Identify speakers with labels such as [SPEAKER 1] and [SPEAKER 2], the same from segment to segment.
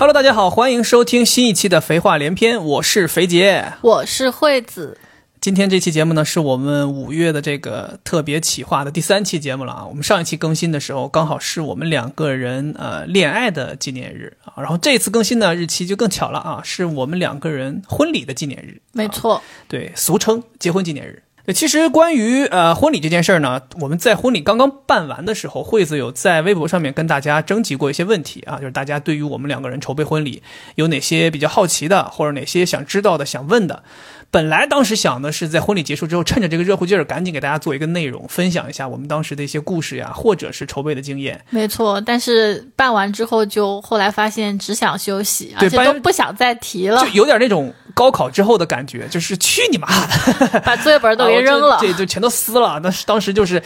[SPEAKER 1] Hello，大家好，欢迎收听新一期的《肥话连篇》，我是肥杰，
[SPEAKER 2] 我是惠子。
[SPEAKER 1] 今天这期节目呢，是我们五月的这个特别企划的第三期节目了啊。我们上一期更新的时候，刚好是我们两个人呃恋爱的纪念日啊。然后这次更新呢日期就更巧了啊，是我们两个人婚礼的纪念日。
[SPEAKER 2] 没错，
[SPEAKER 1] 对，俗称结婚纪念日。其实关于呃婚礼这件事儿呢，我们在婚礼刚刚办完的时候，惠子有在微博上面跟大家征集过一些问题啊，就是大家对于我们两个人筹备婚礼有哪些比较好奇的，或者哪些想知道的、想问的。本来当时想的是在婚礼结束之后，趁着这个热乎劲儿，赶紧给大家做一个内容，分享一下我们当时的一些故事呀，或者是筹备的经验。
[SPEAKER 2] 没错，但是办完之后，就后来发现只想休息，而且都不想再提了，
[SPEAKER 1] 就有点那种高考之后的感觉，就是去你妈的，
[SPEAKER 2] 把作业本都给扔了，
[SPEAKER 1] 这就全都撕了。那是当时就是。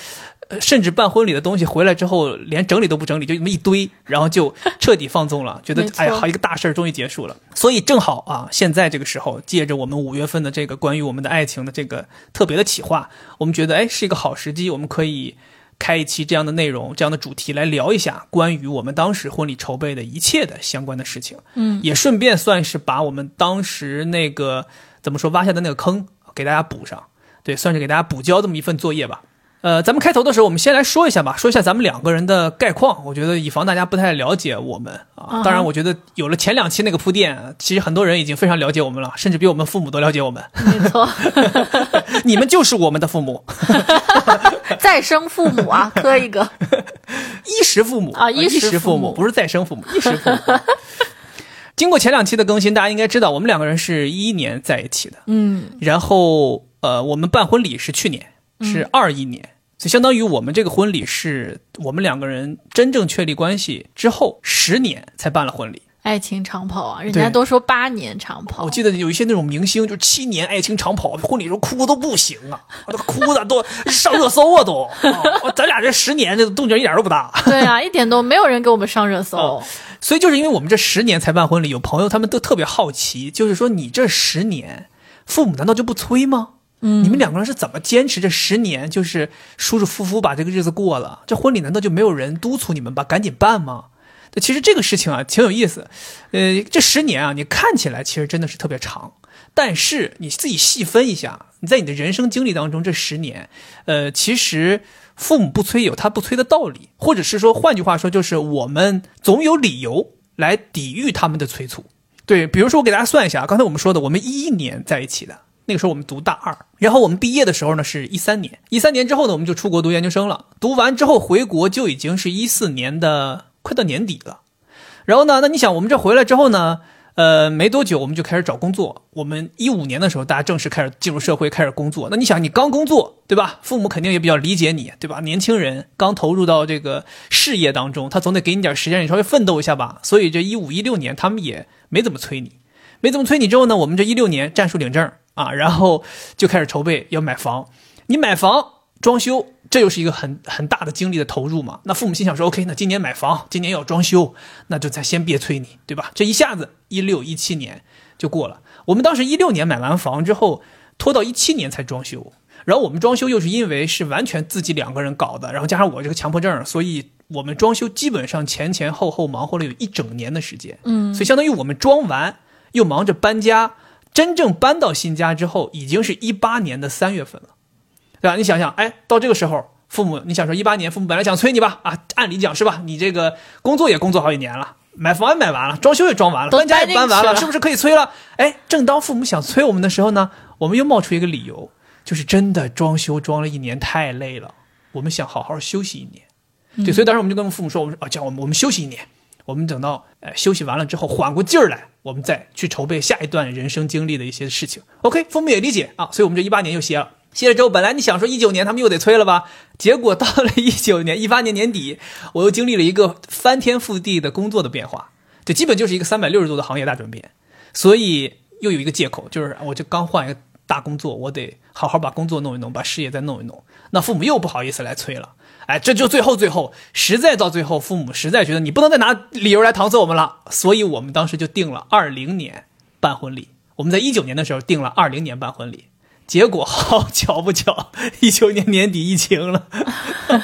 [SPEAKER 1] 甚至办婚礼的东西回来之后，连整理都不整理，就那么一堆，然后就彻底放纵了，觉得哎呀，好一个大事儿终于结束了。所以正好啊，现在这个时候，借着我们五月份的这个关于我们的爱情的这个特别的企划，我们觉得哎是一个好时机，我们可以开一期这样的内容，这样的主题来聊一下关于我们当时婚礼筹备的一切的相关的事情。
[SPEAKER 2] 嗯，
[SPEAKER 1] 也顺便算是把我们当时那个怎么说挖下的那个坑给大家补上，对，算是给大家补交这么一份作业吧。呃，咱们开头的时候，我们先来说一下吧，说一下咱们两个人的概况。我觉得以防大家不太了解我们啊，当然，我觉得有了前两期那个铺垫，其实很多人已经非常了解我们了，甚至比我们父母都了解我们。
[SPEAKER 2] 没错，
[SPEAKER 1] 你们就是我们的父母，
[SPEAKER 2] 再生父母啊，磕一个，
[SPEAKER 1] 衣食父母
[SPEAKER 2] 啊，衣
[SPEAKER 1] 食
[SPEAKER 2] 父
[SPEAKER 1] 母不是再生父母，衣食父母。经过前两期的更新，大家应该知道，我们两个人是一一年在一起的，
[SPEAKER 2] 嗯，
[SPEAKER 1] 然后呃，我们办婚礼是去年，是二一年。就相当于我们这个婚礼是我们两个人真正确立关系之后十年才办了婚礼，
[SPEAKER 2] 爱情长跑啊！人家都说八年长跑。
[SPEAKER 1] 我记得有一些那种明星就七年爱情长跑，婚礼时候哭都不行啊，哭的都 上热搜啊都。咱俩这十年这动静一点都不大。
[SPEAKER 2] 对啊，一点都没有人给我们上热搜。
[SPEAKER 1] 所以就是因为我们这十年才办婚礼，有朋友他们都特别好奇，就是说你这十年，父母难道就不催吗？嗯你们两个人是怎么坚持这十年，就是舒舒服服把这个日子过了？这婚礼难道就没有人督促你们吧？赶紧办吗？其实这个事情啊，挺有意思。呃，这十年啊，你看起来其实真的是特别长，但是你自己细分一下，你在你的人生经历当中，这十年，呃，其实父母不催有他不催的道理，或者是说，换句话说，就是我们总有理由来抵御他们的催促。对，比如说我给大家算一下，刚才我们说的，我们一一年在一起的。那个时候我们读大二，然后我们毕业的时候呢是一三年，一三年之后呢我们就出国读研究生了，读完之后回国就已经是一四年的快到年底了，然后呢，那你想我们这回来之后呢，呃，没多久我们就开始找工作，我们一五年的时候大家正式开始进入社会开始工作，那你想你刚工作对吧？父母肯定也比较理解你对吧？年轻人刚投入到这个事业当中，他总得给你点时间，你稍微奋斗一下吧，所以这一五一六年他们也没怎么催你，没怎么催你之后呢，我们这一六年战术领证。啊，然后就开始筹备要买房。你买房装修，这又是一个很很大的精力的投入嘛。那父母心想说：“OK，那今年买房，今年要装修，那就再先别催你，对吧？”这一下子一六一七年就过了。我们当时一六年买完房之后，拖到一七年才装修。然后我们装修又是因为是完全自己两个人搞的，然后加上我这个强迫症，所以我们装修基本上前前后后忙活了有一整年的时间。
[SPEAKER 2] 嗯，
[SPEAKER 1] 所以相当于我们装完又忙着搬家。真正搬到新家之后，已经是一八年的三月份了，对吧？你想想，哎，到这个时候，父母，你想说一八年，父母本来想催你吧？啊，按理讲是吧？你这个工作也工作好几年了，买房也买完了，装修也装完了，搬家也搬完了，是不是可以催了？哎，正当父母想催我们的时候呢，我们又冒出一个理由，就是真的装修装了一年太累了，我们想好好休息一年。对，所以当时我们就跟父母说，我们说啊，叫我们我们休息一年。我们等到呃休息完了之后缓过劲儿来，我们再去筹备下一段人生经历的一些事情。OK，父母也理解啊，所以我们这一八年又歇了。歇了之后，本来你想说一九年他们又得催了吧？结果到了 一九年一八年年底，我又经历了一个翻天覆地的工作的变化，这基本就是一个三百六十度的行业大转变。所以又有一个借口，就是我就刚换一个大工作，我得好好把工作弄一弄，把事业再弄一弄。那父母又不好意思来催了。哎，这就最后最后，实在到最后，父母实在觉得你不能再拿理由来搪塞我们了，所以我们当时就定了二零年办婚礼。我们在一九年的时候定了二零年办婚礼，结果好巧不巧，一九年年底疫情了，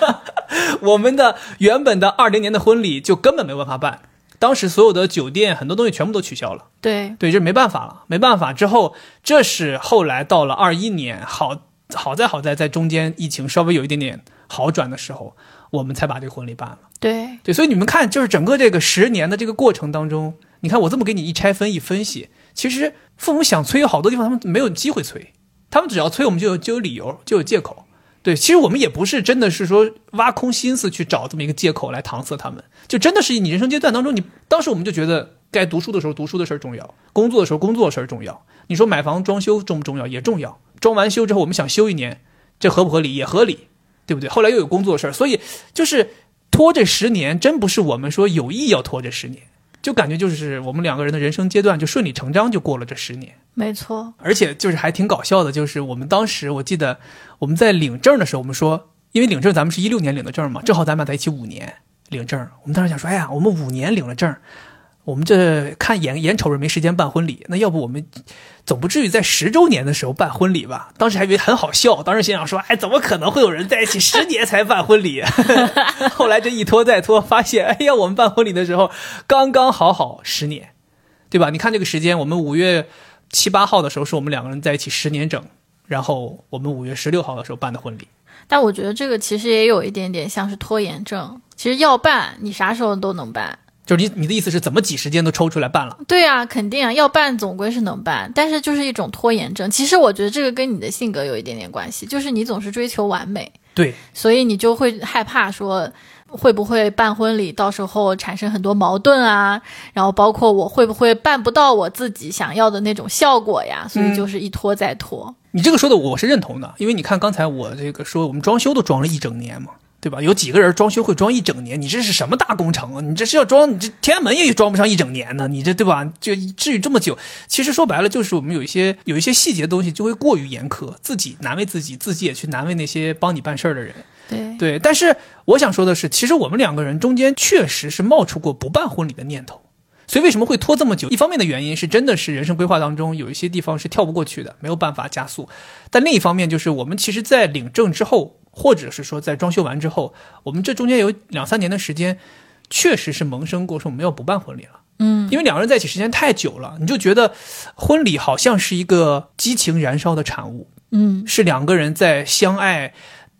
[SPEAKER 1] 我们的原本的二零年的婚礼就根本没办法办。当时所有的酒店很多东西全部都取消了。
[SPEAKER 2] 对
[SPEAKER 1] 对，这没办法了，没办法。之后这是后来到了二一年，好好在好在在中间疫情稍微有一点点好转的时候，我们才把这个婚礼办了。
[SPEAKER 2] 对
[SPEAKER 1] 对，所以你们看，就是整个这个十年的这个过程当中，你看我这么给你一拆分一分析，其实父母想催有好多地方他们没有机会催，他们只要催我们就有就有理由就有借口。对，其实我们也不是真的是说挖空心思去找这么一个借口来搪塞他们，就真的是你人生阶段当中，你当时我们就觉得该读书的时候读书的事儿重要，工作的时候工作的事儿重要。你说买房装修重不重要？也重要。装完修之后我们想修一年，这合不合理？也合理，对不对？后来又有工作的事儿，所以就是拖这十年，真不是我们说有意要拖这十年。就感觉就是我们两个人的人生阶段就顺理成章就过了这十年，
[SPEAKER 2] 没错。
[SPEAKER 1] 而且就是还挺搞笑的，就是我们当时我记得我们在领证的时候，我们说，因为领证咱们是一六年领的证嘛，正好咱们俩在一起五年领证，我们当时想说，哎呀，我们五年领了证。我们这看眼眼瞅着没时间办婚礼，那要不我们总不至于在十周年的时候办婚礼吧？当时还以为很好笑，当时心想说：“哎，怎么可能会有人在一起 十年才办婚礼？” 后来这一拖再拖，发现哎呀，我们办婚礼的时候刚刚好好十年，对吧？你看这个时间，我们五月七八号的时候是我们两个人在一起十年整，然后我们五月十六号的时候办的婚礼。
[SPEAKER 2] 但我觉得这个其实也有一点点像是拖延症。其实要办，你啥时候都能办。
[SPEAKER 1] 就是你，你的意思是怎么挤时间都抽出来办了？
[SPEAKER 2] 对啊，肯定啊，要办总归是能办，但是就是一种拖延症。其实我觉得这个跟你的性格有一点点关系，就是你总是追求完美，
[SPEAKER 1] 对，
[SPEAKER 2] 所以你就会害怕说会不会办婚礼到时候产生很多矛盾啊，然后包括我会不会办不到我自己想要的那种效果呀，所以就是一拖再拖。
[SPEAKER 1] 你这个说的我是认同的，因为你看刚才我这个说我们装修都装了一整年嘛。对吧？有几个人装修会装一整年？你这是什么大工程啊？你这是要装，你这天安门也装不上一整年呢？你这对吧？就至于这么久？其实说白了，就是我们有一些有一些细节的东西就会过于严苛，自己难为自己，自己也去难为那些帮你办事儿的人。
[SPEAKER 2] 对
[SPEAKER 1] 对，但是我想说的是，其实我们两个人中间确实是冒出过不办婚礼的念头。所以为什么会拖这么久？一方面的原因是真的是人生规划当中有一些地方是跳不过去的，没有办法加速。但另一方面就是我们其实，在领证之后。或者是说，在装修完之后，我们这中间有两三年的时间，确实是萌生过说我们要不办婚礼了。
[SPEAKER 2] 嗯，
[SPEAKER 1] 因为两个人在一起时间太久了，你就觉得婚礼好像是一个激情燃烧的产物。
[SPEAKER 2] 嗯，
[SPEAKER 1] 是两个人在相爱，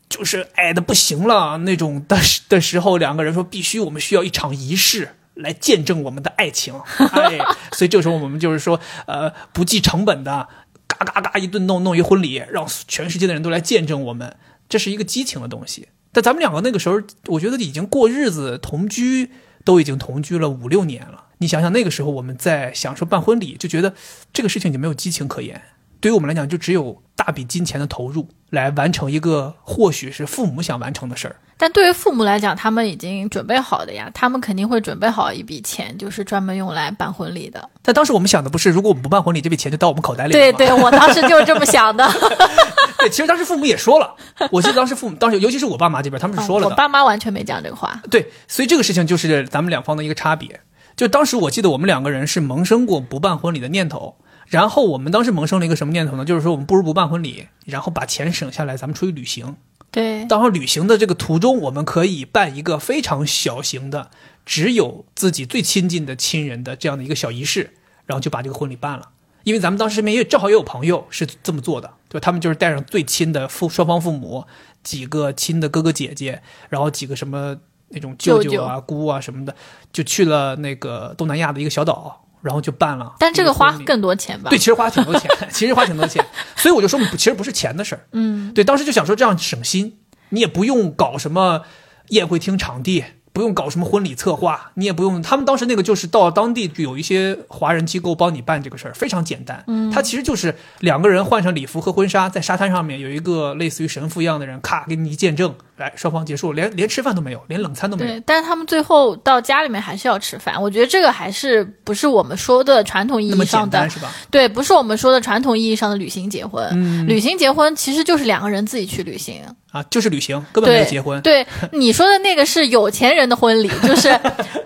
[SPEAKER 1] 就是爱的不行了那种的的时候，两个人说必须我们需要一场仪式来见证我们的爱情。哎，所以这时候我们就是说，呃，不计成本的，嘎嘎嘎一顿弄弄一婚礼，让全世界的人都来见证我们。这是一个激情的东西，但咱们两个那个时候，我觉得已经过日子同居，都已经同居了五六年了。你想想那个时候，我们在享受办婚礼，就觉得这个事情已经没有激情可言。对于我们来讲，就只有大笔金钱的投入来完成一个或许是父母想完成的事儿。
[SPEAKER 2] 但对于父母来讲，他们已经准备好的呀，他们肯定会准备好一笔钱，就是专门用来办婚礼的。
[SPEAKER 1] 但当时我们想的不是，如果我们不办婚礼，这笔钱就到我们口袋里了
[SPEAKER 2] 对对，我当时就是这么想的。
[SPEAKER 1] 对，其实当时父母也说了，我记得当时父母当时，尤其是我爸妈这边，他们是说了
[SPEAKER 2] 的。我爸妈完全没讲这个话。
[SPEAKER 1] 对，所以这个事情就是咱们两方的一个差别。就当时我记得我们两个人是萌生过不办婚礼的念头，然后我们当时萌生了一个什么念头呢？就是说我们不如不办婚礼，然后把钱省下来，咱们出去旅行。
[SPEAKER 2] 对，
[SPEAKER 1] 当时旅行的这个途中，我们可以办一个非常小型的，只有自己最亲近的亲人的这样的一个小仪式，然后就把这个婚礼办了。因为咱们当时身边也正好也有朋友是这么做的，对吧？他们就是带上最亲的父双方父母，几个亲的哥哥姐姐，然后几个什么那种舅舅啊、姑啊什么的，就去了那个东南亚的一个小岛。然后就办了，
[SPEAKER 2] 但这个花更多钱吧？
[SPEAKER 1] 对，其实花挺多钱，其实花挺多钱，所以我就说，其实不是钱的事儿。
[SPEAKER 2] 嗯，
[SPEAKER 1] 对，当时就想说这样省心，你也不用搞什么宴会厅场地。不用搞什么婚礼策划，你也不用。他们当时那个就是到当地有一些华人机构帮你办这个事儿，非常简单。
[SPEAKER 2] 嗯，
[SPEAKER 1] 他其实就是两个人换上礼服和婚纱，在沙滩上面有一个类似于神父一样的人，咔给你一见证，来双方结束，连连吃饭都没有，连冷餐都没有。
[SPEAKER 2] 对，但是他们最后到家里面还是要吃饭。我觉得这个还是不是我们说的传统意义上的，
[SPEAKER 1] 是吧？
[SPEAKER 2] 对，不是我们说的传统意义上的旅行结婚。
[SPEAKER 1] 嗯，
[SPEAKER 2] 旅行结婚其实就是两个人自己去旅行。
[SPEAKER 1] 啊，就是旅行，根本没有结婚。
[SPEAKER 2] 对，你说的那个是有钱人的婚礼，就是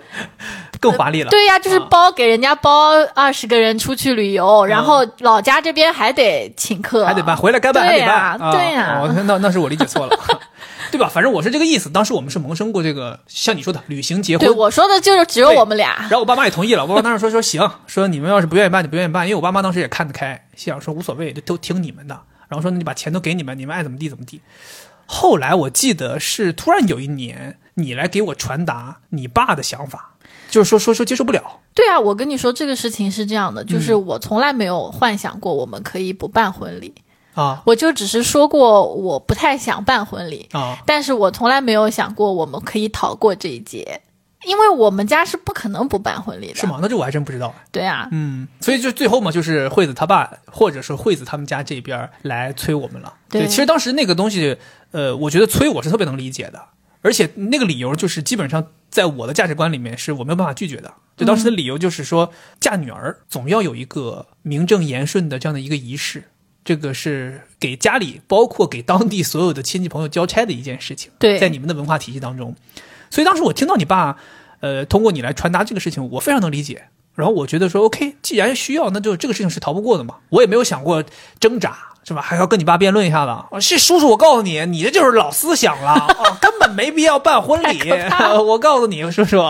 [SPEAKER 1] 更华丽了。
[SPEAKER 2] 对呀，就是
[SPEAKER 1] 啊
[SPEAKER 2] 包给人家包二十个人出去旅游，然后老家这边还得请客，
[SPEAKER 1] 还得办，回来该办还得
[SPEAKER 2] 对呀
[SPEAKER 1] 办。啊
[SPEAKER 2] 对呀
[SPEAKER 1] 哦，那那是我理解错了，对吧？反正我是这个意思。当时我们是萌生过这个，像你说的旅行结婚
[SPEAKER 2] 对，我说的就是只有我们俩
[SPEAKER 1] 然。后我爸妈也同意了，我爸妈当时说说行，说你们要是不愿意办就不愿意办，因为我爸妈当时也看得开，心想说无所谓，就都听你们的。然后说那你把钱都给你们，你们爱怎么地怎么地。后来我记得是突然有一年，你来给我传达你爸的想法，就是说说说接受不了。
[SPEAKER 2] 对啊，我跟你说这个事情是这样的，就是
[SPEAKER 1] 嗯
[SPEAKER 2] 我从来没有幻想过我们可以不办婚礼，
[SPEAKER 1] 啊
[SPEAKER 2] 我就只是说过我不太想办婚礼，
[SPEAKER 1] 啊
[SPEAKER 2] 但是我从来没有想过我们可以逃过这一劫，因为我们家是不可能不办婚礼的。
[SPEAKER 1] 是？吗？那这我还真不知道。
[SPEAKER 2] 对啊，
[SPEAKER 1] 嗯，所以就最后嘛，就是惠子他爸，或者说惠子他们家这边来催我们了。
[SPEAKER 2] 对
[SPEAKER 1] 其实当时那个东西，呃，我觉得催我是特别能理解的，而且那个理由就是基本上在我的价值观里面是我没有办法拒绝的。对当时的理由就是说，嫁女儿总要有一个名正言顺的这样的一个仪式，这个是给家里，包括给当地所有的亲戚朋友交差的一件事情。
[SPEAKER 2] 对
[SPEAKER 1] 在你们的文化体系当中，所以当时我听到你爸，呃，通过你来传达这个事情，我非常能理解。然后我觉得说，OK，既然需要，那就这个事情是逃不过的嘛。我也没有想过挣扎，是吧？还要跟你爸辩论一下子。啊，是叔叔，我告诉你，你这就是老思想了，啊，根本没必要办婚礼 我告诉你，叔叔，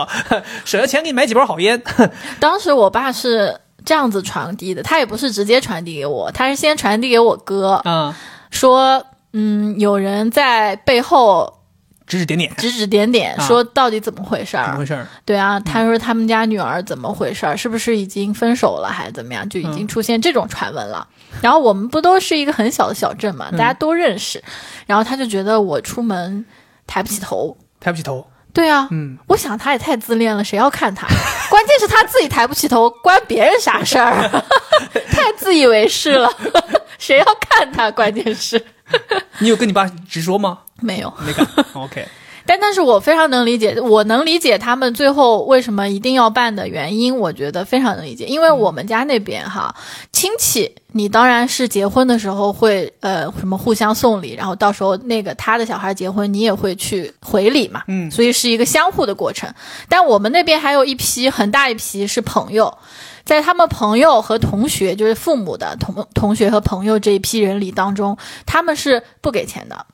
[SPEAKER 1] 省下钱给你买几包好烟。
[SPEAKER 2] 当时我爸是这样子传递的，他也不是直接传递给我，他是先传递给我哥，
[SPEAKER 1] 嗯，
[SPEAKER 2] 说，嗯，有人在背后
[SPEAKER 1] 指指点点，
[SPEAKER 2] 指指点点，
[SPEAKER 1] 啊
[SPEAKER 2] 说到底怎么回事儿
[SPEAKER 1] 怎么回？事儿？
[SPEAKER 2] 对啊，他说他们家女儿怎么回事儿？是不是已经分手了，还是怎么样？就已经出现这种传闻了。然后我们不都是一个很小的小镇嘛，大家都认识。然后他就觉得我出门抬不起头。
[SPEAKER 1] 抬不起头。
[SPEAKER 2] 对啊，
[SPEAKER 1] 嗯，
[SPEAKER 2] 我想他也太自恋了，谁要看他？关键是他自己抬不起头，关别人啥事儿？太自以为是了，谁要看他？关键是
[SPEAKER 1] 你有跟你爸直说吗？
[SPEAKER 2] 没有。
[SPEAKER 1] 没敢。OK，
[SPEAKER 2] 但但是我非常能理解，我能理解他们最后为什么一定要办的原因，我觉得非常能理解。因为我们家那边哈，亲戚你当然是结婚的时候会呃什么互相送礼，然后到时候那个他的小孩结婚，你也会去回礼嘛，
[SPEAKER 1] 嗯
[SPEAKER 2] 所以是一个相互的过程。但我们那边还有一批很大一批是朋友。在他们朋友和同学，就是父母的同同学和朋友这一批人里当中，他们是不给钱的，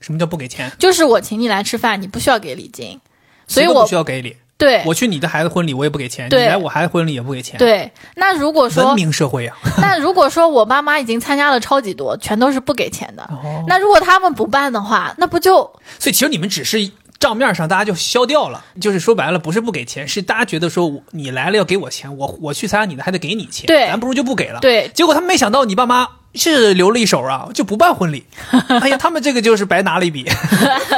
[SPEAKER 1] 什么叫不给钱？
[SPEAKER 2] 就是我请你来吃饭，你不需要给礼金，所以我
[SPEAKER 1] 不需要给礼。
[SPEAKER 2] 对
[SPEAKER 1] 我去你的孩子婚礼，我也不给钱；你来我孩子婚礼也不给钱。，
[SPEAKER 2] 对。那如果说文，
[SPEAKER 1] 明社会啊。
[SPEAKER 2] 那如果说我爸妈已经参加了超级多，全都是不给钱的，
[SPEAKER 1] 哦，
[SPEAKER 2] 那如果他们不办的话，那不就
[SPEAKER 1] 所以其实你们只是账面上大家就消掉了，就是说白了不是不给钱，是大家觉得说我你来了要给我钱，我我去参加你的还得给你钱，
[SPEAKER 2] 对
[SPEAKER 1] 咱不如就不给了。
[SPEAKER 2] 对
[SPEAKER 1] 结果他们没想到你爸妈是留了一手啊，就不办婚礼。哎呀，他们这个就是白拿了一笔。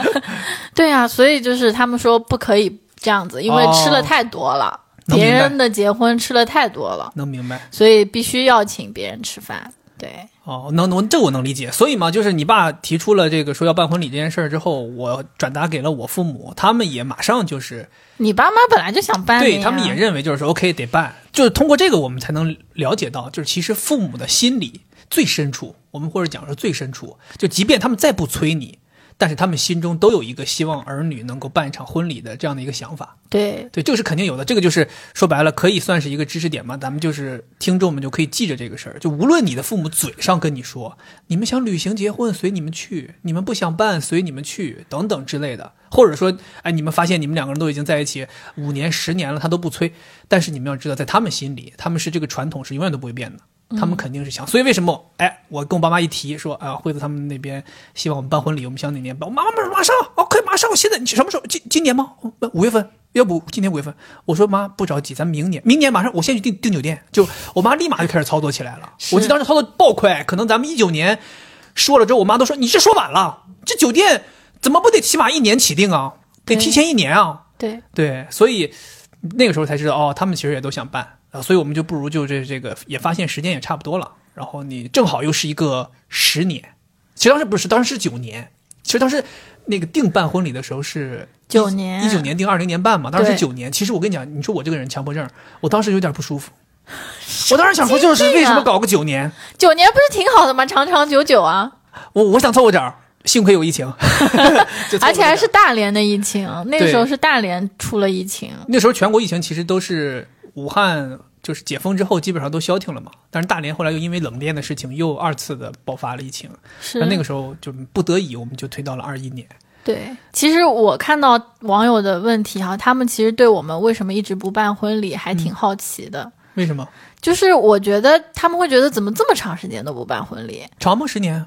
[SPEAKER 2] 对啊？所以就是他们说不可以这样子，因为
[SPEAKER 1] 哦
[SPEAKER 2] 吃了太多了，别人的结婚吃了太多了，
[SPEAKER 1] 能明白。
[SPEAKER 2] 所以必须要请别人吃饭。对，
[SPEAKER 1] 哦，能能这我能理解。所以嘛，就是你爸提出了这个说要办婚礼这件事儿之后，我转达给了我父母，他们也马上就是
[SPEAKER 2] 你爸妈本来就想办
[SPEAKER 1] 对他们也认为就是说 OK 得办，就是通过这个我们才能了解到，就是其实父母的心理最深处，我们或者讲说最深处，就即便他们再不催你，但是他们心中都有一个希望儿女能够办一场婚礼的这样的一个想法。
[SPEAKER 2] 对。
[SPEAKER 1] 对，这个是肯定有的，这个就是说白了可以算是一个知识点嘛，咱们就是听众们就可以记着这个事儿，就无论你的父母嘴上跟你说你们想旅行结婚随你们去，你们不想办随你们去等等之类的，或者说哎你们发现你们两个人都已经在一起五年十年了，他都不催，但是你们要知道，在他们心里，他们是这个传统是永远都不会变的。他们肯定是想，所以为什么？哎，我跟我爸妈一提说，啊，惠子他们那边希望我们办婚礼，我们想哪年办？我妈妈说马上，OK，马上，现在你什么时候？今今年吗？哦五月份，要不今年五月份？我说妈不着急，咱明年，明年马上，我先去订订酒店。就我妈立马就开始操作起来了，我记得当时操作爆快，可能咱们一九年说了之后，我妈都说你这说晚了，这酒店怎么不得起码一年起订啊？得提前一年啊。
[SPEAKER 2] 对
[SPEAKER 1] 对，所以那个时候才知道哦，他们其实也都想办啊，所以我们就不如就这这个也发现时间也差不多了，然后你正好又是一个十年，其实当时不是，当时是九年，其实当时那个定办婚礼的时候是
[SPEAKER 2] 九年
[SPEAKER 1] 一九年定二零年办嘛，当时是九年。其实我跟你讲，你说我这个人强迫症，我当时有点不舒服，我当时想说就是为什么搞个九年，
[SPEAKER 2] 九年不是挺好的吗？长长久久啊。
[SPEAKER 1] 我我想凑合点儿。幸亏有疫情，
[SPEAKER 2] 而且还是大连的疫情，那个时候是大连出了疫情。
[SPEAKER 1] 那时候全国疫情其实都是武汉就是解封之后基本上都消停了嘛，但是大连后来又因为冷链的事情又二次的爆发了疫情，
[SPEAKER 2] 是
[SPEAKER 1] 那那个时候就不得已我们就推到了二一年。
[SPEAKER 2] 对，其实我看到网友的问题哈，他们其实对我们为什么一直不办婚礼还
[SPEAKER 1] 嗯
[SPEAKER 2] 挺好奇的。
[SPEAKER 1] 为什么？
[SPEAKER 2] 就是我觉得他们会觉得怎么这么长时间都不办婚礼，
[SPEAKER 1] 长吗？十年？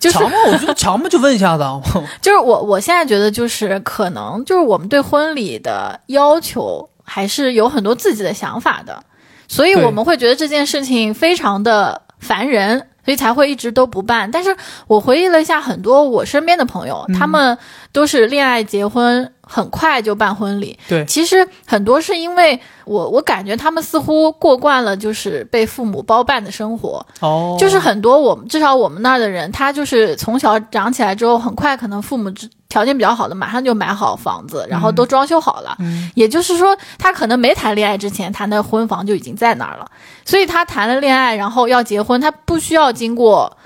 [SPEAKER 2] 就是
[SPEAKER 1] 长吗？我觉得 长吗？就问一下子啊。
[SPEAKER 2] 就是我我现在觉得就是可能就是我们对婚礼的要求还是有很多自己的想法的，所以我们会觉得这件事情非常的烦人，所以才会一直都不办。但是我回忆了一下，很多我身边的朋友，他们都是恋爱结婚很快就办婚礼，
[SPEAKER 1] 对，
[SPEAKER 2] 其实很多是因为我我感觉他们似乎过惯了就是被父母包办的生活，
[SPEAKER 1] 哦，
[SPEAKER 2] 就是很多我们至少我们那儿的人，他就是从小长起来之后，很快可能父母条件比较好的，马上就买好房子，然后都装修好了。
[SPEAKER 1] 嗯
[SPEAKER 2] 也就是说，他可能没谈恋爱之前，他那婚房就已经在那儿了，所以他谈了恋爱，然后要结婚，他不需要经过。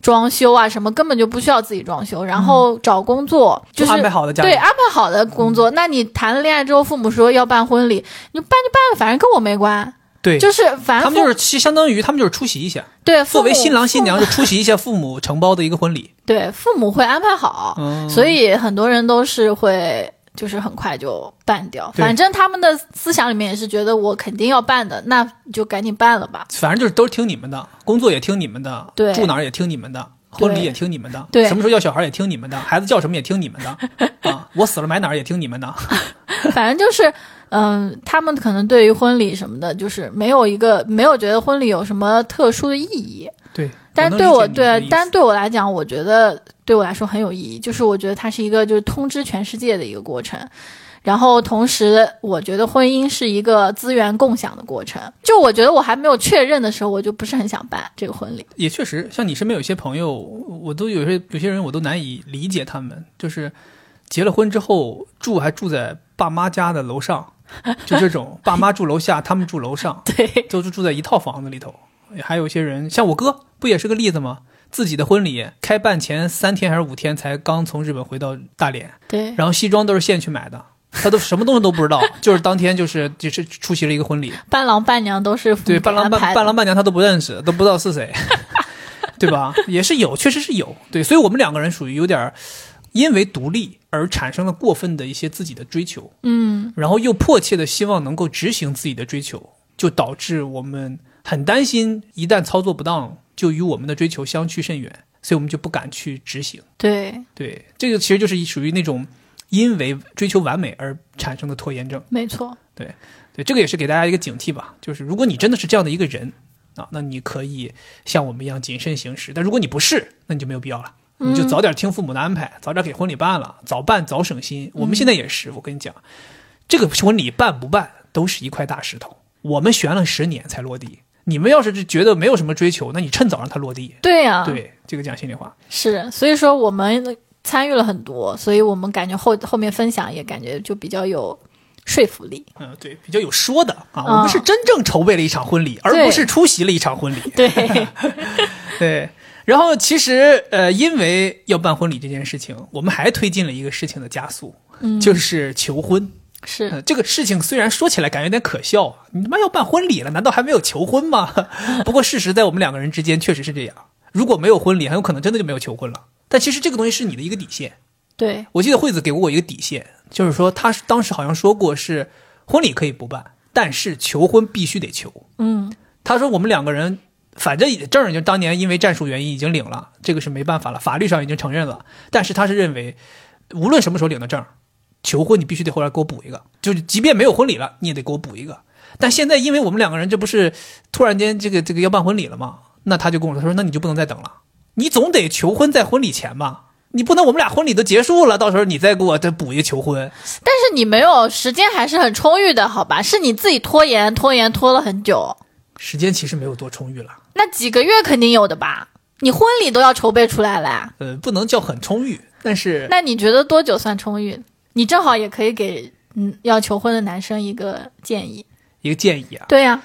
[SPEAKER 2] 装修啊，什么根本就不需要自己装修，然后找工作、就是
[SPEAKER 1] 安排好的家
[SPEAKER 2] 对安排好的工作。那你谈了恋爱之后，父母说要办婚礼，你办就办了，反正跟我没关。
[SPEAKER 1] 对，
[SPEAKER 2] 就是反正
[SPEAKER 1] 他们就是其相当于他们就是出席一下，
[SPEAKER 2] 对
[SPEAKER 1] 作为新郎新娘就出席一下父母承包的一个婚礼。
[SPEAKER 2] 对，父母会安排好，
[SPEAKER 1] 嗯，
[SPEAKER 2] 所以很多人都是会就是很快就办掉。反正他们的思想里面也是觉得我肯定要办的，那你就赶紧办了吧。
[SPEAKER 1] 反正就是都是听你们的，工作也听你们的，
[SPEAKER 2] 对
[SPEAKER 1] 住哪儿也听你们的。婚礼也听你们的，
[SPEAKER 2] 对
[SPEAKER 1] 什么时候要小孩也听你们的，孩子叫什么也听你们的，啊，我死了埋哪儿也听你们的，
[SPEAKER 2] 反正就是，嗯，他们可能对于婚礼什么的，就是没有一个没有觉得婚礼有什么特殊的意义。
[SPEAKER 1] 对。
[SPEAKER 2] 但是对我对但是对我来讲，我觉得对我来说很有意义。就是我觉得它是一个就是通知全世界的一个过程，然后同时我觉得婚姻是一个资源共享的过程。就我觉得我还没有确认的时候，我就不是很想办这个婚礼。
[SPEAKER 1] 也确实，像你身边有些朋友，我都有些有些人我都难以理解他们，就是结了婚之后住还住在爸妈家的楼上，就这种爸妈住楼下，他们住楼上，
[SPEAKER 2] 对，
[SPEAKER 1] 都是住在一套房子里头。还有一些人，像我哥，不也是个例子吗？自己的婚礼开办前三天还是五天才刚从日本回到大连，
[SPEAKER 2] 对，
[SPEAKER 1] 然后西装都是现去买的，他都什么东西都不知道，就是当天就是就是出席了一个婚礼，
[SPEAKER 2] 伴郎伴娘都是
[SPEAKER 1] 对，伴郎伴伴郎伴娘他都不认识，都不知道是谁，对吧？也是有，确实是有。对，所以我们两个人属于有点儿因为独立而产生了过分的一些自己的追求，
[SPEAKER 2] 嗯，
[SPEAKER 1] 然后又迫切的希望能够执行自己的追求，就导致我们很担心一旦操作不当，就与我们的追求相去甚远，所以我们就不敢去执行。
[SPEAKER 2] 对，
[SPEAKER 1] 对，这个其实就是属于那种因为追求完美而产生的拖延症。
[SPEAKER 2] 没错，
[SPEAKER 1] 对对，这个也是给大家一个警惕吧，就是如果你真的是这样的一个人啊，那你可以像我们一样谨慎行事；但如果你不是，那你就没有必要了，你就早点听父母的安排，早点给婚礼办了，早办早省心。我们现在也是，我跟你讲，这个婚礼办不办都是一块大石头，我们悬了十年才落地。你们要是觉得没有什么追求，那你趁早让它落地。
[SPEAKER 2] 对呀、
[SPEAKER 1] 对，这个讲心里话。
[SPEAKER 2] 是，所以说我们参与了很多，所以我们感觉后后面分享也感觉就比较有说服力。
[SPEAKER 1] 嗯，对，比较有说的啊，
[SPEAKER 2] 嗯
[SPEAKER 1] 我们是真正筹备了一场婚礼，而不是出席了一场婚礼。
[SPEAKER 2] 对，
[SPEAKER 1] 对，然后其实呃，因为要办婚礼这件事情，我们还推进了一个事情的加速，
[SPEAKER 2] 嗯
[SPEAKER 1] 就是求婚。
[SPEAKER 2] 是
[SPEAKER 1] 呃，这个事情虽然说起来感觉有点可笑啊，你他妈要办婚礼了，难道还没有求婚吗？不过事实在我们两个人之间确实是这样，如果没有婚礼，很有可能真的就没有求婚了。但其实这个东西是你的一个底线。
[SPEAKER 2] 对，
[SPEAKER 1] 我记得惠子给过我一个底线，就是说他当时好像说过是婚礼可以不办，但是求婚必须得求。
[SPEAKER 2] 嗯，
[SPEAKER 1] 他说我们两个人反正证儿就当年因为战术原因已经领了，这个是没办法了，法律上已经承认了。但是他是认为，无论什么时候领的证儿，求婚你必须得回来给我补一个，就是即便没有婚礼了，你也得给我补一个。但现在因为我们两个人这不是突然间这个这个要办婚礼了吗？那他就跟我说，他说那你就不能再等了，你总得求婚在婚礼前吧。你不能我们俩婚礼都结束了，到时候你再给我再补一个求婚，
[SPEAKER 2] 但是你没有时间还是很充裕的，好吧？是你自己拖延拖延拖了很久，
[SPEAKER 1] 时间其实没有多充裕了，
[SPEAKER 2] 那几个月肯定有的吧？你婚礼都要筹备出来了呀，
[SPEAKER 1] 呃，不能叫很充裕，但是
[SPEAKER 2] 那你觉得多久算充裕？你正好也可以给嗯要求婚的男生一个建议。
[SPEAKER 1] 一个建议啊，
[SPEAKER 2] 对呀、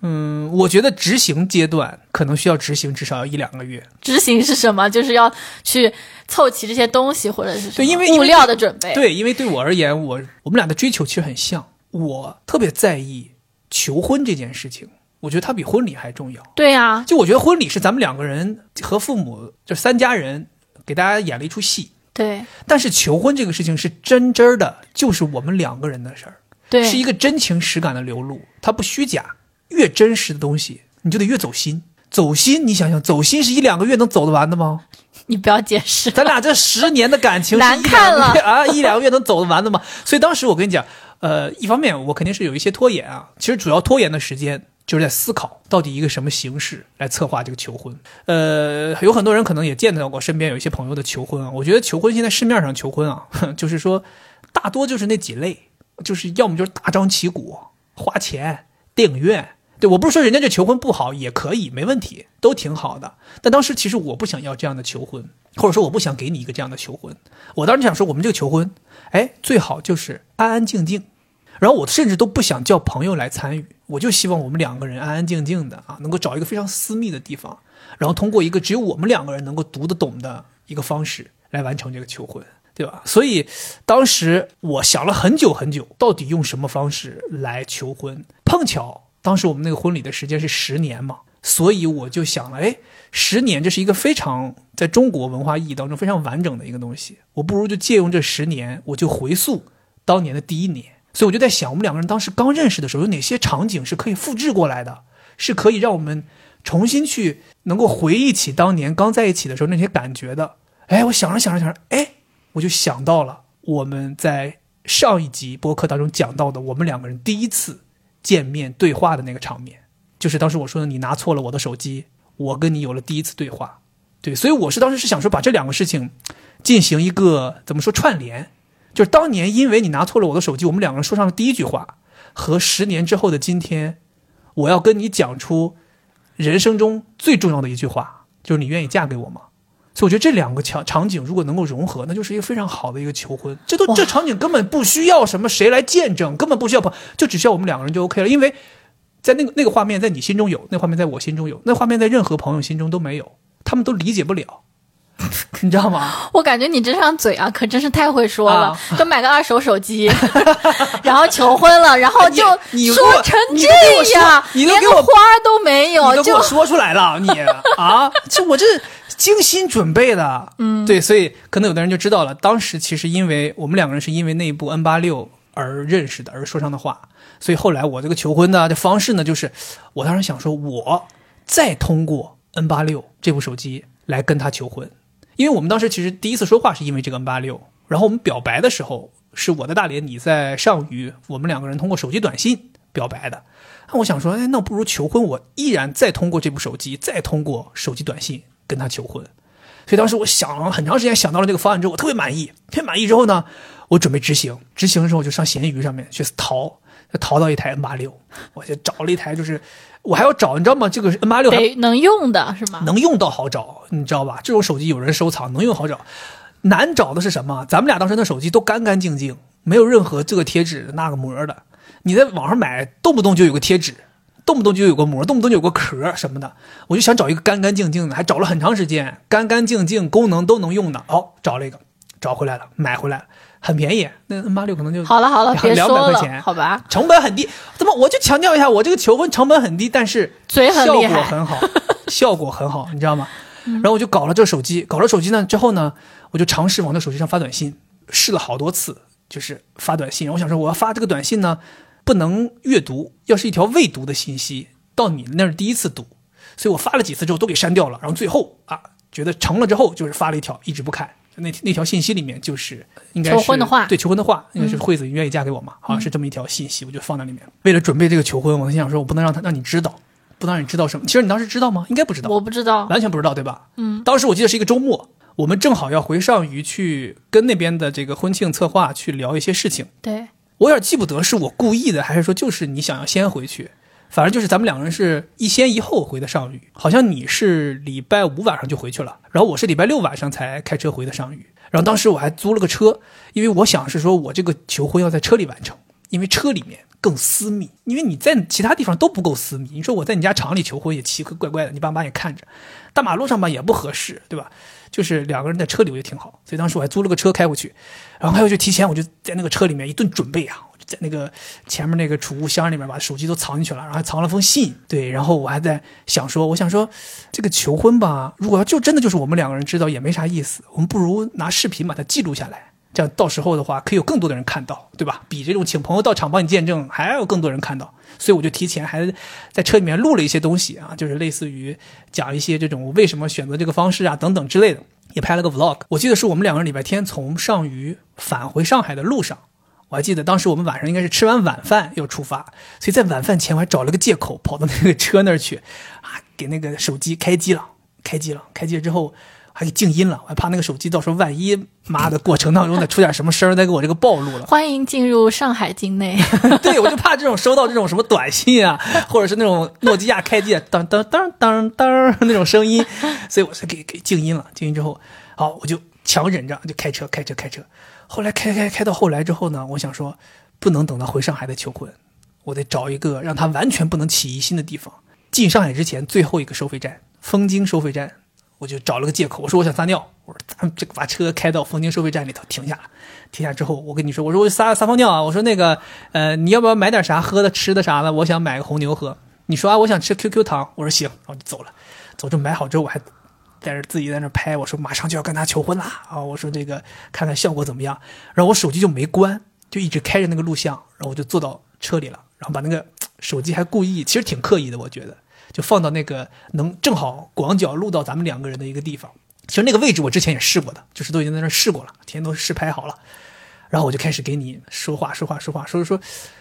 [SPEAKER 1] 嗯，我觉得执行阶段可能需要执行至少要一两个月。
[SPEAKER 2] 执行是什么？就是要去凑齐这些东西或者是什么
[SPEAKER 1] 对因为因为
[SPEAKER 2] 物料的准备。
[SPEAKER 1] 对，因为对我而言，我我们俩的追求其实很像，我特别在意求婚这件事情，我觉得它比婚礼还重要。
[SPEAKER 2] 对呀、
[SPEAKER 1] 就我觉得婚礼是咱们两个人和父母就三家人给大家演了一出戏，
[SPEAKER 2] 对
[SPEAKER 1] 但是求婚这个事情是真真儿的，就是我们两个人的事儿，
[SPEAKER 2] 对，
[SPEAKER 1] 是一个真情实感的流露，它不虚假。越真实的东西，你就得越走心。走心，你想想，走心是一两个月能走得完的吗？
[SPEAKER 2] 你不要解释。
[SPEAKER 1] 咱俩这十年的感情是
[SPEAKER 2] 难看了
[SPEAKER 1] 啊，一两个月能走得完的吗？所以当时我跟你讲，呃，一方面我肯定是有一些拖延啊，其实主要拖延的时间就是在思考到底一个什么形式来策划这个求婚。呃，有很多人可能也见到过身边有一些朋友的求婚啊，我觉得求婚现在市面上求婚啊，就是说大多就是那几类，就是要么就是大张旗鼓花钱电影院。对我不是说人家这求婚不好，也可以，没问题，都挺好的。但当时其实我不想要这样的求婚，或者说我不想给你一个这样的求婚。我当时想说，我们这个求婚，哎，最好就是安安静静。然后我甚至都不想叫朋友来参与，我就希望我们两个人安安静静的啊，能够找一个非常私密的地方，然后通过一个只有我们两个人能够读得懂的一个方式来完成这个求婚，对吧？所以当时我想了很久很久，到底用什么方式来求婚？碰巧当时我们那个婚礼的时间是十年嘛，所以我就想了，哎，十年这是一个非常在中国文化意义当中非常完整的一个东西，我不如就借用这十年，我就回溯当年的第一年。所以我就在想，我们两个人当时刚认识的时候，有哪些场景是可以复制过来的，是可以让我们重新去能够回忆起当年刚在一起的时候那些感觉的。哎，我想着想着想着，哎，我就想到了我们在上一集播客当中讲到的，我们两个人第一次见面对话的那个场面，就是当时我说的你拿错了我的手机，我跟你有了第一次对话。对，所以我是当时是想说把这两个事情进行一个怎么说串联，就是当年因为你拿错了我的手机，我们两个人说上了第一句话，和十年之后的今天，我要跟你讲出人生中最重要的一句话，就是你愿意嫁给我吗？所以我觉得这两个场场景如果能够融合，那就是一个非常好的一个求婚。这都这场景根本不需要什么谁来见证，根本不需要朋，就只需要我们两个人就 OK 了。因为在那个那个画面在你心中有，那画面在我心中有，那画面在任何朋友心中都没有，他们都理解不了，你知道吗？
[SPEAKER 2] 我感觉你这张嘴啊，可真是太会说了，
[SPEAKER 1] 啊。
[SPEAKER 2] 就买个二手手机，然后求婚了，然后就说成这样，
[SPEAKER 1] 你
[SPEAKER 2] 连个花都没有，就
[SPEAKER 1] 你都给我说出来了，你啊，这我这精心准备的，嗯，对，所以可能有的人就知道了，当时其实因为我们两个人是因为那一部 N 八六而认识的，而说上的话，所以后来我这个求婚的这方式呢，就是我当时想说，我再通过 N 八六这部手机来跟他求婚，因为我们当时其实第一次说话是因为这个 N 八六，然后我们表白的时候是我在大连，你在上虞，我们两个人通过手机短信表白的。那我想说，哎，那不如求婚，我依然再通过这部手机，再通过手机短信跟他求婚。所以当时我想了很长时间，想到了这个方案之后，我特别满意。特别满意之后呢，我准备执行。执行的时候，我就上闲鱼上面去淘，淘到一台 N 八六，我就找了一台，就是我还要找，你知道吗？这个 N 八六
[SPEAKER 2] 能用的是吗？
[SPEAKER 1] 能用到好找，你知道吧？这种手机有人收藏，能用好找。难找的是什么？咱们俩当时那手机都干干净净，没有任何这个贴纸那个膜的。你在网上买，动不动就有个贴纸，动不动就有个膜，动不动就有个壳什么的。我就想找一个干干净净的，还找了很长时间，干干净净，功能都能用的。哦，找了一个，找回来了，买回来了，很便宜。那 N 八六可能就
[SPEAKER 2] 好了好了，
[SPEAKER 1] 两
[SPEAKER 2] 别说了，
[SPEAKER 1] 两百块钱，
[SPEAKER 2] 好吧？
[SPEAKER 1] 成本很低。怎么我就强调一下，我这个求婚成本很低，但是
[SPEAKER 2] 嘴很
[SPEAKER 1] 效果很好，效果很好，你知道吗？然后我就搞了这个手机，搞了手机呢之后呢，我就尝试往那手机上发短信，试了好多次，就是发短信。我想说，我要发这个短信呢，不能阅读，要是一条未读的信息，到你那儿第一次读，所以我发了几次之后都给删掉了。然后最后啊，觉得成了之后，就是发了一条一直不看。那那条信息里面就是应该是
[SPEAKER 2] 求婚的话
[SPEAKER 1] 对求婚的话，应该是惠子，你愿意嫁给我吗？好像是这么一条信息，我就放在里面。为了准备这个求婚，我心想说，我不能让他让你知道，不能让你知道什么。其实你当时知道吗？应该不知道，
[SPEAKER 2] 我不知道，
[SPEAKER 1] 完全不知道，对吧？嗯，当时我记得是一个周末，我们正好要回上虞去跟那边的这个婚庆策划去聊一些事情。
[SPEAKER 2] 对，
[SPEAKER 1] 我有点记不得是我故意的，还是说就是你想要先回去。反正就是咱们两个人是一先一后回的上虞，好像你是礼拜五晚上就回去了，然后我是礼拜六晚上才开车回的上虞。然后当时我还租了个车，因为我想是说我这个求婚要在车里完成，因为车里面更私密，因为你在其他地方都不够私密。你说我在你家厂里求婚也奇怪怪怪的，你爸妈也看着，大马路上吧也不合适，对吧？就是两个人在车里我觉得挺好，所以当时我还租了个车开回去，然后开回去提前我就在那个车里面一顿准备啊，在那个前面那个储物箱里面把手机都藏进去了，然后还藏了封信，对，然后我还在想说，我想说这个求婚吧，如果要就真的就是我们两个人知道也没啥意思，我们不如拿视频把它记录下来。这样到时候的话，可以有更多的人看到，对吧？比这种请朋友到场帮你见证还要更多人看到，所以我就提前还在车里面录了一些东西啊，就是类似于讲一些这种为什么选择这个方式啊等等之类的，也拍了个 vlog。我记得是我们两个人礼拜天从上虞返回上海的路上，我还记得当时我们晚上应该是吃完晚饭要出发，所以在晚饭前我还找了个借口跑到那个车那儿去，啊，给那个手机开机了，开机了，开机了之后。还给静音了，我还怕那个手机到时候万一妈的过程当中再出点什么声儿，再给我这个暴露了。
[SPEAKER 2] 欢迎进入上海境内。
[SPEAKER 1] 对，我就怕这种收到这种什么短信啊，或者是那种诺基亚开机当当当当当那种声音，所以我才给给静音了。静音之后，好，我就强忍着就开车开车开车。后来开开开到后来之后呢，我想说不能等到回上海再求婚，我得找一个让他完全不能起疑心的地方。进上海之前最后一个收费站，枫泾收费站。我就找了个借口，我说我想撒尿，我说咱们这个把车开到枫泾收费站里头停下了，停下之后，我跟你说，我说我撒撒泡尿啊，我说那个，呃，你要不要买点啥喝的、吃的啥的？我想买个红牛喝。你说啊，我想吃 QQ 糖，我说行，然后就走了。走这买好之后，我还在这自己在那拍，我说马上就要跟他求婚啦啊！我说这个看看效果怎么样。然后我手机就没关，就一直开着那个录像，然后我就坐到车里了，然后把那个手机还故意，其实挺刻意的，我觉得。就放到那个能正好广角录到咱们两个人的一个地方。其实那个位置我之前也试过的，就是都已经在那试过了，提前都试拍好了。然后我就开始给你说话，说话，说话，说说，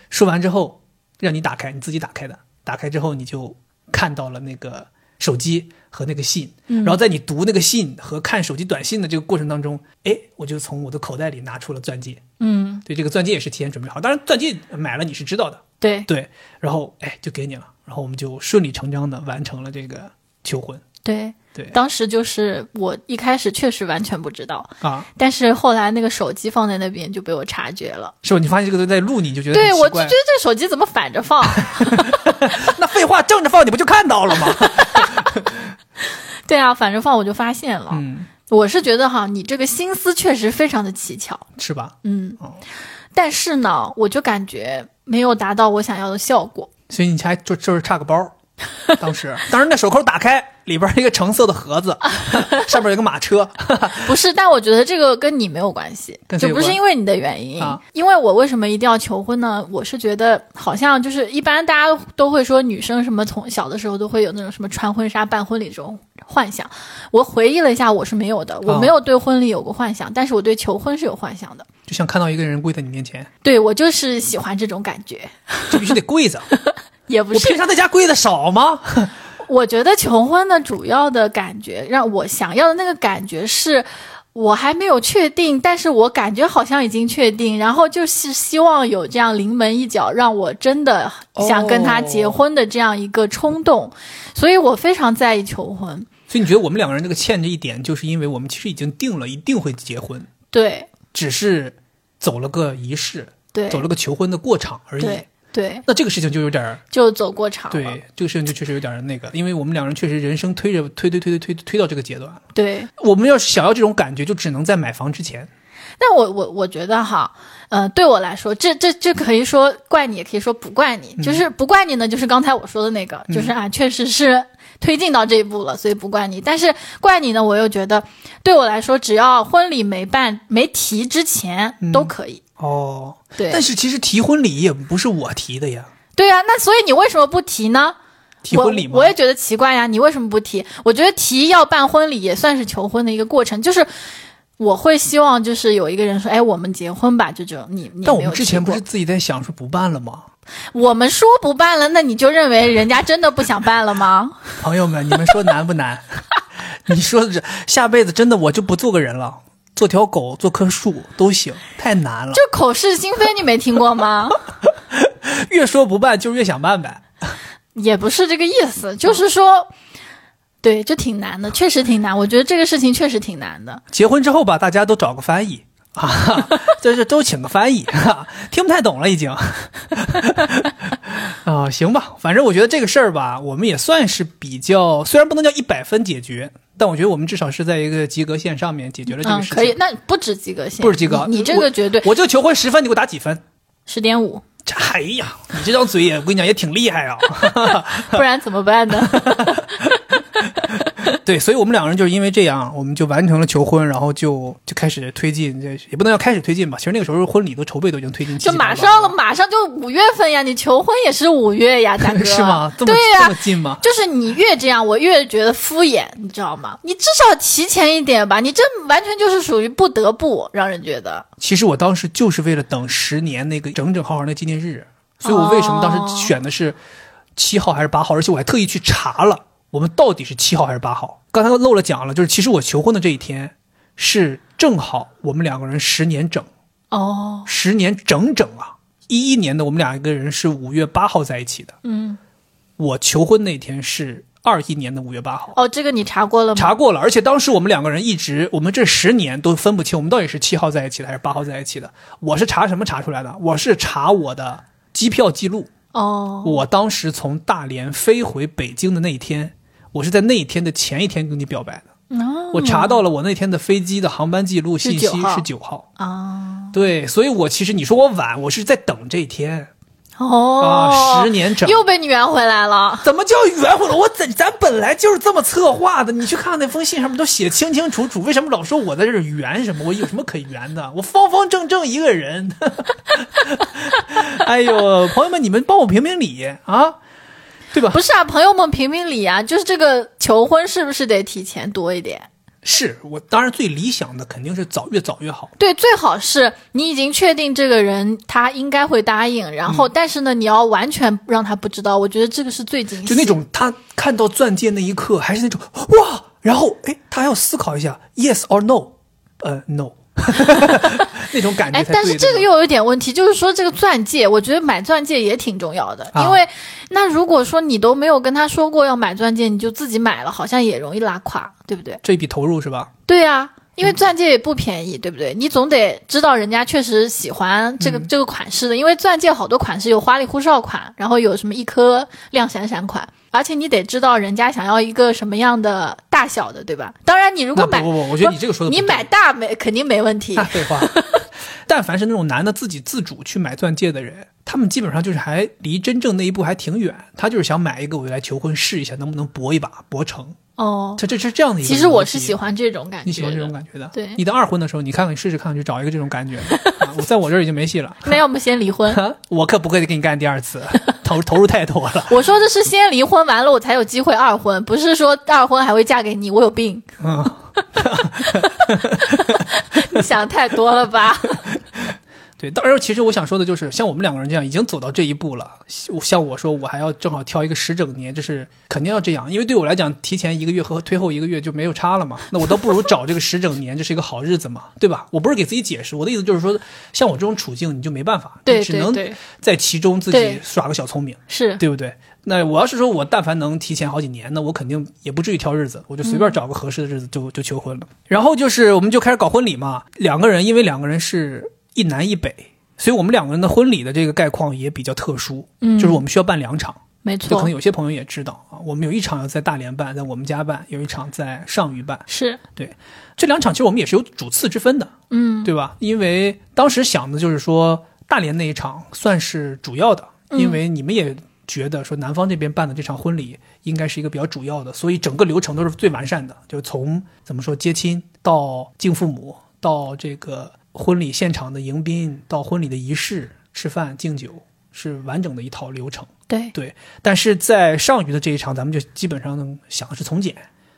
[SPEAKER 1] 说完之后让你打开，你自己打开的。打开之后你就看到了那个手机和那个信。然后在你读那个信和看手机短信的这个过程当中，哎，我就从我的口袋里拿出了钻戒。
[SPEAKER 2] 嗯，
[SPEAKER 1] 对，这个钻戒也是提前准备好。当然，钻戒买了你是知道的。
[SPEAKER 2] 对
[SPEAKER 1] 对，然后哎，就给你了。然后我们就顺理成章的完成了这个求婚。
[SPEAKER 2] 对
[SPEAKER 1] 对，
[SPEAKER 2] 当时就是我一开始确实完全不知道
[SPEAKER 1] 啊，
[SPEAKER 2] 但是后来那个手机放在那边就被我察觉了。
[SPEAKER 1] 是吧？你发现这个都在录，你就觉得
[SPEAKER 2] 对我就觉得这手机怎么反着放？
[SPEAKER 1] 那废话，正着放你不就看到了吗？
[SPEAKER 2] 对啊，反着放我就发现了。
[SPEAKER 1] 嗯，
[SPEAKER 2] 我是觉得哈，你这个心思确实非常的蹊跷，
[SPEAKER 1] 是吧？
[SPEAKER 2] 嗯，但是呢，我就感觉没有达到我想要的效果。
[SPEAKER 1] 所以你还就就是差个包，当时，当时那手扣打开，里边一个橙色的盒子，上面有个马车。
[SPEAKER 2] 不是，但我觉得这个跟你没有关系，就不是因为你的原因。因为我为什么一定要求婚呢？我是觉得好像就是一般大家都会说女生什么从小的时候都会有那种什么穿婚纱办婚礼这种幻想。我回忆了一下，我是没有的，我没有对婚礼有过幻想，但是我对求婚是有幻想的。
[SPEAKER 1] 就像看到一个人跪在你面前，
[SPEAKER 2] 对我就是喜欢这种感觉，
[SPEAKER 1] 就必须得跪着。
[SPEAKER 2] 也不是，
[SPEAKER 1] 我平常在家跪的少吗？
[SPEAKER 2] 我觉得求婚的主要的感觉，让我想要的那个感觉是，我还没有确定，但是我感觉好像已经确定，然后就是希望有这样临门一脚，让我真的想跟他结婚的这样一个冲动，所以我非常在意求婚。
[SPEAKER 1] 所以你觉得我们两个人这个欠着一点，就是因为我们其实已经定了一定会结婚，
[SPEAKER 2] 对，
[SPEAKER 1] 只是走了个仪式，
[SPEAKER 2] 对，
[SPEAKER 1] 走了个求婚的过场而已。
[SPEAKER 2] 对，
[SPEAKER 1] 那这个事情就有点
[SPEAKER 2] 就走过场了。
[SPEAKER 1] 对，这个事情就确实有点那个，因为我们两人确实人生推着推推推推推推到这个阶段了。
[SPEAKER 2] 对，
[SPEAKER 1] 我们要是想要这种感觉，就只能在买房之前。
[SPEAKER 2] 但我我我觉得哈，呃，对我来说，这这这可以说怪你，也可以说不怪你。就是不怪你呢，就是刚才我说的那个，就是啊，确实是推进到这一步了，所以不怪你。但是怪你呢，我又觉得对我来说，只要婚礼没办没提之前都可以。
[SPEAKER 1] 哦，
[SPEAKER 2] 对，
[SPEAKER 1] 但是其实提婚礼也不是我提的呀。
[SPEAKER 2] 对呀，那所以你为什么不提呢？
[SPEAKER 1] 提婚礼吗？
[SPEAKER 2] 我也觉得奇怪呀，你为什么不提？我觉得提要办婚礼也算是求婚的一个过程，就是我会希望就是有一个人说，哎，我们结婚吧，这种你你。
[SPEAKER 1] 但我们之前不是自己在想说不办了吗？
[SPEAKER 2] 我们说不办了，那你就认为人家真的不想办了吗？
[SPEAKER 1] 朋友们，你们说难不难？你说这下辈子真的我就不做个人了。做条狗，做棵树都行，太难了。
[SPEAKER 2] 就口是心非，你没听过吗？
[SPEAKER 1] 越说不办，就越想办呗。
[SPEAKER 2] 也不是这个意思，就是说，对，就挺难的，确实挺难。我觉得这个事情确实挺难的。
[SPEAKER 1] 结婚之后吧，大家都找个翻译啊，就是都请个翻译，哈，听不太懂了已经。啊，行吧，反正我觉得这个事儿吧，我们也算是比较，虽然不能叫一百分解决，但我觉得我们至少是在一个及格线上面解决了这个
[SPEAKER 2] 嗯，
[SPEAKER 1] 事情。
[SPEAKER 2] 可以，那不止及格线，
[SPEAKER 1] 不止及格
[SPEAKER 2] 你你这个绝对
[SPEAKER 1] 我这个求婚十分，你给我打几分？
[SPEAKER 2] 十点五，
[SPEAKER 1] 这哎呀，你这张嘴也，我跟你讲也挺厉害啊。
[SPEAKER 2] 不然怎么办呢？
[SPEAKER 1] 对，所以我们两个人就是因为这样，我们就完成了求婚，然后就就开始推进，这也不能叫开始推进吧。其实那个时候婚礼都筹备都已经推进七
[SPEAKER 2] 就马上了，马上就五月份呀，你求婚也是五月呀，大 哥，
[SPEAKER 1] 是吗？这么
[SPEAKER 2] 对呀、
[SPEAKER 1] 这么近吗？
[SPEAKER 2] 就是你越这样，我越觉得敷衍，你知道吗？你至少提前一点吧，你这完全就是属于不得不让人觉得。
[SPEAKER 1] 其实我当时就是为了等十年那个整整好好的纪念日，所以我为什么当时选的是七号还是八号，而且我还特意去查了，我们到底是七号还是八号。刚才漏了讲了，就是其实我求婚的这一天是正好我们两个人十年整，
[SPEAKER 2] 哦，
[SPEAKER 1] 十年整整啊！一一年的我们两个人是五月八号在一起的，
[SPEAKER 2] 嗯，
[SPEAKER 1] 我求婚那天是二一年的五月八号。
[SPEAKER 2] 哦，这个你查过了吗？
[SPEAKER 1] 查过了，而且当时我们两个人一直，我们这十年都分不清，我们到底是七号在一起的还是八号在一起的。我是查什么查出来的？我是查我的机票记录。
[SPEAKER 2] 哦，
[SPEAKER 1] 我当时从大连飞回北京的那一天，我是在那一天的前一天跟你表白的。
[SPEAKER 2] 哦
[SPEAKER 1] 我查到了我那天的飞机的航班记录信息
[SPEAKER 2] 是9号
[SPEAKER 1] 是九号。
[SPEAKER 2] 啊，
[SPEAKER 1] 对，所以我其实你说我晚，我是在等这一天
[SPEAKER 2] 哦，
[SPEAKER 1] 啊，十年整。
[SPEAKER 2] 又被你圆回来了。
[SPEAKER 1] 怎么叫圆回来？我咱咱本来就是这么策划的。你去看看那封信上面都写清清楚楚，为什么老说我在这儿圆什么？我有什么可圆的？我方方正正一个人。哎呦，朋友们，你们帮我评评理啊，对吧？
[SPEAKER 2] 不是啊，朋友们评评理啊，就是这个求婚是不是得提前多一点？
[SPEAKER 1] 是我当然最理想的肯定是早越早越好。
[SPEAKER 2] 对，最好是你已经确定这个人他应该会答应，然后、但是呢，你要完全让他不知道，我觉得这个是最惊喜。
[SPEAKER 1] 就那种他看到钻戒那一刻，还是那种哇，然后哎，他还要思考一下 yes or no，呃 no，那种感觉
[SPEAKER 2] 哎，但是这个又有一点问题，就是说这个钻戒，我觉得买钻戒也挺重要的，
[SPEAKER 1] 啊
[SPEAKER 2] 因为那如果说你都没有跟他说过要买钻戒，你就自己买了，好像也容易拉垮，对不对？
[SPEAKER 1] 这笔投入是吧？
[SPEAKER 2] 对呀、因为钻戒也不便宜，对不对？你总得知道人家确实喜欢这个、这个款式的，因为钻戒好多款式有花里胡哨款，然后有什么一颗亮闪闪款，而且你得知道人家想要一个什么样的大小的，对吧？当然，你如果买
[SPEAKER 1] 不不不，我觉得你这个说的
[SPEAKER 2] 你买大没肯定没问题
[SPEAKER 1] 那。废话。但凡是那种男的自己自主去买钻戒的人，他们基本上就是还离真正那一步还挺远。他就是想买一个，我来求婚试一下能不能搏一把，搏成。
[SPEAKER 2] 哦，
[SPEAKER 1] 这这是这样的一个。
[SPEAKER 2] 其实我是喜欢这种感觉，
[SPEAKER 1] 你喜欢这种感觉的。
[SPEAKER 2] 对
[SPEAKER 1] 你的二婚的时候，你看看，你试试看，去找一个这种感觉 我在我这儿已经没戏了。
[SPEAKER 2] 那要么先离婚。
[SPEAKER 1] 啊 我可不会给你干第二次，投 投入太多了。
[SPEAKER 2] 我说的是先离婚完了，我才有机会二婚，不是说二婚还会嫁给你，我有病。
[SPEAKER 1] 嗯，
[SPEAKER 2] 你想太多了吧？
[SPEAKER 1] 对，当然，其实我想说的就是，像我们两个人这样已经走到这一步了，像我说，我还要正好挑一个十整年，这是肯定要这样，因为对我来讲，提前一个月和推后一个月就没有差了嘛。那我倒不如找这个十整年，这是一个好日子嘛，对吧？我不是给自己解释，我的意思就是说，像我这种处境，你就没办法，
[SPEAKER 2] 对
[SPEAKER 1] 你只能在其中自己耍个小聪明，
[SPEAKER 2] 是
[SPEAKER 1] 对不对？那我要是说我但凡能提前好几年，那我肯定也不至于挑日子，我就随便找个合适的日子就、就求婚了。然后就是我们就开始搞婚礼嘛，两个人因为两个人是一南一北，所以我们两个人的婚礼的这个概况也比较特殊，
[SPEAKER 2] 嗯
[SPEAKER 1] 就是我们需要办两场。
[SPEAKER 2] 没错
[SPEAKER 1] 这可能，有些朋友也知道啊，我们有一场要在大连办，在我们家办；有一场在上虞办。
[SPEAKER 2] 是对
[SPEAKER 1] 这两场其实我们也是有主次之分的，
[SPEAKER 2] 嗯
[SPEAKER 1] 对吧？因为当时想的就是说，大连那一场算是主要的，
[SPEAKER 2] 嗯
[SPEAKER 1] 因为你们也觉得说南方这边办的这场婚礼应该是一个比较主要的，所以整个流程都是最完善的，就从怎么说接亲到敬父母，到这个婚礼现场的迎宾，到婚礼的仪式、吃饭、敬酒，是完整的一套流程。
[SPEAKER 2] 对，
[SPEAKER 1] 对，但是在上虞的这一场，咱们就基本上想的是从简，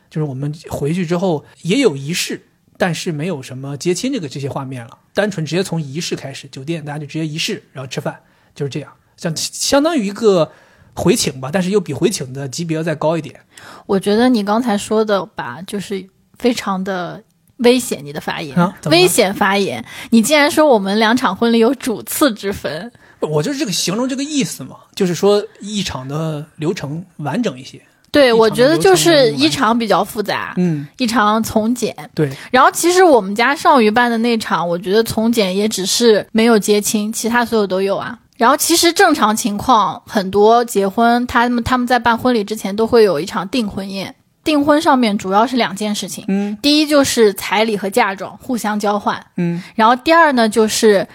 [SPEAKER 1] 就是我们回去之后也有仪式，但是没有什么接亲这个这些画面了，单纯直接从仪式开始，酒店大家就直接仪式，然后吃饭，就是这样，像相当于一个回请吧，但是又比回请的级别要再高一点。
[SPEAKER 2] 我觉得你刚才说的吧，就是非常的危险，你的发言、危险发言。你竟然说我们两场婚礼有主次之分，
[SPEAKER 1] 我就是这个形容这个意思嘛，就是说一场的流程完整一些。
[SPEAKER 2] 对，我觉得就是一场比较复杂，
[SPEAKER 1] 嗯，
[SPEAKER 2] 一场从简。
[SPEAKER 1] 对，
[SPEAKER 2] 然后其实我们家少宇办的那场，我觉得从简也只是没有结亲，其他所有都有啊。然后其实正常情况，很多结婚，他们他们在办婚礼之前都会有一场订婚宴。订婚上面主要是两件事情，
[SPEAKER 1] 嗯。
[SPEAKER 2] 第一就是彩礼和嫁妆互相交换，
[SPEAKER 1] 嗯，
[SPEAKER 2] 然后第二呢就是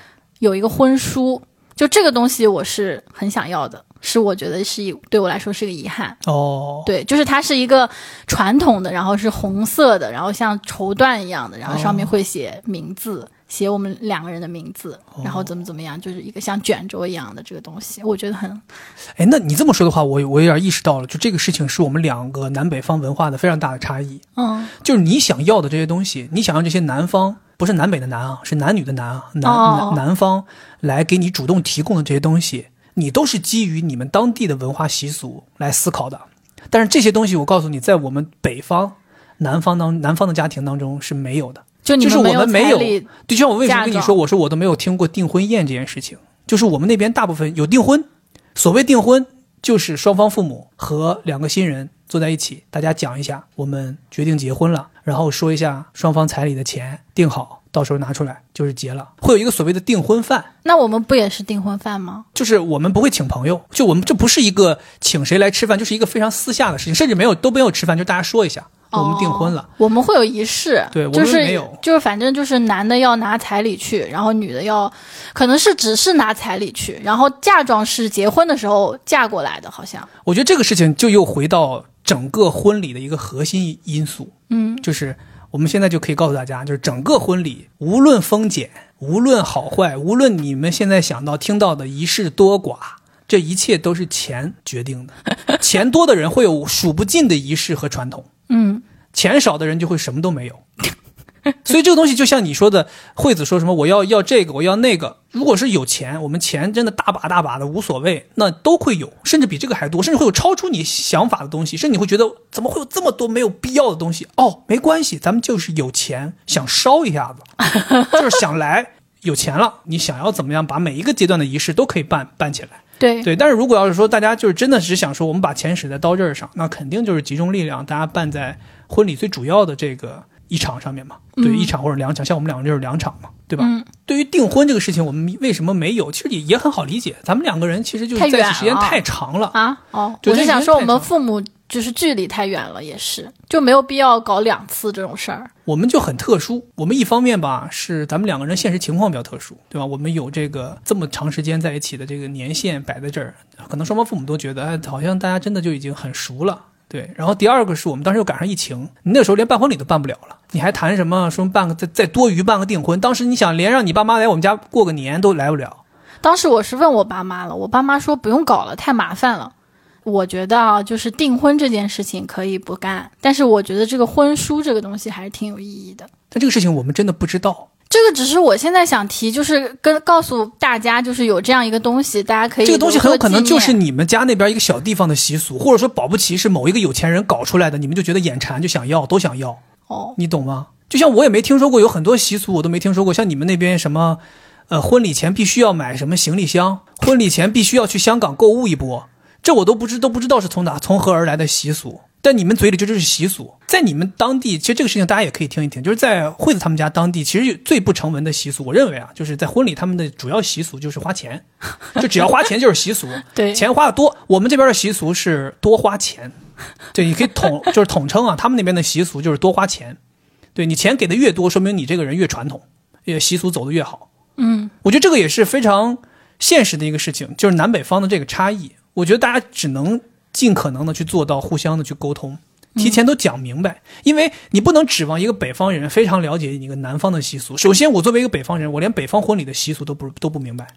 [SPEAKER 2] 有一个婚书，就这个东西我是很想要的，是我觉得是一对我来说是个遗憾。
[SPEAKER 1] 哦，
[SPEAKER 2] 对，就是它是一个传统的，然后是红色的，然后像绸缎一样的，然后上面会写名字，写我们两个人的名字，然后怎么怎么样，就是一个像卷轴一样的这个东西，我觉得很
[SPEAKER 1] 哎，那你这么说的话，我我有点意识到了，就这个事情是我们两个南北方文化的非常大的差异。
[SPEAKER 2] 嗯
[SPEAKER 1] 就是你想要的这些东西，你想让这些南方不是南北的南啊，是男女的男啊，南、
[SPEAKER 2] 哦
[SPEAKER 1] 南南方来给你主动提供的这些东西，你都是基于你们当地的文化习俗来思考的。但是这些东西，我告诉你，在我们北方、南方当南方的家庭当中是没有的。
[SPEAKER 2] 就
[SPEAKER 1] 是我
[SPEAKER 2] 们
[SPEAKER 1] 们没有就像我为什么跟你说，我说我都没有听过订婚宴这件事情，就是我们那边大部分有订婚，所谓订婚就是双方父母和两个新人坐在一起，大家讲一下我们决定结婚了，然后说一下双方彩礼的钱定好，到时候拿出来就是结了，会有一个所谓的订婚饭。
[SPEAKER 2] 那我们不也是订婚饭吗？
[SPEAKER 1] 就是我们不会请朋友，就我们这不是一个请谁来吃饭，就是一个非常私下的事情，甚至没有都没有吃饭，就大家说一下我们订婚了。
[SPEAKER 2] 哦我们会有仪式，
[SPEAKER 1] 对
[SPEAKER 2] 就是
[SPEAKER 1] 没有
[SPEAKER 2] 就是反正就是男的要拿彩礼去，然后女的要，可能是只是拿彩礼去，然后嫁妆是结婚的时候嫁过来的，好像，
[SPEAKER 1] 我觉得这个事情就又回到整个婚礼的一个核心因素，
[SPEAKER 2] 嗯，
[SPEAKER 1] 就是我们现在就可以告诉大家，就是整个婚礼，无论丰俭，无论好坏，无论你们现在想到听到的仪式多寡，这一切都是钱决定的。钱多的人会有数不尽的仪式和传统，
[SPEAKER 2] 嗯，
[SPEAKER 1] 钱少的人就会什么都没有。所以这个东西就像你说的，惠子说什么我要要这个，我要那个。如果是有钱，我们钱真的大把大把的无所谓，那都会有，甚至比这个还多，甚至会有超出你想法的东西，甚至你会觉得怎么会有这么多没有必要的东西？哦，没关系，咱们就是有钱，想烧一下子，就是想来有钱了，你想要怎么样把每一个阶段的仪式都可以办办起来。
[SPEAKER 2] 对，
[SPEAKER 1] 对，但是如果要是说大家就是真的只想说我们把钱使在刀刃上，那肯定就是集中力量，大家办在婚礼最主要的这个一场上面嘛。对，
[SPEAKER 2] 嗯
[SPEAKER 1] 一场或者两场，像我们两个就是两场嘛，对吧？
[SPEAKER 2] 嗯
[SPEAKER 1] 对于订婚这个事情，我们为什么没有？其实也也很好理解，咱们两个人其实就是在一起时间太长了。
[SPEAKER 2] 啊，哦，我是想说我们父母就是距离太远了，也是就没有必要搞两次这种事儿。
[SPEAKER 1] 我们就很特殊，我们一方面吧是咱们两个人现实情况比较特殊，对吧？我们有这个这么长时间在一起的这个年限摆在这儿，可能双方父母都觉得，哎，好像大家真的就已经很熟了。对，然后第二个是我们当时又赶上疫情，你那时候连办婚礼都办不了了，你还谈什么说办个再再多余办个订婚？当时你想连让你爸妈来我们家过个年都来不了，
[SPEAKER 2] 当时我是问我爸妈了，我爸妈说不用搞了，太麻烦了。我觉得啊，就是订婚这件事情可以不干，但是我觉得这个婚书这个东西还是挺有意义的。
[SPEAKER 1] 但这个事情我们真的不知道。
[SPEAKER 2] 这个只是我现在想提，就是跟告诉大家，就是有这样一个东西，大家可以
[SPEAKER 1] 这个东西很有可能就是你们家那边一个小地方的习俗，或者说保不齐是某一个有钱人搞出来的，你们就觉得眼馋就想要，都想要。
[SPEAKER 2] 哦，
[SPEAKER 1] 你懂吗？就像我也没听说过，有很多习俗我都没听说过。像你们那边什么，呃，婚礼前必须要买什么行李箱，婚礼前必须要去香港购物一波，这我都不知都不知道是从哪从何而来的习俗。在你们嘴里这就是习俗，在你们当地，其实这个事情大家也可以听一听。就是在惠子他们家当地，其实最不成文的习俗，我认为啊，就是在婚礼他们的主要习俗就是花钱，就只要花钱就是习俗。
[SPEAKER 2] 对
[SPEAKER 1] 钱花的多，我们这边的习俗是多花钱。对，你可以统 就是统称啊，他们那边的习俗就是多花钱。对你钱给的越多，说明你这个人越传统，也习俗走的越好。
[SPEAKER 2] 嗯，
[SPEAKER 1] 我觉得这个也是非常现实的一个事情，就是南北方的这个差异。我觉得大家只能尽可能的去做到互相的去沟通，提前都讲明白，因为你不能指望一个北方人非常了解一个南方的习俗。首先，我作为一个北方人，我连北方婚礼的习俗都不都不明白，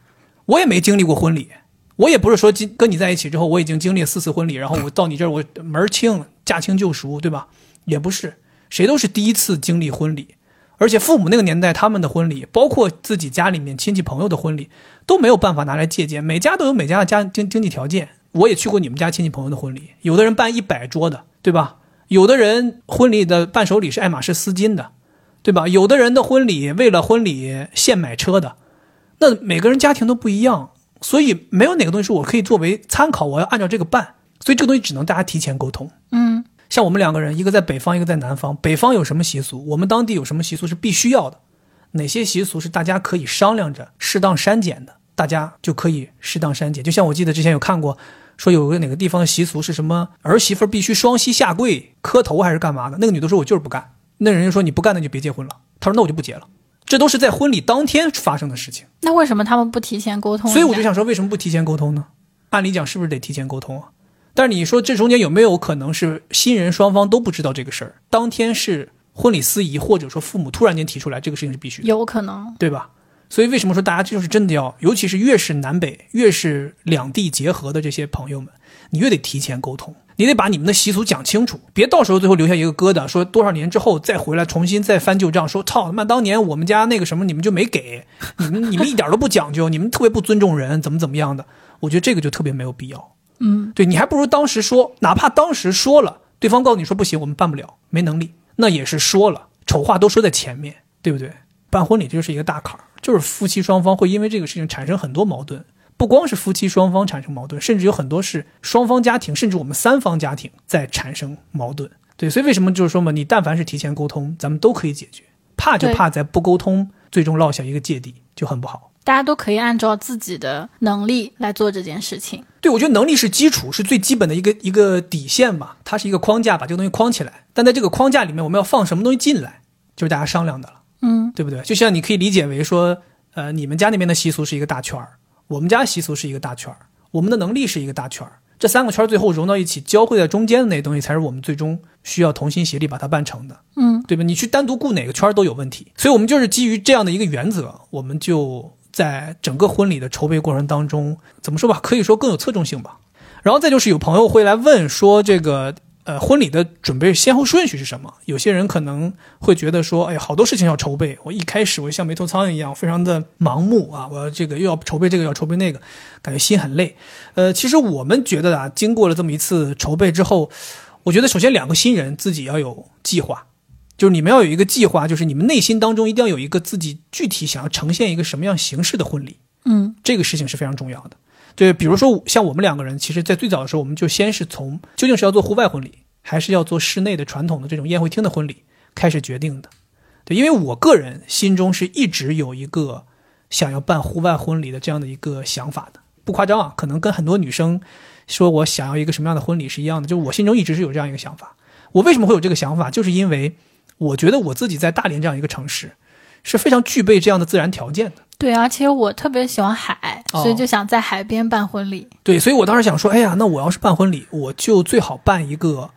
[SPEAKER 1] 我也没经历过婚礼，我也不是说今跟你在一起之后，我已经经历四次婚礼，然后我到你这儿我门儿清驾轻就熟，对吧？也不是，谁都是第一次经历婚礼。而且父母那个年代，他们的婚礼，包括自己家里面亲戚朋友的婚礼，都没有办法拿来借鉴。每家都有每家的家经经济条件。我也去过你们家亲戚朋友的婚礼，有的人办一百桌的，对吧？有的人婚礼的伴手礼是爱马仕丝巾的，对吧？有的人的婚礼为了婚礼现买车的，那每个人家庭都不一样，所以没有哪个东西是我可以作为参考，我要按照这个办。所以这个东西只能大家提前沟通。
[SPEAKER 2] 嗯
[SPEAKER 1] 像我们两个人，一个在北方，一个在南方。北方有什么习俗？我们当地有什么习俗是必须要的？哪些习俗是大家可以商量着适当删减的？大家就可以适当删减。就像我记得之前有看过，说有个哪个地方的习俗是什么儿媳妇必须双膝下跪磕头还是干嘛的？那个女的说：“我就是不干。”那人家说：“你不干那就别结婚了。”她说：“那我就不结了。”这都是在婚礼当天发生的事情。
[SPEAKER 2] 那为什么他们不提前沟通？
[SPEAKER 1] 所以我就想说，为什么不提前沟通呢？按理讲是不是得提前沟通啊？但是你说这中间有没有可能是新人双方都不知道这个事儿？当天是婚礼司仪或者说父母突然间提出来，这个事情是必须的，
[SPEAKER 2] 有可能。
[SPEAKER 1] 对吧？所以为什么说大家就是真的要，尤其是越是南北，越是两地结合的这些朋友们，你越得提前沟通，你得把你们的习俗讲清楚，别到时候最后留下一个疙瘩，说多少年之后再回来重新再翻旧账，说操他妈当年我们家那个什么你们就没给，你们你们一点都不讲究，你们特别不尊重人，怎么怎么样的，我觉得这个就特别没有必要。
[SPEAKER 2] 嗯，
[SPEAKER 1] 对你还不如当时说，哪怕当时说了，对方告诉你说不行，我们办不了，没能力，那也是说了，丑话都说在前面，对不对？办婚礼这就是一个大坎儿，就是夫妻双方会因为这个事情产生很多矛盾，不光是夫妻双方产生矛盾，甚至有很多是双方家庭，甚至我们三方家庭在产生矛盾。对，所以为什么就是说嘛，你但凡是提前沟通，咱们都可以解决，怕就怕在不沟通，最终落下一个芥蒂，就很不好。
[SPEAKER 2] 大家都可以按照自己的能力来做这件事情。
[SPEAKER 1] 对，我觉得能力是基础，是最基本的一个一个底线吧，它是一个框架，把这个东西框起来。但在这个框架里面，我们要放什么东西进来，就是大家商量的了，
[SPEAKER 2] 嗯，
[SPEAKER 1] 对不对？就像你可以理解为说，呃，你们家那边的习俗是一个大圈儿，我们家习俗是一个大圈儿，我们的能力是一个大圈儿，这三个圈儿最后融到一起，交汇在中间的那些东西，才是我们最终需要同心协力把它办成的，
[SPEAKER 2] 嗯，
[SPEAKER 1] 对吧？你去单独顾哪个圈儿都有问题，所以我们就是基于这样的一个原则，我们就在整个婚礼的筹备过程当中，怎么说吧，可以说更有侧重性吧。然后再就是有朋友会来问说，这个呃婚礼的准备先后顺序是什么？有些人可能会觉得说，哎，好多事情要筹备，我一开始我像没头苍蝇一样，非常的盲目啊，我要这个又要筹备这个，要筹备那个，感觉心很累。呃，其实我们觉得啊，经过了这么一次筹备之后，我觉得首先两个新人自己要有计划。就是你们要有一个计划，就是你们内心当中一定要有一个自己具体想要呈现一个什么样形式的婚礼，
[SPEAKER 2] 嗯
[SPEAKER 1] 这个事情是非常重要的。对，比如说像我们两个人，其实，在最早的时候，我们就先是从究竟是要做户外婚礼，还是要做室内的传统的这种宴会厅的婚礼开始决定的。对，因为我个人心中是一直有一个想要办户外婚礼的这样的一个想法的，不夸张啊，可能跟很多女生说我想要一个什么样的婚礼是一样的，就是我心中一直是有这样一个想法。我为什么会有这个想法？就是因为我觉得我自己在大连这样一个城市是非常具备这样的自然条件的。
[SPEAKER 2] 对，而且我特别喜欢海，
[SPEAKER 1] 哦
[SPEAKER 2] 所以就想在海边办婚礼。
[SPEAKER 1] 对，所以我当时想说，哎呀，那我要是办婚礼，我就最好办一个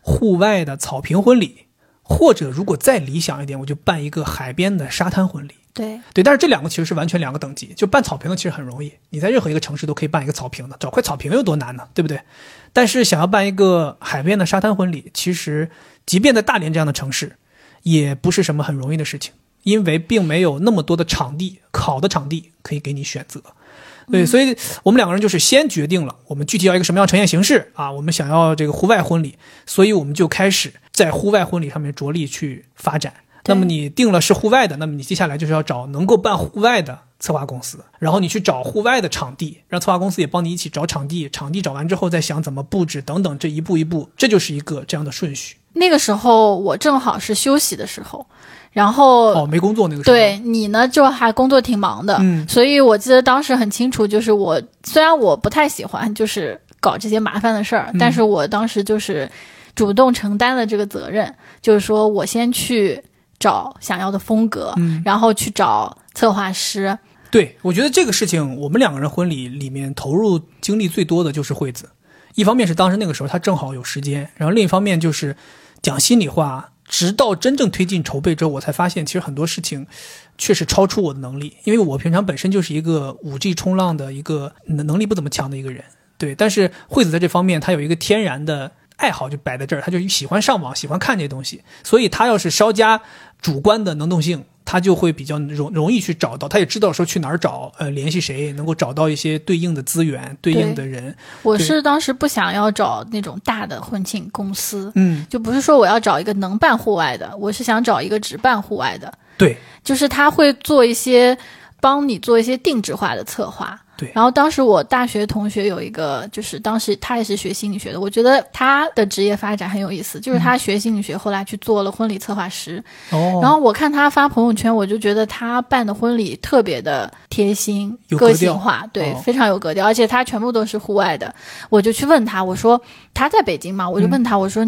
[SPEAKER 1] 户外的草坪婚礼，或者如果再理想一点，我就办一个海边的沙滩婚礼。
[SPEAKER 2] 对，
[SPEAKER 1] 对，但是这两个其实是完全两个等级。就办草坪的其实很容易，你在任何一个城市都可以办一个草坪的，找块草坪有多难呢？对不对？但是想要办一个海边的沙滩婚礼，其实即便在大连这样的城市，也不是什么很容易的事情，因为并没有那么多的场地，好的场地可以给你选择。对，所以我们两个人就是先决定了我们具体要一个什么样的呈现形式啊，我们想要这个户外婚礼，所以我们就开始在户外婚礼上面着力去发展。那么你定了是户外的，那么你接下来就是要找能够办户外的策划公司，然后你去找户外的场地，让策划公司也帮你一起找场地，场地找完之后再想怎么布置等等，这一步一步，这就是一个这样的顺序。
[SPEAKER 2] 那个时候我正好是休息的时候，然后、
[SPEAKER 1] 哦，没工作那个时候，
[SPEAKER 2] 对你呢，就还工作挺忙的，
[SPEAKER 1] 嗯。
[SPEAKER 2] 所以我记得当时很清楚，就是我虽然我不太喜欢就是搞这些麻烦的事儿，
[SPEAKER 1] 嗯。
[SPEAKER 2] 但是我当时就是主动承担了这个责任，就是说我先去找想要的风格，
[SPEAKER 1] 嗯。
[SPEAKER 2] 然后去找策划师，
[SPEAKER 1] 对，我觉得这个事情，我们两个人婚礼里面投入精力最多的就是惠子。一方面是当时那个时候他正好有时间，然后另一方面就是讲心里话，直到真正推进筹备之后，我才发现其实很多事情确实超出我的能力，因为我平常本身就是一个五 G 冲浪的一个能力不怎么强的一个人，对。但是惠子在这方面，她有一个天然的爱好就摆在这儿，他就喜欢上网，喜欢看这些东西，所以他要是稍加主观的能动性，他就会比较容容易去找到，他也知道说去哪儿找，呃，联系谁，能够找到一些对应的资源、对应的人。
[SPEAKER 2] 我是当时不想要找那种大的婚庆公司，
[SPEAKER 1] 嗯，
[SPEAKER 2] 就不是说我要找一个能办户外的，我是想找一个只办户外的，
[SPEAKER 1] 对，
[SPEAKER 2] 就是他会做一些帮你做一些定制化的策划。
[SPEAKER 1] 对
[SPEAKER 2] 然后当时我大学同学有一个，就是当时他也是学心理学的，我觉得他的职业发展很有意思，就是他学心理学，后来去做了婚礼策划师。
[SPEAKER 1] 哦，
[SPEAKER 2] 然后我看他发朋友圈，我就觉得他办的婚礼特别的贴心、个性化，对，
[SPEAKER 1] 哦
[SPEAKER 2] 非常有格调，而且他全部都是户外的。我就去问他，我说他在北京嘛，我就问他，我说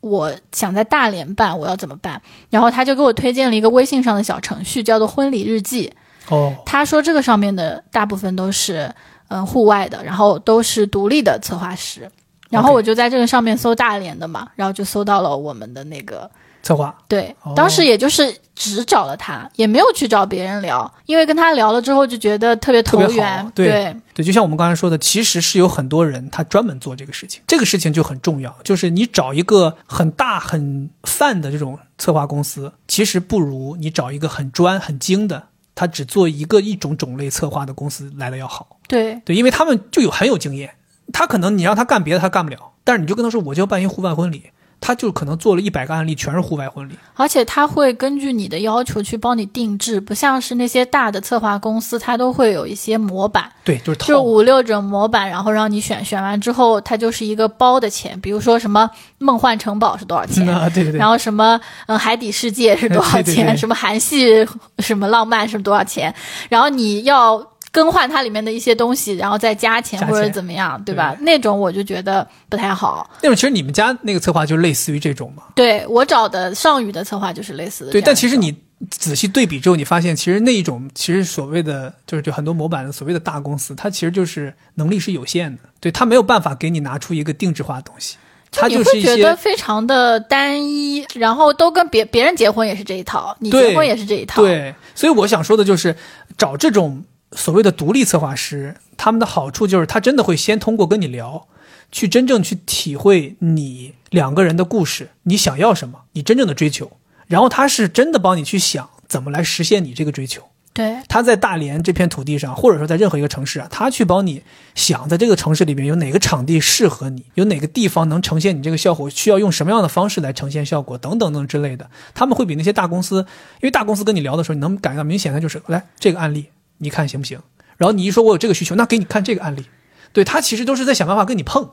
[SPEAKER 2] 我想在大连办，我要怎么办？然后他就给我推荐了一个微信上的小程序，叫做婚礼日记。
[SPEAKER 1] 哦，
[SPEAKER 2] 他说这个上面的大部分都是嗯户外的，然后都是独立的策划师。然后我就在这个上面搜大连的嘛，然后就搜到了我们的那个
[SPEAKER 1] 策划
[SPEAKER 2] 对
[SPEAKER 1] 哦，
[SPEAKER 2] 当时也就是只找了他，也没有去找别人聊，因为跟他聊了之后就觉得特别投缘。
[SPEAKER 1] 对对，就像我们刚才说的，其实是有很多人他专门做这个事情，这个事情就很重要。就是你找一个很大很泛的这种策划公司，其实不如你找一个很专很精的，他只做一个一种种类策划的公司来的要好。
[SPEAKER 2] 对
[SPEAKER 1] 对，因为他们就有很有经验，他可能你让他干别的他干不了，但是你就跟他说我就要办一户外婚礼，他就可能做了一百个案例全是户外婚礼。
[SPEAKER 2] 而且他会根据你的要求去帮你定制，不像是那些大的策划公司，他都会有一些模板，
[SPEAKER 1] 对，就是套。
[SPEAKER 2] 就五六种模板，然后让你选，选完之后它就是一个包的钱，比如说什么梦幻城堡是多少钱，
[SPEAKER 1] 啊，对对对。
[SPEAKER 2] 然，后什么嗯海底世界是多少钱，
[SPEAKER 1] 对对。对
[SPEAKER 2] 什么韩系什么浪漫是多少钱，然后你要更换它里面的一些东西，然后再加钱或者怎么样，对吧？那种我就觉得不太好。
[SPEAKER 1] 那种其实你们家那个策划就类似于这种嘛。
[SPEAKER 2] 对我找的上宇的策划就是类似的
[SPEAKER 1] 对。但其实你仔细对比之后，你发现其实那一种其实所谓的就是就很多模板的所谓的大公司，它其实就是能力是有限的，对，它没有办法给你拿出一个定制化的东西，它就是
[SPEAKER 2] 觉得非常的单一，然后都跟别别人结婚也是这一套，你结婚也是这一套。
[SPEAKER 1] 对，所以我想说的就是找这种所谓的独立策划师，他们的好处就是他真的会先通过跟你聊，去真正去体会你两个人的故事，你想要什么，你真正的追求，然后他是真的帮你去想怎么来实现你这个追求。
[SPEAKER 2] 对
[SPEAKER 1] 他在大连这片土地上，或者说在任何一个城市啊，他去帮你想，在这个城市里面有哪个场地适合你，有哪个地方能呈现你这个效果，需要用什么样的方式来呈现效果，等等等之类的。他们会比那些大公司，因为大公司跟你聊的时候，你能感觉到明显的就是，来这个案例，你看行不行？然后你一说我有这个需求，那给你看这个案例。对他其实都是在想办法跟你碰，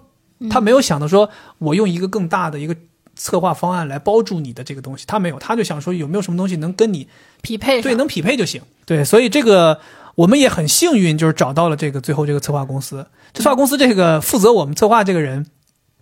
[SPEAKER 1] 他没有想到说我用一个更大的一个策划方案来包住你的这个东西，他没有，他就想说有没有什么东西能跟你
[SPEAKER 2] 匹配
[SPEAKER 1] 对，能匹配就行。对，所以这个我们也很幸运，就是找到了这个最后这个策划公司。这策划公司这个负责我们策划这个人，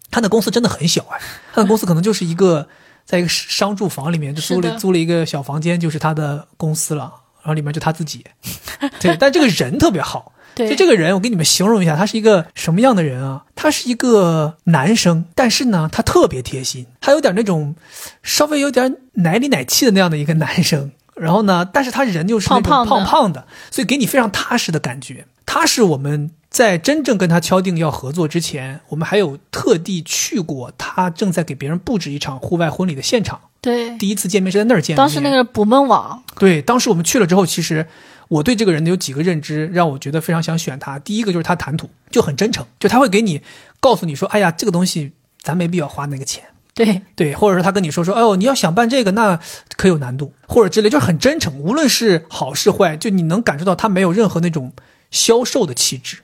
[SPEAKER 1] 他的公司真的很小哎，他的公司可能就是一个在一个商住房里面就租了租了一个小房间，就是他的公司了，然后里面就他自己。对，但这个人特别好。
[SPEAKER 2] 对
[SPEAKER 1] 就这个人，我给你们形容一下，他是一个什么样的人啊？他是一个男生，但是呢，他特别贴心，他有点那种稍微有点奶里奶气的那样的一个男生。然后呢，但是他人就是那种
[SPEAKER 2] 胖胖
[SPEAKER 1] 胖胖的，所以给你非常踏实的感觉。他是我们在真正跟他敲定要合作之前，我们还有特地去过他正在给别人布置一场户外婚礼的现场。
[SPEAKER 2] 对，
[SPEAKER 1] 第一次见面是在那儿见面。
[SPEAKER 2] 当时那个捕梦网，
[SPEAKER 1] 对，当时我们去了之后，其实我对这个人有几个认知，让我觉得非常想选他。第一个就是他谈吐就很真诚，就他会给你告诉你说，哎呀，这个东西咱没必要花那个钱。
[SPEAKER 2] 对
[SPEAKER 1] 对，或者说他跟你说说，哎呦，你要想办这个，那可有难度，或者之类，就是很真诚，无论是好是坏，就你能感受到他没有任何那种销售的气质，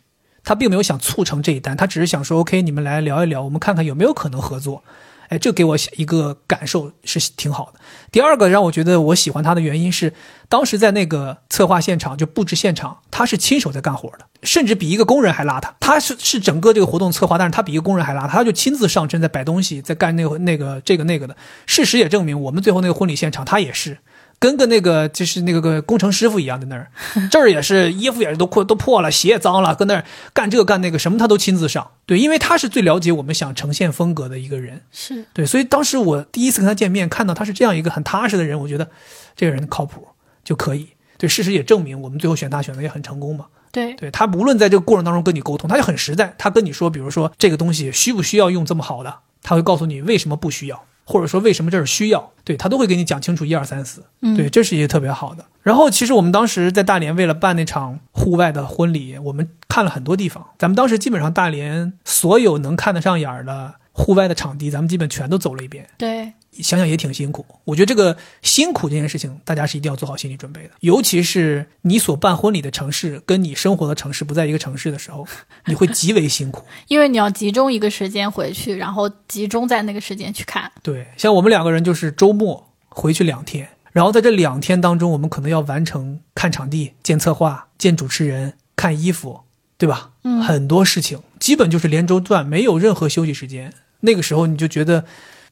[SPEAKER 1] 他并没有想促成这一单，他只是想说，OK，你们来聊一聊，我们看看有没有可能合作。哎，这给我一个感受是挺好的。第二个让我觉得我喜欢他的原因是，当时在那个策划现场就布置现场，他是亲手在干活的，甚至比一个工人还邋遢。他是是整个这个活动策划，但是他比一个工人还邋遢，他就亲自上阵在摆东西，在干那个那个这个那个的。事实也证明，我们最后那个婚礼现场，他也是。跟个那个就是那个个工程师傅一样，在那儿，这儿也是衣服也是都破都破了，鞋也脏了，跟那儿干这个干那个，什么他都亲自上。对，因为他是最了解我们想呈现风格的一个人。
[SPEAKER 2] 是
[SPEAKER 1] 对，所以当时我第一次跟他见面，看到他是这样一个很踏实的人，我觉得这个人靠谱就可以。对，事实也证明，我们最后选他选的也很成功嘛。
[SPEAKER 2] 对
[SPEAKER 1] 对他无论在这个过程当中跟你沟通，他就很实在。他跟你说，比如说这个东西需不需要用这么好的，他会告诉你为什么不需要，或者说为什么这儿需要，对他都会给你讲清楚一二三四。
[SPEAKER 2] 嗯
[SPEAKER 1] 对，这是一个特别好的。然后其实我们当时在大连为了办那场户外的婚礼，我们看了很多地方。咱们当时基本上大连所有能看得上眼儿的户外的场地，咱们基本全都走了一遍。
[SPEAKER 2] 对
[SPEAKER 1] 想想也挺辛苦。我觉得这个辛苦这件事情，大家是一定要做好心理准备的。尤其是你所办婚礼的城市跟你生活的城市不在一个城市的时候，你会极为辛苦。
[SPEAKER 2] 因为你要集中一个时间回去，然后集中在那个时间去看。
[SPEAKER 1] 对，像我们两个人就是周末回去两天，然后在这两天当中，我们可能要完成看场地、见策划、见主持人、看衣服，对吧？
[SPEAKER 2] 嗯
[SPEAKER 1] 很多事情基本就是连轴转，没有任何休息时间。那个时候你就觉得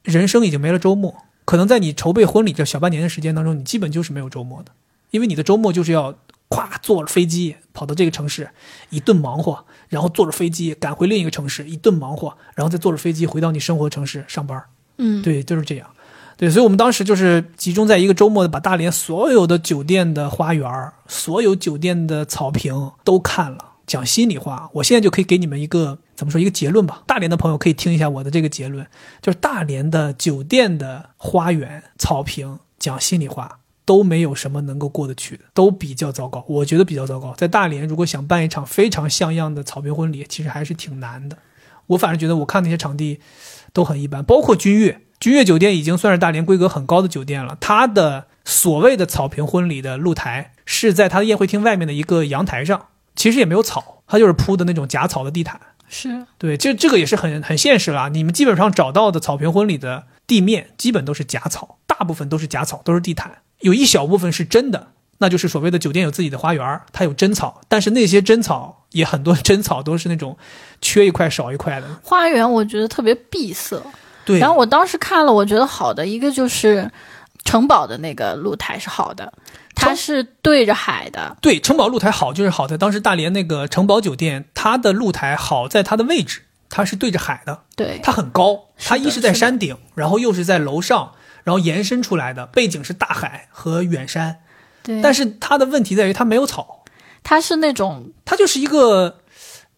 [SPEAKER 1] 人生已经没了周末，可能在你筹备婚礼这小半年的时间当中，你基本就是没有周末的，因为你的周末就是要咵坐着飞机跑到这个城市一顿忙活，然后坐着飞机赶回另一个城市一顿忙活，然后再坐着飞机回到你生活城市上班。
[SPEAKER 2] 嗯，
[SPEAKER 1] 对，就是这样。对，所以我们当时就是集中在一个周末，把大连所有的酒店的花园、所有酒店的草坪都看了。讲心里话，我现在就可以给你们一个怎么说一个结论吧。大连的朋友可以听一下我的这个结论，就是大连的酒店的花园、草坪，讲心里话都没有什么能够过得去的，都比较糟糕。我觉得比较糟糕。在大连，如果想办一场非常像样的草坪婚礼，其实还是挺难的。我反正觉得，我看那些场地都很一般，包括君悦。君悦酒店已经算是大连规格很高的酒店了。它的所谓的草坪婚礼的露台是在它的宴会厅外面的一个阳台上，其实也没有草，它就是铺的那种假草的地毯。
[SPEAKER 2] 是
[SPEAKER 1] 对，这这个也是很很现实啦。你们基本上找到的草坪婚礼的地面，基本都是假草，大部分都是假草，都是地毯，有一小部分是真的，那就是所谓的酒店有自己的花园，它有真草，但是那些真草也很多真草都是那种缺一块少一块的。
[SPEAKER 2] 花园，我觉得特别闭塞。
[SPEAKER 1] 对，
[SPEAKER 2] 然后我当时看了，我觉得好的一个就是城堡的那个露台是好的，它是对着海的。
[SPEAKER 1] 对，城堡露台好就是好在当时大连那个城堡酒店，它的露台好在它的位置，它是对着海的，
[SPEAKER 2] 对，
[SPEAKER 1] 它很高，它一是在山顶，然后又是在楼上，然后延伸出来的，背景是大海和远山。
[SPEAKER 2] 对，
[SPEAKER 1] 但是它的问题在于它没有草，
[SPEAKER 2] 它是那种
[SPEAKER 1] 它就是一个，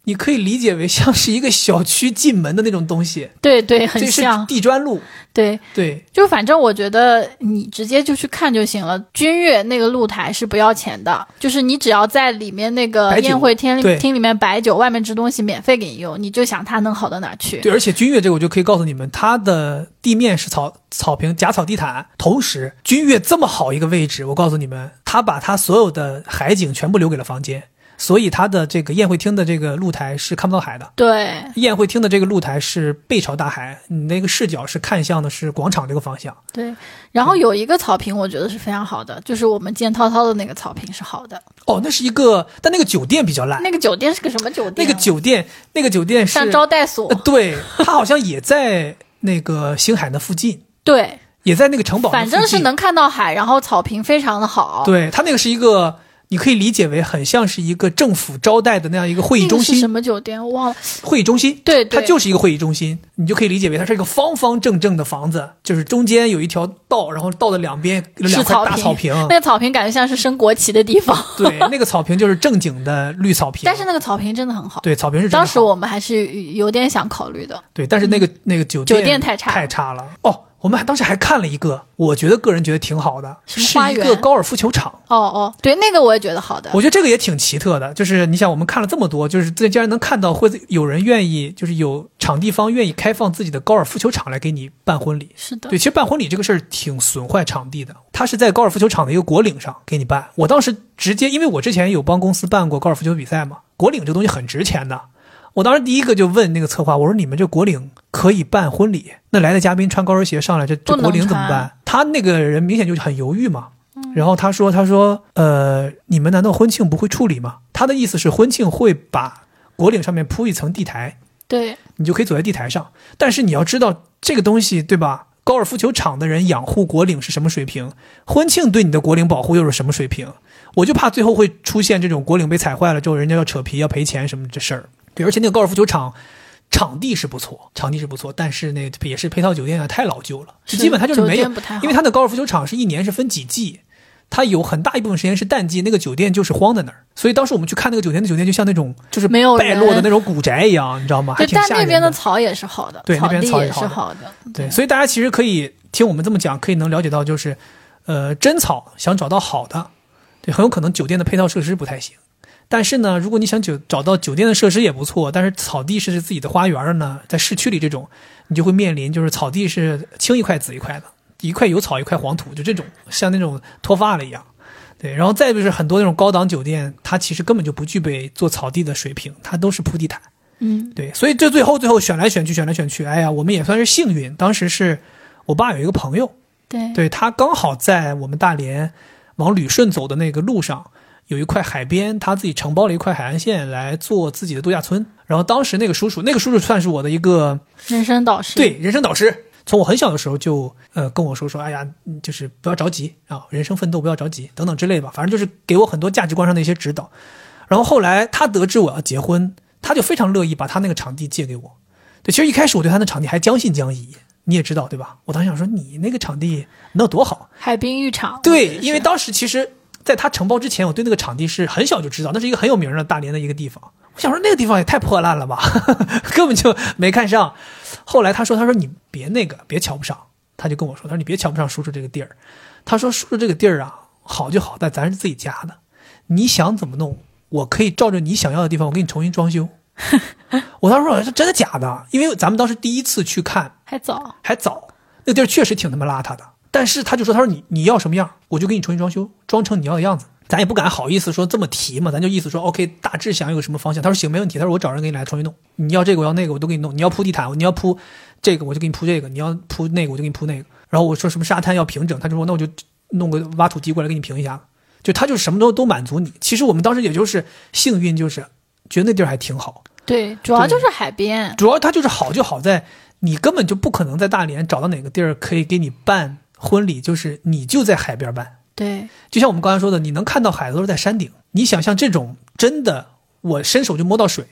[SPEAKER 1] 你可以理解为像是一个小区进门的那种东西，
[SPEAKER 2] 对对，很像。
[SPEAKER 1] 地砖路，
[SPEAKER 2] 对，
[SPEAKER 1] 对。
[SPEAKER 2] 就反正我觉得你直接就去看就行了。君悦那个露台是不要钱的，就是你只要在里面那个宴会厅厅里面摆酒，外面吃东西免费给你用，你就想它能好到哪儿去？
[SPEAKER 1] 对，而且君悦这个我就可以告诉你们，它的地面是草草坪假草地毯，同时君悦这么好一个位置，我告诉你们，它把它所有的海景全部留给了房间，所以它的这个宴会厅的这个露台是看不到海的。
[SPEAKER 2] 对，
[SPEAKER 1] 宴会厅的这个露台是背朝大海，你那个视角是看向的是广场这个方向。
[SPEAKER 2] 对，然后有一个草坪，我觉得是非常好的，就是我们见涛涛的那个草坪是好的。
[SPEAKER 1] 哦，那是一个，但那个酒店比较烂。
[SPEAKER 2] 那个酒店是个什么酒店那？
[SPEAKER 1] 个酒店，那个酒店是
[SPEAKER 2] 像招待所
[SPEAKER 1] 呃，，对，它好像也在那个星海那附近，
[SPEAKER 2] 对，
[SPEAKER 1] 也在那个城堡。
[SPEAKER 2] 反正是能看到海，然后草坪非常的好。，
[SPEAKER 1] 对，它那个是一个，你可以理解为很像是一个政府招待的那样一个会议中心。
[SPEAKER 2] 是什么酒店？我忘了。
[SPEAKER 1] 会议中心，
[SPEAKER 2] 对对
[SPEAKER 1] 它就是一个会议中心，你就可以理解为它是一个方方正正的房子，就是中间有一条道，然后道的两边有两块大草坪，
[SPEAKER 2] 那个草坪感觉像是升国旗的地方，
[SPEAKER 1] 对，那个草坪就是正经的绿草坪，
[SPEAKER 2] 但是那个草坪真的很好。
[SPEAKER 1] 对草坪是真的
[SPEAKER 2] 当时我们还是有点想考虑的。
[SPEAKER 1] 对，但是那个、那个酒店
[SPEAKER 2] 酒店太差
[SPEAKER 1] 太差了哦。我们还当时还看了一个，我觉得个人觉得挺好的，是一个高尔夫球场。
[SPEAKER 2] 哦哦，对，那个我也觉得好的。
[SPEAKER 1] 我觉得这个也挺奇特的，就是你想，我们看了这么多，就是这竟然能看到会有人愿意，就是有场地方愿意开放自己的高尔夫球场来给你办婚礼。
[SPEAKER 2] 是的
[SPEAKER 1] 对，，其实办婚礼这个事儿挺损坏场地的。他是在高尔夫球场的一个果岭上给你办。我当时直接，因为我之前有帮公司办过高尔夫球比赛嘛，果岭这东西很值钱的。我当时第一个就问那个策划，我说你们这果岭可以办婚礼？那来的嘉宾穿高跟鞋上来，这这
[SPEAKER 2] 不能
[SPEAKER 1] 果岭怎么办？他那个人明显就很犹豫嘛。然后他说：“他说，呃，你们难道婚庆不会处理吗？”他的意思是婚庆会把国领上面铺一层地台，
[SPEAKER 2] 对，
[SPEAKER 1] 你就可以走在地台上。但是你要知道这个东西，对吧？高尔夫球场的人养护国领是什么水平？婚庆对你的国领保护又是什么水平？我就怕最后会出现这种国领被踩坏了之后，人家要扯皮要赔钱什么这事儿。对，而且那个高尔夫球场场地是不错，场地是不错，但是那也是配套酒店啊，太老旧了，
[SPEAKER 2] 是
[SPEAKER 1] 基本它就是没有因为它的高尔夫球场是一年是分几季。它有很大一部分时间是淡季，那个酒店就是荒在那儿，所以当时我们去看那个酒店，那酒店就像那种就是
[SPEAKER 2] 没有
[SPEAKER 1] 败落的那种古宅一样，你知道吗？还
[SPEAKER 2] 对，但
[SPEAKER 1] 挺吓人
[SPEAKER 2] 那边的草也是好的，
[SPEAKER 1] 对那边
[SPEAKER 2] 草也是好的。
[SPEAKER 1] 对，所以大家其实可以听我们这么讲，可以能了解到，就是，呃，真草想找到好的，对，很有可能酒店的配套设施不太行。但是呢，如果你想酒找到酒店的设施也不错，但是草地是自己的花园的呢，在市区里这种，你就会面临就是草地是青一块紫一块的，一块有草一块黄土，就这种像那种脱发了一样。对，然后再就是很多那种高档酒店，它其实根本就不具备做草地的水平，它都是铺地毯。
[SPEAKER 2] 嗯，
[SPEAKER 1] 对，所以这最后最后选来选去选来选去，哎呀，我们也算是幸运。当时是我爸有一个朋友，
[SPEAKER 2] 对
[SPEAKER 1] 对他刚好在我们大连往旅顺走的那个路上有一块海边，他自己承包了一块海岸线来做自己的度假村。然后当时那个叔叔，那个叔叔算是我的一个
[SPEAKER 2] 人生导师。
[SPEAKER 1] 对人生导师。从我很小的时候就呃跟我说说，哎呀，就是不要着急啊，人生奋斗不要着急等等之类吧，反正就是给我很多价值观上的一些指导。然后后来他得知我要结婚，他就非常乐意把他那个场地借给我。对，其实一开始我对他那场地还将信将疑，你也知道对吧？我当时想说，你那个场地能有多好？
[SPEAKER 2] 海滨浴场。
[SPEAKER 1] 对，因为当时其实在他承包之前，我对那个场地是很小就知道，那是一个很有名的大连的一个地方。我想说那个地方也太破烂了吧，根本就没看上。后来他说：“他说你别那个，别瞧不上。”他就跟我说：“他说你别瞧不上叔叔这个地儿。他说叔叔这个地儿啊，好就好在咱是自己家的，你想怎么弄，我可以照着你想要的地方，我给你重新装修。”我当时说：“是真的假的？”因为咱们当时第一次去看，
[SPEAKER 2] 还早，
[SPEAKER 1] 还早，那地儿确实挺他妈邋遢的。但是他就说：“他说你你要什么样，我就给你重新装修，装成你要的样子。”咱也不敢好意思说这么提嘛，咱就意思说，OK，大致想有个什么方向。他说行，没问题。他说我找人给你来重新弄，你要这个我要那个我都给你弄。你要铺地毯，你要铺这个我就给你铺这个，你要铺那个我就给你铺那个。然后我说什么沙滩要平整，他就说那我就弄个挖土机过来给你平一下。就他就什么都都满足你。其实我们当时也就是幸运，就是觉得那地儿还挺好。
[SPEAKER 2] 对，主要就是海边。
[SPEAKER 1] 主要它就是好就好在你根本就不可能在大连找到哪个地儿可以给你办婚礼，就是你就在海边办。
[SPEAKER 2] 对，
[SPEAKER 1] 就像我们刚才说的，你能看到海都是在山顶。你想象这种真的，我伸手就摸到水，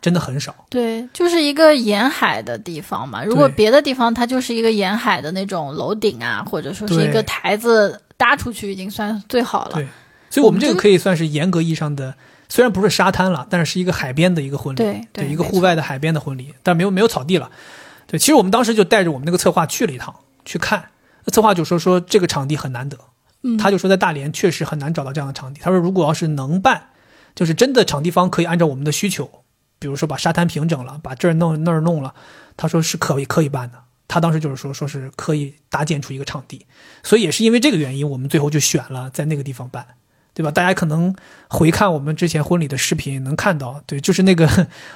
[SPEAKER 1] 真的很少。
[SPEAKER 2] 对，就是一个沿海的地方嘛。如果别的地方，它就是一个沿海的那种楼顶啊，或者说是一个台子搭出去，已经算最好了。
[SPEAKER 1] 对，所以我们这个可以算是严格意义上的，虽然不是沙滩了，但是是一个海边的一个婚礼。
[SPEAKER 2] 对，
[SPEAKER 1] 对，一个户外的海边的婚礼，但没有没有草地了。对，其实我们当时就带着我们那个策划去了一趟去看，那策划就说说这个场地很难得。他就说，在大连确实很难找到这样的场地。他说，如果要是能办，就是真的场地方可以按照我们的需求，比如说把沙滩平整了，把这儿弄那儿弄了，他说是可以可以办的。他当时就是说，说是可以搭建出一个场地。所以也是因为这个原因，我们最后就选了在那个地方办，对吧？大家可能回看我们之前婚礼的视频，能看到，对，就是那个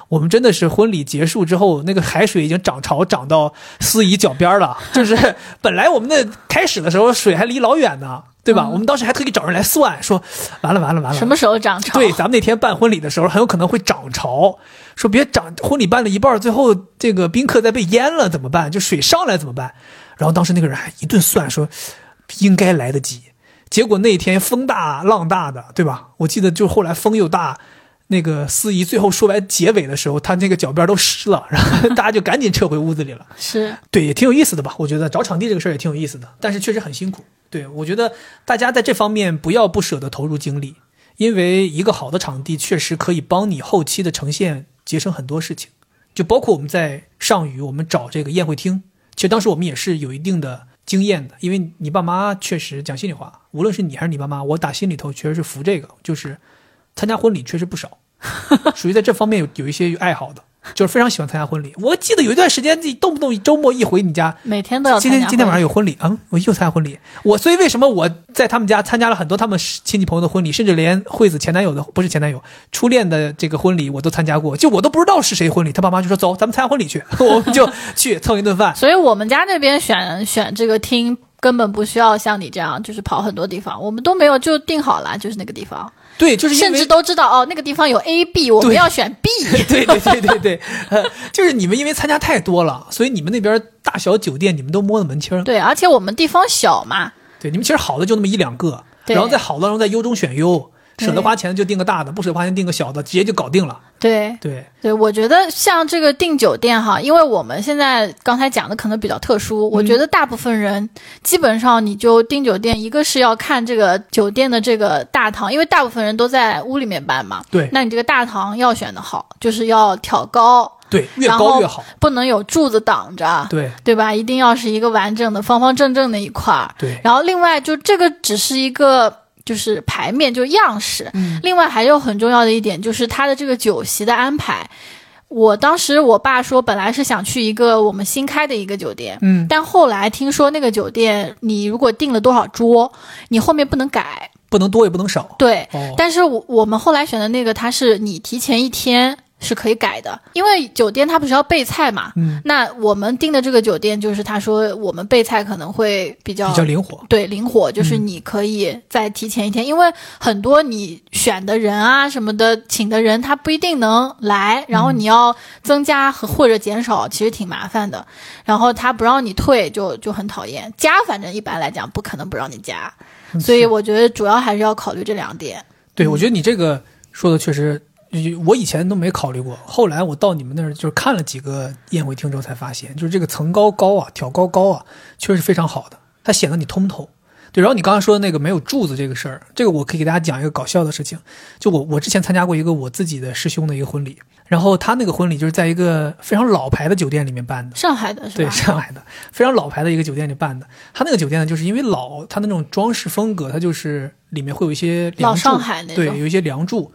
[SPEAKER 1] 我们真的是婚礼结束之后，那个海水已经涨潮涨到司仪脚边了，就是 本来我们的开始的时候水还离老远呢。对吧？我们当时还特意找人来算，说完了完了完了，
[SPEAKER 2] 什么时候涨潮？
[SPEAKER 1] 对，咱们那天办婚礼的时候很有可能会涨潮，说别涨，婚礼办了一半，最后这个宾客再被淹了怎么办？就水上来怎么办？然后当时那个人还一顿算，说应该来得及。结果那天风大浪大的，对吧？我记得就后来风又大，那个司仪最后说完结尾的时候，他那个脚边都湿了，然后大家就赶紧撤回屋子里了。
[SPEAKER 2] 是
[SPEAKER 1] 对，也挺有意思的吧？我觉得找场地这个事儿也挺有意思的，但是确实很辛苦。对，我觉得大家在这方面不要不舍得投入精力，因为一个好的场地确实可以帮你后期的呈现节省很多事情。就包括我们在上虞，我们找这个宴会厅，其实当时我们也是有一定的经验的，因为你爸妈确实讲心里话，无论是你还是你爸妈，我打心里头确实是服这个，就是参加婚礼确实不少，属于在这方面有有一些爱好的。就是非常喜欢参加婚礼。我记得有一段时间，你动不动周末一回你家，
[SPEAKER 2] 每天都要。
[SPEAKER 1] 今天今天晚上有婚礼，嗯，我又参加婚礼。我所以为什么我在他们家参加了很多他们亲戚朋友的婚礼，甚至连惠子前男友的不是前男友初恋的这个婚礼我都参加过。就我都不知道是谁婚礼，他爸妈就说走，咱们参加婚礼去，我们就去蹭一顿饭。
[SPEAKER 2] 所以我们家那边选选这个厅根本不需要像你这样，就是跑很多地方，我们都没有就定好了，就是那个地方。
[SPEAKER 1] 对，就是
[SPEAKER 2] 甚至都知道哦，那个地方有 A、B，我们要选 B。
[SPEAKER 1] 对对对对对，就是你们因为参加太多了，所以你们那边大小酒店你们都摸得门清。
[SPEAKER 2] 对，而且我们地方小嘛。
[SPEAKER 1] 对，你们其实好的就那么一两个，然后在好的当中再优中选优。舍得花钱就订个大的，不舍得花钱订个小的，直接就搞定了。
[SPEAKER 2] 对
[SPEAKER 1] 对
[SPEAKER 2] 对，我觉得像这个订酒店哈，因为我们现在刚才讲的可能比较特殊，我觉得大部分人基本上你就订酒店，一个是要看这个酒店的这个大堂，因为大部分人都在屋里面办嘛。
[SPEAKER 1] 对，
[SPEAKER 2] 那你这个大堂要选的好，就是要挑高，
[SPEAKER 1] 对，越高越好，
[SPEAKER 2] 不能有柱子挡着，
[SPEAKER 1] 对
[SPEAKER 2] 对吧？一定要是一个完整的方方正正的一块儿。
[SPEAKER 1] 对，
[SPEAKER 2] 然后另外就这个只是一个。就是牌面，就是样式。
[SPEAKER 1] 嗯，
[SPEAKER 2] 另外还有很重要的一点，就是它的这个酒席的安排。我当时我爸说，本来是想去一个我们新开的一个酒店，
[SPEAKER 1] 嗯，
[SPEAKER 2] 但后来听说那个酒店，你如果订了多少桌，你后面不能改。
[SPEAKER 1] 不能多也不能少。
[SPEAKER 2] 对，
[SPEAKER 1] 哦，
[SPEAKER 2] 但是我我们后来选的那个，它是你提前一天是可以改的，因为酒店它不是要备菜嘛。
[SPEAKER 1] 嗯，
[SPEAKER 2] 那我们订的这个酒店，就是他说我们备菜可能会比较
[SPEAKER 1] 比较灵活。
[SPEAKER 2] 对，灵活就是你可以再提前一天，因为很多你选的人啊什么的，请的人他不一定能来，然后你要增加和或者减少，其实挺麻烦的。然后他不让你退就就很讨厌，加反正一般来讲不可能不让你加，所以我觉得主要还是要考虑这两点。
[SPEAKER 1] 对，我觉得你这个说的确实，我以前都没考虑过，后来我到你们那儿就是看了几个宴会厅之后才发现，就是这个层高高啊，挑高高啊，确实是非常好的，它显得你通透。对，然后你刚刚说的那个没有柱子这个事儿，这个我可以给大家讲一个搞笑的事情。就我我之前参加过一个我自己的师兄的一个婚礼，然后他那个婚礼就是在一个非常老牌的酒店里面办的，
[SPEAKER 2] 上海的是
[SPEAKER 1] 对，上海的非常老牌的一个酒店里办的。他那个酒店呢，就是因为老，他那种装饰风格，它就是里面会有一些梁柱，
[SPEAKER 2] 老上海那
[SPEAKER 1] 对，有一些梁柱。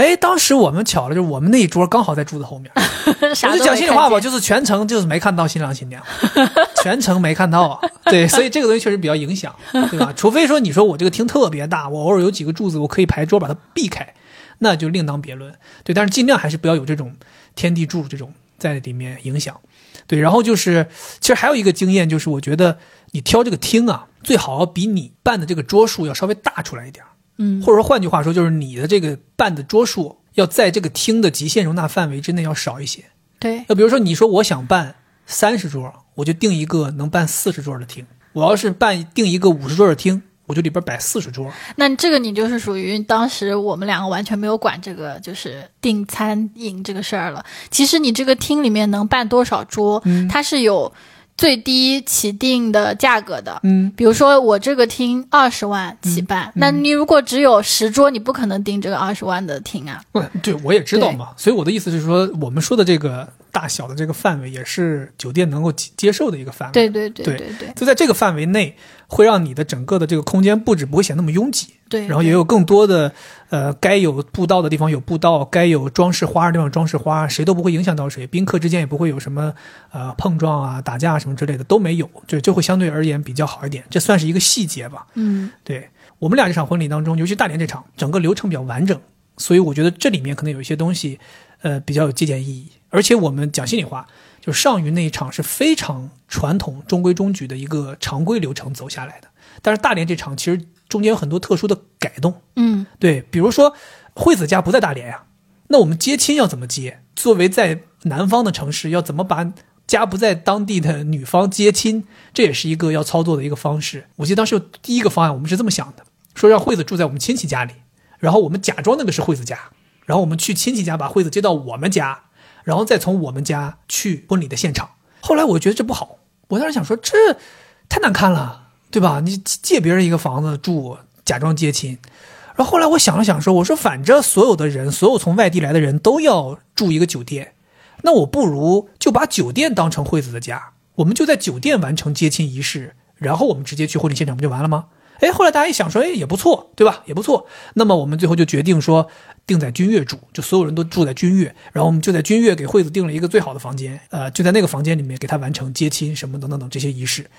[SPEAKER 1] 哎，当时我们巧了，就是我们那一桌刚好在柱子后面。我就讲心里话吧，就是全程就是没看到新郎新娘，全程没看到啊。对，所以这个东西确实比较影响，对吧？除非说你说我这个厅特别大，我偶尔有几个柱子，我可以排桌把它避开，那就另当别论。对，但是尽量还是不要有这种天地柱这种在里面影响。对，然后就是，其实还有一个经验就是，我觉得你挑这个厅啊，最好要比你办的这个桌数要稍微大出来一点儿。
[SPEAKER 2] 嗯
[SPEAKER 1] 或者说换句话说，就是你的这个办的桌数要在这个厅的极限容纳范围之内要少一些。
[SPEAKER 2] 对，
[SPEAKER 1] 那比如说，你说我想办三十桌，我就定一个能办四十桌的厅；我要是办定一个五十桌的厅，我就里边摆四十桌。
[SPEAKER 2] 那这个你就是属于当时我们两个完全没有管这个，就是订餐饮这个事儿了。其实你这个厅里面能办多少桌，它是有最低起定的价格的。
[SPEAKER 1] 嗯，
[SPEAKER 2] 比如说我这个厅二十万起办，那你如果只有十桌，你不可能订这个二十万的厅啊。
[SPEAKER 1] 不，对我也知道嘛。所以我的意思是说，我们说的这个大小的这个范围，也是酒店能够接接受的一个范围。
[SPEAKER 2] 对对对
[SPEAKER 1] 对
[SPEAKER 2] 对对
[SPEAKER 1] 就在这个范围内，会让你的整个的这个空间布置不会显得那么拥挤。
[SPEAKER 2] 对，
[SPEAKER 1] 然后也有更多的，呃，该有步道的地方有步道，该有装饰花的地方装饰花，谁都不会影响到谁，宾客之间也不会有什么呃碰撞啊、打架什么之类的都没有，就就会相对而言比较好一点，这算是一个细节吧。
[SPEAKER 2] 嗯
[SPEAKER 1] 对我们俩这场婚礼当中，尤其大连这场，整个流程比较完整，所以我觉得这里面可能有一些东西，呃，比较有借鉴意义。而且我们讲心里话，就上虞那一场是非常传统、中规中矩的一个常规流程走下来的，但是大连这场其实中间有很多特殊的改动。
[SPEAKER 2] 嗯
[SPEAKER 1] 对，比如说惠子家不在大连呀、那我们接亲要怎么接？作为在南方的城市，要怎么把家不在当地的女方接亲？这也是一个要操作的一个方式。我记得当时有第一个方案，我们是这么想的：说让惠子住在我们亲戚家里，然后我们假装那个是惠子家，然后我们去亲戚家把惠子接到我们家，然后再从我们家去婚礼的现场。后来我觉得这不好，我当时想说这太难看了，对吧？你借别人一个房子住，假装接亲。然后后来我想了想说，我说反正所有的人，所有从外地来的人都要住一个酒店，那我不如就把酒店当成惠子的家，我们就在酒店完成接亲仪式，然后我们直接去婚礼现场不就完了吗？哎，后来大家一想说，哎，也不错，对吧？也不错。那么我们最后就决定说，定在君悦住，就所有人都住在君悦，然后我们就在君悦给惠子订了一个最好的房间，呃，就在那个房间里面给她完成接亲什么等等等这些仪式。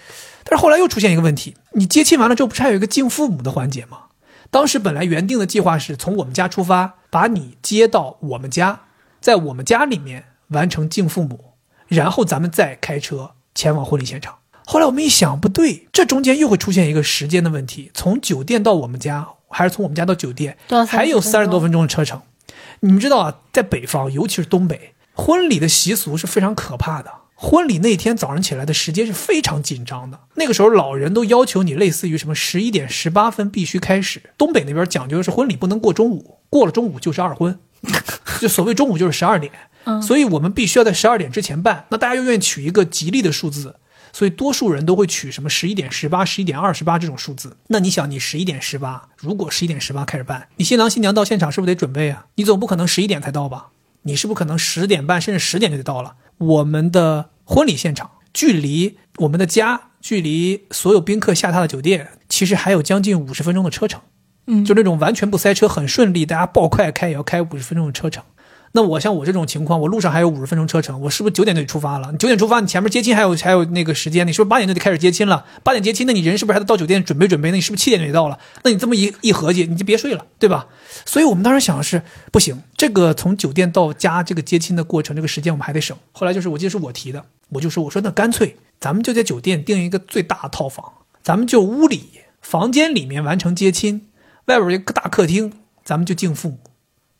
[SPEAKER 1] 但是后来又出现一个问题，你接亲完了之后，不是还有一个敬父母的环节吗？当时本来原定的计划是从我们家出发，把你接到我们家，在我们家里面完成敬父母，然后咱们再开车前往婚礼现场。后来我们一想，不对，这中间又会出现一个时间的问题，从酒店到我们家，还是从我们家到酒店，还有三十多分钟的车程。你们知道啊，在北方，尤其是东北，婚礼的习俗是非常可怕的。婚礼那天早上起来的时间是非常紧张的，那个时候老人都要求你类似于什么十一点十八分必须开始。东北那边讲究的是婚礼不能过中午，过了中午就是二婚，就所谓中午就是十二点。
[SPEAKER 2] 嗯
[SPEAKER 1] 所以我们必须要在十二点之前办。那大家又愿意取一个吉利的数字，所以多数人都会取什么十一点十八、十一点二十八这种数字。那你想，你十一点十八，如果十一点十八开始办，你新郎新娘到现场是不是得准备啊？你总不可能十一点才到吧？你是不是可能十点半甚至十点就得到了？我们的婚礼现场距离我们的家，距离所有宾客下榻的酒店，其实还有将近五十分钟的车程。
[SPEAKER 2] 嗯，
[SPEAKER 1] 就那种完全不塞车、很顺利，大家爆快开也要开五十分钟的车程。那我像我这种情况，我路上还有五十分钟车程，我是不是九点就得出发了？你九点出发，你前面接亲还有还有那个时间，你是不是八点就得开始接亲了？八点接亲，那你人是不是还得到酒店准备准备？那你是不是七点就得到了？那你这么一一合计，你就别睡了，对吧？所以我们当时想的是，不行，这个从酒店到家这个接亲的过程，这个时间我们还得省。后来就是我记得是我提的，我就说我说那干脆咱们就在酒店订一个最大套房，咱们就屋里房间里面完成接亲，外边一个大客厅，咱们就敬父母。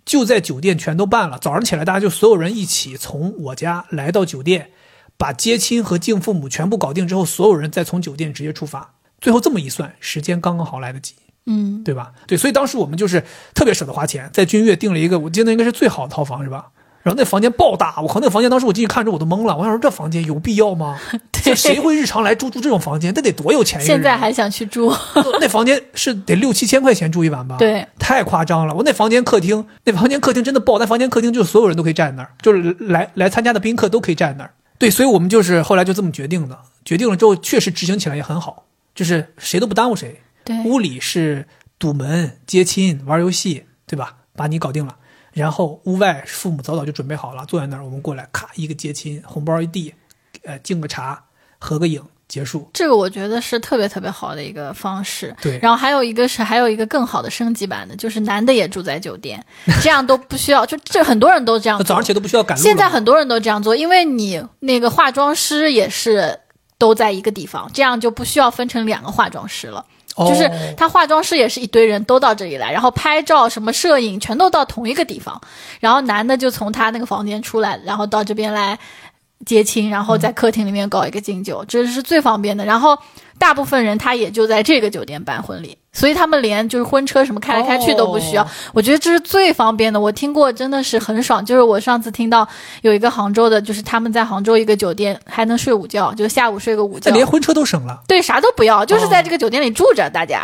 [SPEAKER 1] 就在酒店全都办了，早上起来大家就所有人一起从我家来到酒店，把接亲和敬父母全部搞定之后，所有人再从酒店直接出发。最后这么一算，时间刚刚好来得及，
[SPEAKER 2] 嗯，
[SPEAKER 1] 对吧？对，所以当时我们就是特别舍得花钱，在君悦订了一个，我记得应该是最好的套房，是吧？然后那房间爆大，我靠，那房间当时我进去看着我都懵了，我想说这房间有必要吗？
[SPEAKER 2] 这，
[SPEAKER 1] 谁会日常来住住这种房间？那得多有钱！
[SPEAKER 2] 现在还想去住？
[SPEAKER 1] 那房间是得六七千块钱住一晚吧？
[SPEAKER 2] 对，
[SPEAKER 1] 太夸张了。我那房间客厅，那房间客厅真的爆，那房间客厅就是所有人都可以站那儿，就是来来参加的宾客都可以站那儿。对，所以我们就是后来就这么决定的。决定了之后，确实执行起来也很好，就是谁都不耽误谁。
[SPEAKER 2] 对，
[SPEAKER 1] 屋里是堵门、接亲、玩游戏，对吧？把你搞定了。然后屋外父母早早就准备好了，坐在那儿，我们过来，咔一个接亲，红包一递，呃，敬个茶，合个影，结束。
[SPEAKER 2] 这个我觉得是特别特别好的一个方式。
[SPEAKER 1] 对，
[SPEAKER 2] 然后还有一个是还有一个更好的升级版的，就是男的也住在酒店，这样都不需要，就这很多人都这样。
[SPEAKER 1] 早上起来都不需要赶路。
[SPEAKER 2] 现在很多人都这样做，因为你那个化妆师也是都在一个地方，这样就不需要分成两个化妆师了。就是他化妆师也是一堆人都到这里来，然后拍照什么摄影全都到同一个地方，然后男的就从他那个房间出来，然后到这边来接亲，然后在客厅里面搞一个敬酒，这是最方便的。然后大部分人他也就在这个酒店办婚礼。所以他们连就是婚车什么开来开去都不需要，我觉得这是最方便的。我听过，真的是很爽。就是我上次听到有一个杭州的，就是他们在杭州一个酒店还能睡午觉，就下午睡个午觉，
[SPEAKER 1] 连婚车都省了。
[SPEAKER 2] 对，啥都不要，就是在这个酒店里住着，大家。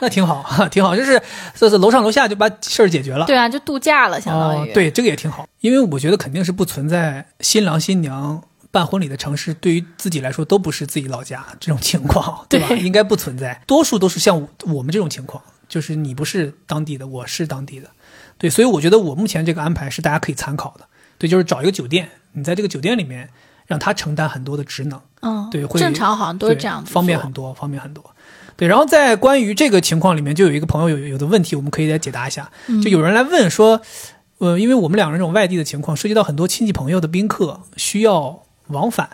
[SPEAKER 1] 那挺好，挺好，就是这是楼上楼下就把事儿解决了。
[SPEAKER 2] 对啊，就度假了，相当
[SPEAKER 1] 于。对，这个也挺好，因为我觉得肯定是不存在新郎新娘。办婚礼的城市对于自己来说都不是自己老家这种情况，对吧？应该不存在，多数都是像我们这种情况，就是你不是当地的，我是当地的，对，所以我觉得我目前这个安排是大家可以参考的，对，就是找一个酒店，你在这个酒店里面让他承担很多的职能，
[SPEAKER 2] 嗯，
[SPEAKER 1] 对，会
[SPEAKER 2] 正常好像都是这样，
[SPEAKER 1] 方便很多，方便很多，对。然后在关于这个情况里面，就有一个朋友有有的问题，我们可以来解答一下，就有人来问说，呃，因为我们两个人这种外地的情况，涉及到很多亲戚朋友的宾客需要往返。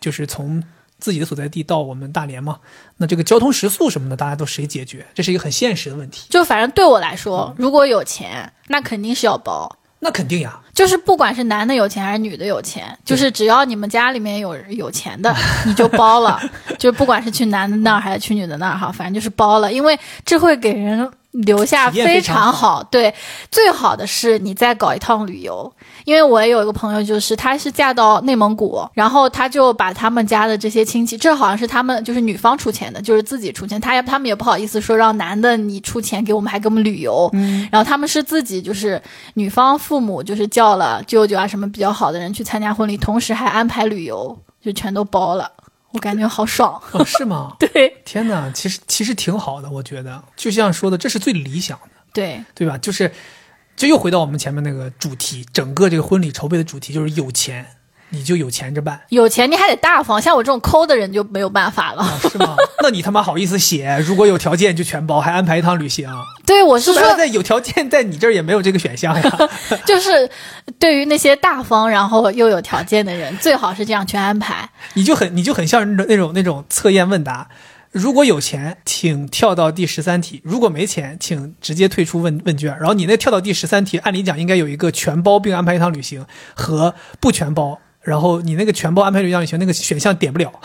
[SPEAKER 1] 就是从自己的所在地到我们大连嘛，那这个交通食宿什么的，大家都谁解决？这是一个很现实的问题。
[SPEAKER 2] 就反正对我来说，如果有钱，那肯定是要包。
[SPEAKER 1] 那肯定呀，
[SPEAKER 2] 就是不管是男的有钱还是女的有钱，就是只要你们家里面有有钱的，你就包了。就不管是去男的那儿还是去女的那儿哈，反正就是包了，因为这会给人。留下非常
[SPEAKER 1] 好，
[SPEAKER 2] 对，最好的是你再搞一趟旅游，因为我也有一个朋友，就是她是嫁到内蒙古，然后她就把他们家的这些亲戚，这好像是他们就是女方出钱的，就是自己出钱，她也他们也不好意思说让男的你出钱给我们，还给我们旅游，
[SPEAKER 1] 嗯，
[SPEAKER 2] 然后他们是自己就是女方父母就是叫了舅舅啊什么比较好的人去参加婚礼，同时还安排旅游，就全都包了。我感觉好爽，
[SPEAKER 1] 哦，是吗？
[SPEAKER 2] 对，
[SPEAKER 1] 天哪，其实其实挺好的，我觉得，就像说的，这是最理想的，
[SPEAKER 2] 对
[SPEAKER 1] 对吧？就是，就又回到我们前面那个主题，整个这个婚礼筹备的主题就是有钱。你就有钱着办，
[SPEAKER 2] 有钱你还得大方，像我这种抠的人就没有办法了，
[SPEAKER 1] 是吗？那你他妈好意思写？如果有条件就全包，还安排一趟旅行？
[SPEAKER 2] 对，我是说，
[SPEAKER 1] 在有条件，在你这儿也没有这个选项呀。
[SPEAKER 2] 就是对于那些大方然后又有条件的人，最好是这样去安排。
[SPEAKER 1] 你就很你就很像那种那种那种测验问答。如果有钱，请跳到第十三题；如果没钱，请直接退出问问卷。然后你那跳到第十三题，按理讲应该有一个全包并安排一趟旅行和不全包。然后你那个全包安排旅行那个选项点不了。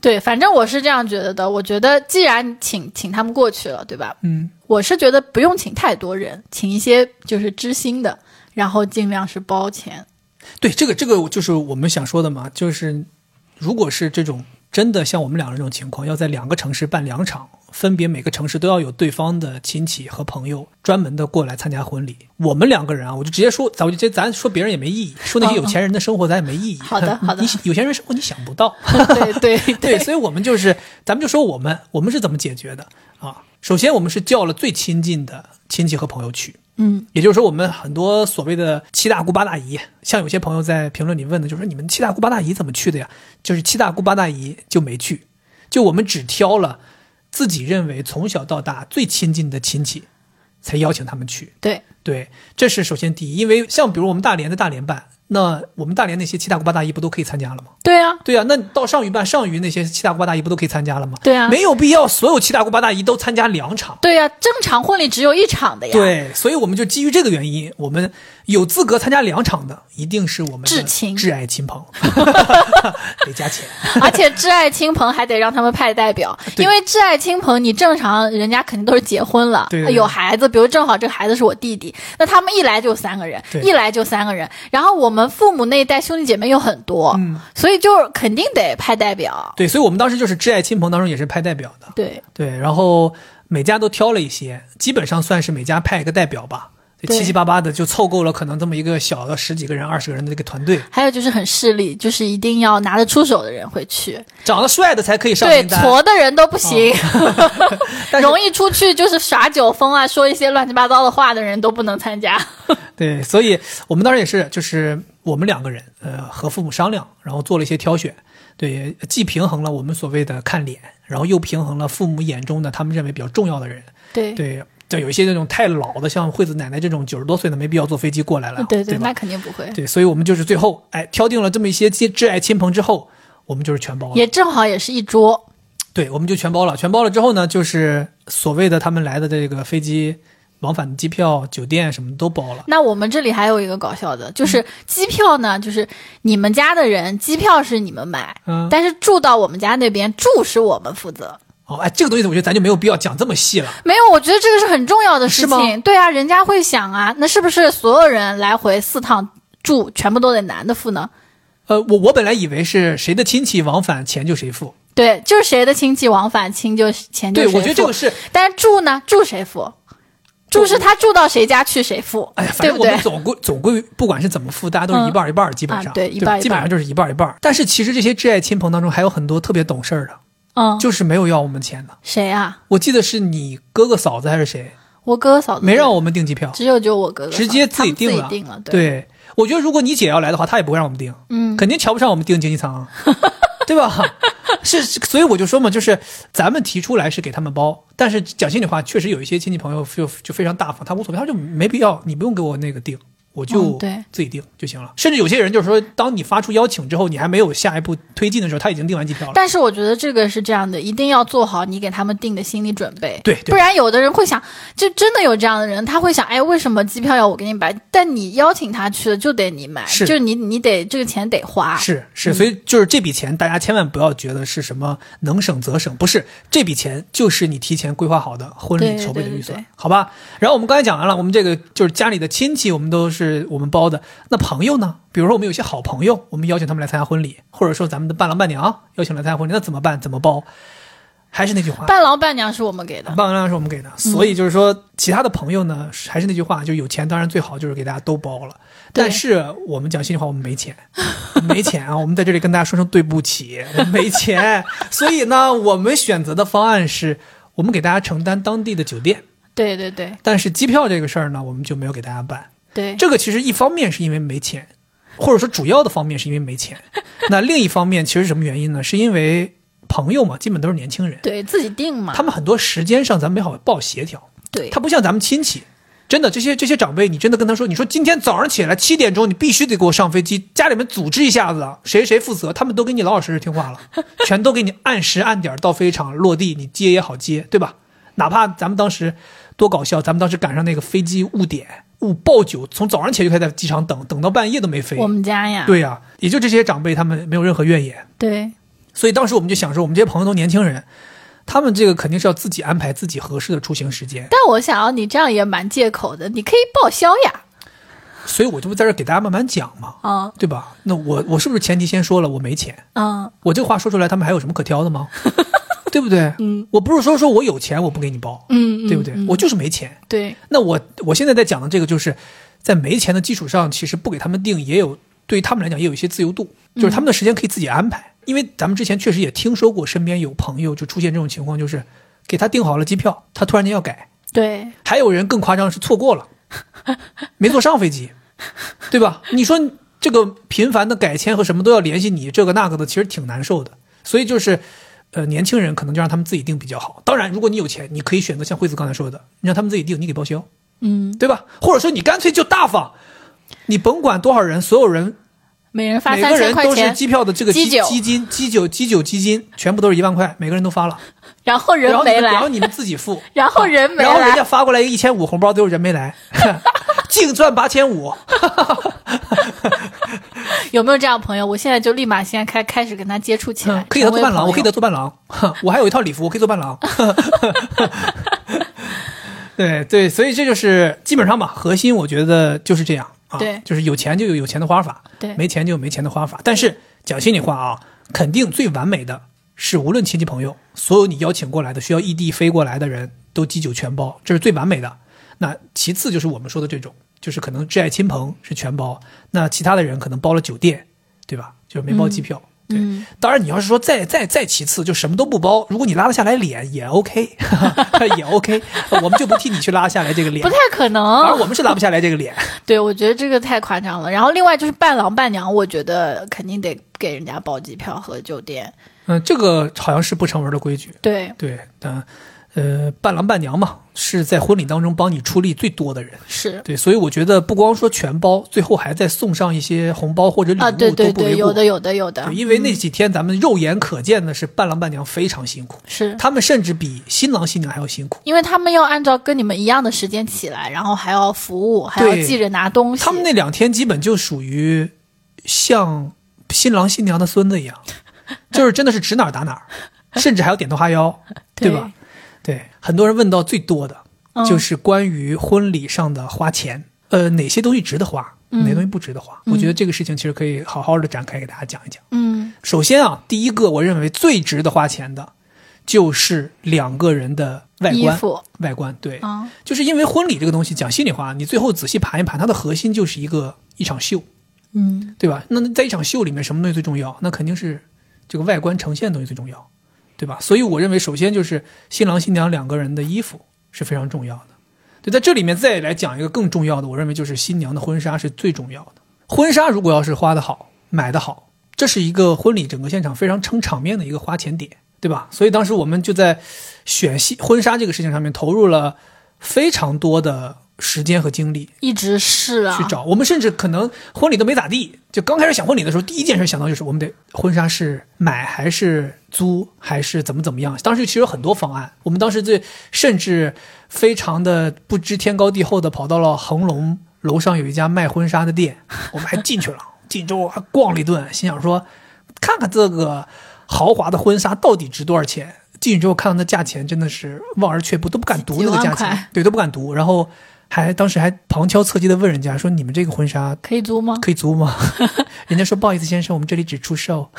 [SPEAKER 2] 对，反正我是这样觉得的。我觉得既然请请他们过去了，对吧？
[SPEAKER 1] 嗯，
[SPEAKER 2] 我是觉得不用请太多人，请一些就是知心的，然后尽量是包钱。
[SPEAKER 1] 对，这个这个就是我们想说的嘛，就是如果是这种真的像我们两个这种情况，要在两个城市办两场。分别每个城市都要有对方的亲戚和朋友专门的过来参加婚礼。我们两个人啊，我就直接说，咱我就这咱说别人也没意义，说那些有钱人的生活咱也没意义。
[SPEAKER 2] 好的，好的。
[SPEAKER 1] 你有钱人生活你想不到。
[SPEAKER 2] 对对
[SPEAKER 1] 对，所以我们就是，咱们就说我们我们是怎么解决的啊？首先我们是叫了最亲近的亲戚和朋友去，
[SPEAKER 2] 嗯，
[SPEAKER 1] 也就是说，我们很多所谓的七大姑八大姨，像有些朋友在评论里问的，就是说你们七大姑八大姨怎么去的呀？就是七大姑八大姨就没去，就我们只挑了自己认为从小到大最亲近的亲戚，才邀请他们去。
[SPEAKER 2] 对，
[SPEAKER 1] 对，这是首先第一，因为像比如我们大连的大连办，那我们大连那些七大姑八大姨不都可以参加了吗？
[SPEAKER 2] 对啊，
[SPEAKER 1] 对啊，那到上虞办，上虞那些七大姑八大姨不都可以参加了吗？
[SPEAKER 2] 对啊
[SPEAKER 1] 没有必要所有七大姑八大姨都参加两场。
[SPEAKER 2] 对呀、正常婚礼只有一场的呀。，
[SPEAKER 1] 对，所以我们就基于这个原因，我们有资格参加两场的，一定是我们的
[SPEAKER 2] 至亲。
[SPEAKER 1] 挚爱亲朋，得加钱。
[SPEAKER 2] 而且挚爱亲朋还得让他们派代表，因为挚爱亲朋你正常人家肯定都是结婚了，
[SPEAKER 1] 对对对。
[SPEAKER 2] 有孩子，比如正好这个孩子是我弟弟，那他们一来就三个人，一来就三个人，然后我们父母那一代兄弟姐妹又很多，
[SPEAKER 1] 嗯。
[SPEAKER 2] 所以就是肯定得派代表。
[SPEAKER 1] 对，所以我们当时就是挚爱亲朋当中也是派代表的。
[SPEAKER 2] 对，
[SPEAKER 1] 对，然后每家都挑了一些，基本上算是每家派一个代表吧，七七八八的就凑够了，可能这么一个小的十几个人、二十个人的这个团队，
[SPEAKER 2] 还有就是很势利，就是一定要拿得出手的人会去，
[SPEAKER 1] 长得帅的才可以上
[SPEAKER 2] 对，
[SPEAKER 1] 名单。
[SPEAKER 2] 矬的人都不行，容易出去就是耍酒疯啊，说一些乱七八糟的话的人都不能参加。
[SPEAKER 1] 对，所以我们当时也是，就是我们两个人，呃，和父母商量，然后做了一些挑选，对，既平衡了我们所谓的看脸，然后又平衡了父母眼中的他们认为比较重要的人，
[SPEAKER 2] 对。
[SPEAKER 1] 对，就有一些那种太老的，像惠子奶奶这种九十多岁的，没必要坐飞机过来了，
[SPEAKER 2] 对
[SPEAKER 1] 对吧
[SPEAKER 2] 那肯定不会。
[SPEAKER 1] 对，所以我们就是最后，哎，挑定了这么一些挚挚爱亲朋之后，我们就是全包了。
[SPEAKER 2] 也正好也是一桌，
[SPEAKER 1] 对，我们就全包了。全包了之后呢，就是所谓的他们来的这个飞机往返的机票、酒店什么都包了。
[SPEAKER 2] 那我们这里还有一个搞笑的，就是机票呢，就是你们家的人机票是你们买，
[SPEAKER 1] 嗯，
[SPEAKER 2] 但是住到我们家那边住是我们负责。
[SPEAKER 1] 哦，哎，这个东西我觉得咱就没有必要讲这么细了。
[SPEAKER 2] 没有，我觉得这个是很重要的事情。对啊，人家会想啊，那是不是所有人来回四趟住全部都得男的付呢？
[SPEAKER 1] 呃，我我本来以为是谁的亲戚往返钱就谁付，
[SPEAKER 2] 对，就是谁的亲戚往返亲就钱就
[SPEAKER 1] 对
[SPEAKER 2] 谁付。
[SPEAKER 1] 我觉得这个是，
[SPEAKER 2] 但是住呢，住谁付？住是他住到谁家去谁付，
[SPEAKER 1] 哎呀，反正我们？总归总归不管是怎么付，大家都是一半儿一半儿，基本上、
[SPEAKER 2] 啊对一半一半
[SPEAKER 1] 基本上就是一半儿一半儿。但是其实这些挚爱亲朋当中还有很多特别懂事儿的，
[SPEAKER 2] 嗯，
[SPEAKER 1] 就是没有要我们钱的。
[SPEAKER 2] 谁啊？
[SPEAKER 1] 我记得是你哥哥嫂子还是谁，
[SPEAKER 2] 我哥哥嫂子。
[SPEAKER 1] 没让我们订机票，
[SPEAKER 2] 只有就我哥哥
[SPEAKER 1] 直接
[SPEAKER 2] 自
[SPEAKER 1] 定了。
[SPEAKER 2] 己定了，对，
[SPEAKER 1] 对，我觉得如果你姐要来的话，她也不会让我们订，
[SPEAKER 2] 嗯，
[SPEAKER 1] 肯定瞧不上我们订经济舱，对吧？是，所以我就说嘛，就是咱们提出来是给他们包，但是讲心里话，确实有一些亲戚朋友就就非常大方，他无所谓，他就没必要，你不用给我那个订，我就
[SPEAKER 2] 嗯对
[SPEAKER 1] 自己订就行了。甚至有些人就是说，当你发出邀请之后，你还没有下一步推进的时候，他已经订完机票了。
[SPEAKER 2] 但是我觉得这个是这样的，一定要做好你给他们定的心理准备，
[SPEAKER 1] 对对
[SPEAKER 2] 不然有的人会想，就真的有这样的人，他会想，哎，为什么机票要我给你买？但你邀请他去的就得你买，
[SPEAKER 1] 是
[SPEAKER 2] 就你你得这个钱得花，
[SPEAKER 1] 是是，所以就是这笔钱，大家千万不要觉得是什么能省则省，不是这笔钱就是你提前规划好的婚礼筹备的预算
[SPEAKER 2] 对对对，
[SPEAKER 1] 好吧？然后我们刚才讲完了，我们这个就是家里的亲戚，我们都是我们包的。那朋友呢？比如说我们有些好朋友，我们邀请他们来参加婚礼，或者说咱们的伴郎伴娘邀请来参加婚礼，那怎么办？怎么包？还是那句话，
[SPEAKER 2] 伴郎伴娘是我们给的，
[SPEAKER 1] 伴郎伴娘是我们给的，所以就是说，其他的朋友呢，还是那句话，就有钱当然最好，就是给大家都包了。但是我们讲心里话，我们没钱，没钱啊！我们在这里跟大家说声对不起，我们没钱。所以呢，我们选择的方案是，我们给大家承担当地的酒店，
[SPEAKER 2] 对对对
[SPEAKER 1] 但是机票这个事儿呢，我们就没有给大家办。
[SPEAKER 2] 对，
[SPEAKER 1] 这个其实一方面是因为没钱，或者说主要的方面是因为没钱。那另一方面，其实什么原因呢？是因为朋友嘛，基本都是年轻人，
[SPEAKER 2] 对自己定嘛，
[SPEAKER 1] 他们很多时间上咱们没好报协调。
[SPEAKER 2] 对
[SPEAKER 1] 他不像咱们亲戚，真的这些这些长辈，你真的跟他说，你说今天早上起来七点钟，你必须得给我上飞机，家里面组织一下子，谁谁负责，他们都给你老老实实听话了，全都给你按时按点到飞机场落地，你接也好接，对吧？哪怕咱们当时多搞笑，咱们当时赶上那个飞机误点误报九，从早上起来就开始在机场等，等到半夜都没飞
[SPEAKER 2] 我。们家呀，
[SPEAKER 1] 对呀、也就这些长辈他们没有任何怨言，
[SPEAKER 2] 对
[SPEAKER 1] 所以当时我们就想说，我们这些朋友都年轻人，他们这个肯定是要自己安排自己合适的出行时间。
[SPEAKER 2] 但我想要你这样也蛮借口的，你可以报销呀，
[SPEAKER 1] 所以我就在这儿给大家慢慢讲嘛，
[SPEAKER 2] 啊
[SPEAKER 1] 对吧？那我我是不是前提先说了我没钱？
[SPEAKER 2] 嗯
[SPEAKER 1] 我这话说出来，他们还有什么可挑的吗？对不对？
[SPEAKER 2] 嗯
[SPEAKER 1] 我不是说说我有钱我不给你包，
[SPEAKER 2] 嗯，
[SPEAKER 1] 对不对？
[SPEAKER 2] 嗯
[SPEAKER 1] 我就是没钱。
[SPEAKER 2] 对
[SPEAKER 1] 那我我现在在讲的这个，就是在没钱的基础上，其实不给他们定，也有对于他们来讲也有一些自由度，就是他们的时间可以自己安排。因为咱们之前确实也听说过，身边有朋友就出现这种情况，就是给他订好了机票，他突然间要改。
[SPEAKER 2] 对，
[SPEAKER 1] 还有人更夸张是错过了，没坐上飞机，对吧？你说这个频繁的改签和什么都要联系你这个那个的，其实挺难受的。所以就是，呃，年轻人可能就让他们自己定比较好。当然，如果你有钱，你可以选择像惠子刚才说的，你让他们自己定，你给报销，
[SPEAKER 2] 嗯，
[SPEAKER 1] 对吧？或者说你干脆就大方，你甭管多少人，所有人
[SPEAKER 2] 每人发
[SPEAKER 1] 每
[SPEAKER 2] 三
[SPEAKER 1] 个人都是
[SPEAKER 2] 钱，
[SPEAKER 1] 机票的这个基
[SPEAKER 2] 基酒
[SPEAKER 1] 基金基酒基酒基金，全部都是一万块，每个人都发了，
[SPEAKER 2] 然后人
[SPEAKER 1] 然后你
[SPEAKER 2] 没来，
[SPEAKER 1] 们然后你们自己付，
[SPEAKER 2] 然后人没
[SPEAKER 1] 然后人
[SPEAKER 2] 来
[SPEAKER 1] 家发过来一千五红包，最后人没来，净赚八千五。
[SPEAKER 2] 有没有这样朋友？我现在就立马先开开始跟他接触起来，
[SPEAKER 1] 嗯可以的做伴郎，我可以的做伴郎，哼我还有一套礼服，我可以做伴郎。对对，所以这就是基本上吧，核心我觉得就是这样啊，
[SPEAKER 2] 对
[SPEAKER 1] 就是有钱就有有钱的花法，
[SPEAKER 2] 对
[SPEAKER 1] 没钱就有没钱的花法。但是讲心里话啊，肯定最完美的是无论亲戚朋友，所有你邀请过来的需要异地飞过来的人都机酒全包，这是最完美的。那其次就是我们说的这种，就是可能挚爱亲朋是全包，那其他的人可能包了酒店，对吧？就是没包机票。对，
[SPEAKER 2] 嗯
[SPEAKER 1] 当然你要是说再再再其次，就什么都不包，如果你拉得下来脸也 OK，也 OK，我们就不替你去拉下来这个脸
[SPEAKER 2] 不，太可能
[SPEAKER 1] 而
[SPEAKER 2] 能。
[SPEAKER 1] 我们是拉不下来这个脸。
[SPEAKER 2] 对，我觉得这个太夸张了。然后另外就是伴郎伴娘，我觉得肯定得给人家包机票和酒店。
[SPEAKER 1] 嗯，这个好像是不成文的规矩。
[SPEAKER 2] 对，
[SPEAKER 1] 对，嗯呃，伴郎伴娘嘛，是在婚礼当中帮你出力最多的人。
[SPEAKER 2] 是
[SPEAKER 1] 对，所以我觉得不光说全包，最后还再送上一些红包或者礼物
[SPEAKER 2] 啊，对对对，
[SPEAKER 1] 都不为过。
[SPEAKER 2] 有的有的有的
[SPEAKER 1] 对，，因为那几天咱们肉眼可见的是伴郎伴娘非常辛苦，
[SPEAKER 2] 是
[SPEAKER 1] 他们甚至比新郎新娘还要辛苦。
[SPEAKER 2] 因为他们要按照跟你们一样的时间起来，然后还要服务，还要记着拿东西。
[SPEAKER 1] 他们那两天基本就属于像新郎新娘的孙子一样，就是真的是指哪儿打哪儿，甚至还要点头哈腰，对吧？？对，很多人问到最多的
[SPEAKER 2] 嗯。
[SPEAKER 1] 就是关于婚礼上的花钱，呃，哪些东西值得花，哪些东西不值得花？我觉得这个事情其实可以好好的展开给大家讲一讲。
[SPEAKER 2] 嗯。
[SPEAKER 1] 首先啊，第一个我认为最值得花钱的，就是两个人的外观。外观对，
[SPEAKER 2] 啊，
[SPEAKER 1] 就是因为婚礼这个东西，讲心里话，你最后仔细盘一盘，它的核心就是一个一场秀，
[SPEAKER 2] 嗯。
[SPEAKER 1] 对吧？那在一场秀里面，什么东西最重要？那肯定是这个外观呈现的东西最重要，对吧？所以我认为，首先就是新郎新娘两个人的衣服是非常重要的。对，在这里面再来讲一个更重要的，我认为就是新娘的婚纱是最重要的。婚纱如果要是花的好，买的好，这是一个婚礼整个现场非常撑场面的一个花钱点，对吧？所以当时我们就在选戏婚纱这个事情上面投入了非常多的时间和精力，
[SPEAKER 2] 一直是啊，
[SPEAKER 1] 去找。我们甚至可能婚礼都没咋地，就刚开始想婚礼的时候，第一件事想到就是我们得婚纱是买还是租还是怎么怎么样。当时其实有很多方案，我们当时最甚至非常的不知天高地厚的跑到了恒隆楼上有一家卖婚纱的店，我们还进去了，进去之后还逛了一顿，心想说看看这个豪华的婚纱到底值多少钱。进去之后看到那价钱真的是望而却步，都不敢读那个价钱，对，都不敢读。然后还当时还旁敲侧击的问人家说：“你们这个婚纱
[SPEAKER 2] 可以租吗？
[SPEAKER 1] 可以租吗？” 人家说：“不好意思，先生，我们这里只出售。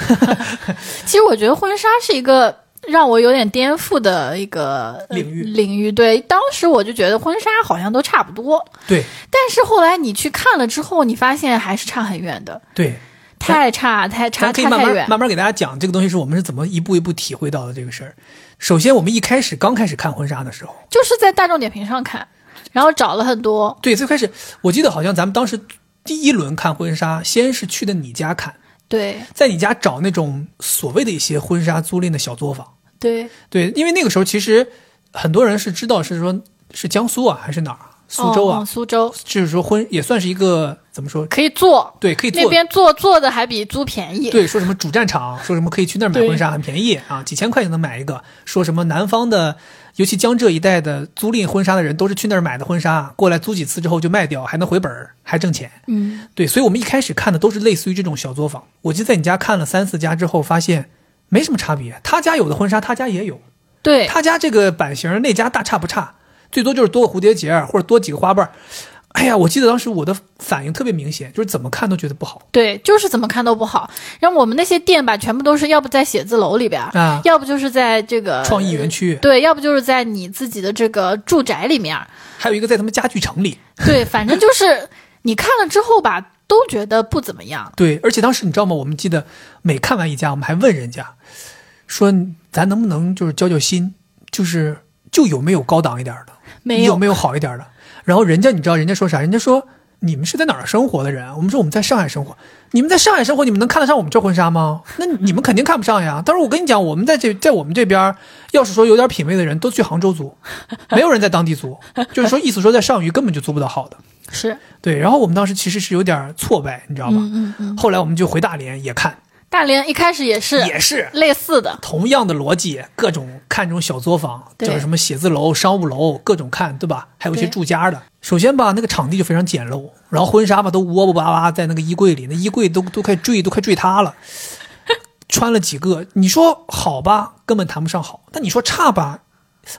[SPEAKER 2] 其实我觉得婚纱是一个让我有点颠覆的一个呃
[SPEAKER 1] 领域
[SPEAKER 2] 领域。对，当时我就觉得婚纱好像都差不多，”
[SPEAKER 1] 对
[SPEAKER 2] 但是后来你去看了之后，你发现还是差很远的，
[SPEAKER 1] 对，
[SPEAKER 2] 太差，太差，
[SPEAKER 1] 可以慢慢
[SPEAKER 2] 差太远。
[SPEAKER 1] 慢慢给大家讲这个东西是我们是怎么一步一步体会到的这个事儿。首先，我们一开始刚开始看婚纱的时候，
[SPEAKER 2] 就是在大众点评上看，然后找了很多，
[SPEAKER 1] 对，最开始我记得好像咱们当时第一轮看婚纱，先是去的你家看，
[SPEAKER 2] 对
[SPEAKER 1] 在你家找那种所谓的一些婚纱租赁的小作坊。
[SPEAKER 2] 对，
[SPEAKER 1] 对，因为那个时候其实很多人是知道是说是江苏啊还是哪儿，苏州啊，
[SPEAKER 2] 苏州
[SPEAKER 1] 就是说婚也算是一个怎么说？
[SPEAKER 2] 可以做，
[SPEAKER 1] 对，可以做
[SPEAKER 2] 那边做做的还比租便宜。
[SPEAKER 1] 对，说什么主战场，说什么可以去那儿买婚纱很便宜啊，几千块钱能买一个。说什么南方的，尤其江浙一带的租赁婚纱的人，都是去那儿买的婚纱，过来租几次之后就卖掉，还能回本儿，还挣钱。
[SPEAKER 2] 嗯，
[SPEAKER 1] 对，所以我们一开始看的都是类似于这种小作坊。我就在你家看了三四家之后，发现没什么差别，他家有的婚纱他家也有，
[SPEAKER 2] 对，
[SPEAKER 1] 他家这个版型那家大差不差，最多就是多个蝴蝶结儿或者多几个花瓣儿。哎呀，我记得当时我的反应特别明显，就是怎么看都觉得不好
[SPEAKER 2] 对，就是怎么看都不好。然后我们那些店吧，全部都是要不在写字楼里边儿，
[SPEAKER 1] 啊。
[SPEAKER 2] 要不就是在这个
[SPEAKER 1] 创意园区，
[SPEAKER 2] 对，要不就是在你自己的这个住宅里面。
[SPEAKER 1] 还有一个在他们家具城里。
[SPEAKER 2] 对，反正就是你看了之后吧，都觉得不怎么样。
[SPEAKER 1] 对，而且当时你知道吗？我们记得每看完一家，我们还问人家说，咱能不能就是交交心，就是就有没有高档一点的，
[SPEAKER 2] 没有，
[SPEAKER 1] 有没有好一点的？然后人家你知道人家说啥？人家说你们是在哪儿生活的人？我们说我们在上海生活。你们在上海生活，你们能看得上我们这婚纱吗？那你们肯定看不上呀。但是我跟你讲，我们在这在我们这边，要是说有点品位的人都去杭州租，没有人在当地租，就是说意思说在上虞根本就租不到好的。
[SPEAKER 2] 是
[SPEAKER 1] 对，然后我们当时其实是有点挫败，你知道吧？
[SPEAKER 2] 嗯嗯嗯。
[SPEAKER 1] 后来我们就回大连也看，
[SPEAKER 2] 大连一开始也是
[SPEAKER 1] 也是
[SPEAKER 2] 类似的，
[SPEAKER 1] 同样的逻辑，各种看这种小作坊，
[SPEAKER 2] 对
[SPEAKER 1] 叫什么写字楼、商务楼，各种看，对吧？还有一些住家的。首先吧，那个场地就非常简陋，然后婚纱吧都窝窝巴巴在那个衣柜里，那衣柜都都快坠都快坠塌了。穿了几个，你说好吧，根本谈不上好；但你说差吧，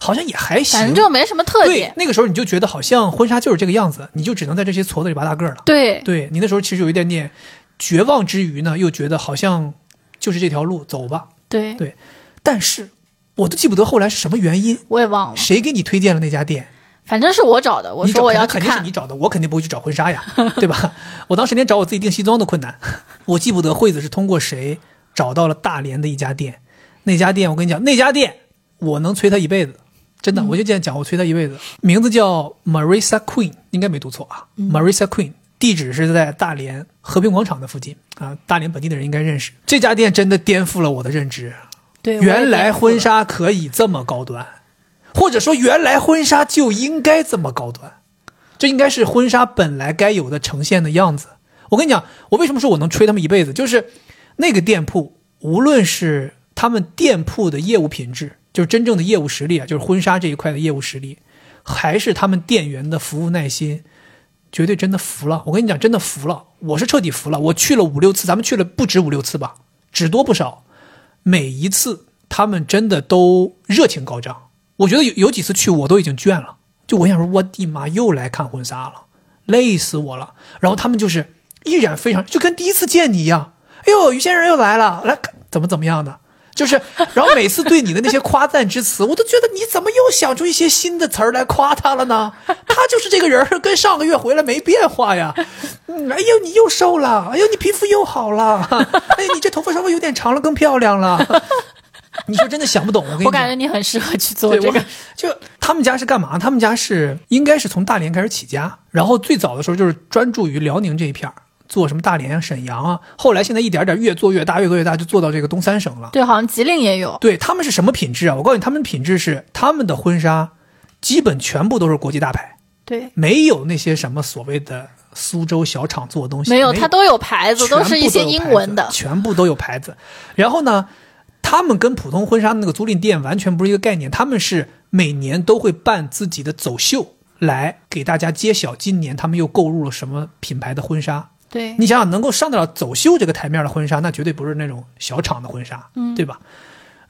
[SPEAKER 1] 好像也还行。
[SPEAKER 2] 反正就没什么特
[SPEAKER 1] 对
[SPEAKER 2] 点。
[SPEAKER 1] 那个时候你就觉得好像婚纱就是这个样子，你就只能在这些矬子里拔大个了。
[SPEAKER 2] 对
[SPEAKER 1] 对你那时候其实有一点点绝望之余呢，又觉得好像就是这条路走吧。
[SPEAKER 2] 对
[SPEAKER 1] 对，但是我都记不得后来是什么原因，
[SPEAKER 2] 我也忘了，
[SPEAKER 1] 谁给你推荐了那家店？
[SPEAKER 2] 反正是我找的。我说我要去
[SPEAKER 1] 找肯定是
[SPEAKER 2] 看
[SPEAKER 1] 你，找的，我肯定不会去找婚纱呀，对吧？我当时连找我自己订西装都困难。我记不得惠子是通过谁找到了大连的一家店，那家店我跟你讲，那家店我能催他一辈子，真的，我就这样讲，我催他一辈子。名字叫 Marissa Queen，应该没读错啊、，Marissa Queen。地址是在大连和平广场的附近啊，大连本地的人应该认识。这家店真的颠覆了我的认知，
[SPEAKER 2] 对，
[SPEAKER 1] 原来婚纱可以这么高端，或者说原来婚纱就应该这么高端，这应该是婚纱本来该有的呈现的样子。我跟你讲，我为什么说我能吹他们一辈子，就是那个店铺，无论是他们店铺的业务品质，就是真正的业务实力啊，就是婚纱这一块的业务实力，还是他们店员的服务耐心，绝对真的服了。我跟你讲，真的服了，我是彻底服了。我去了五六次，咱们去了不止五六次吧，只多不少。每一次他们真的都热情高涨。我觉得有有几次去我都已经倦了，就我想说，我的妈，又来看婚纱了，累死我了。然后他们就是依然非常就跟第一次见你一样，哎呦，于先生又来了，来怎么怎么样的。就是，然后每次对你的那些夸赞之词，我都觉得你怎么又想出一些新的词儿来夸他了呢？他就是这个人儿，跟上个月回来没变化呀。嗯，哎呦，你又瘦了，哎呦，你皮肤又好了，哎，你这头发稍微有点长了，更漂亮了。你说真的想不懂，我跟你讲，
[SPEAKER 2] 我感觉你很适合去做这个。
[SPEAKER 1] 就他们家是干嘛？他们家是应该是从大连开始起家，然后最早的时候就是专注于辽宁这一片儿，做什么大连啊、沈阳啊。后来现在一点点越做越大，越做越大，就做到这个东三省了。
[SPEAKER 2] 对，好像吉林也有。
[SPEAKER 1] 对他们是什么品质啊？我告诉你，他们的品质是他们的婚纱基本全部都是国际大牌，
[SPEAKER 2] 对，
[SPEAKER 1] 没有那些什么所谓的苏州小厂做的东西，
[SPEAKER 2] 没有，它都有牌子，都是一些英文的。
[SPEAKER 1] 全部都有牌子。然后呢，他们跟普通婚纱那个租赁店完全不是一个概念，他们是每年都会办自己的走秀，来给大家揭晓今年他们又购入了什么品牌的婚纱。
[SPEAKER 2] 对，
[SPEAKER 1] 你想想，能够上得了走秀这个台面的婚纱，那绝对不是那种小厂的婚纱，
[SPEAKER 2] 嗯
[SPEAKER 1] 对吧？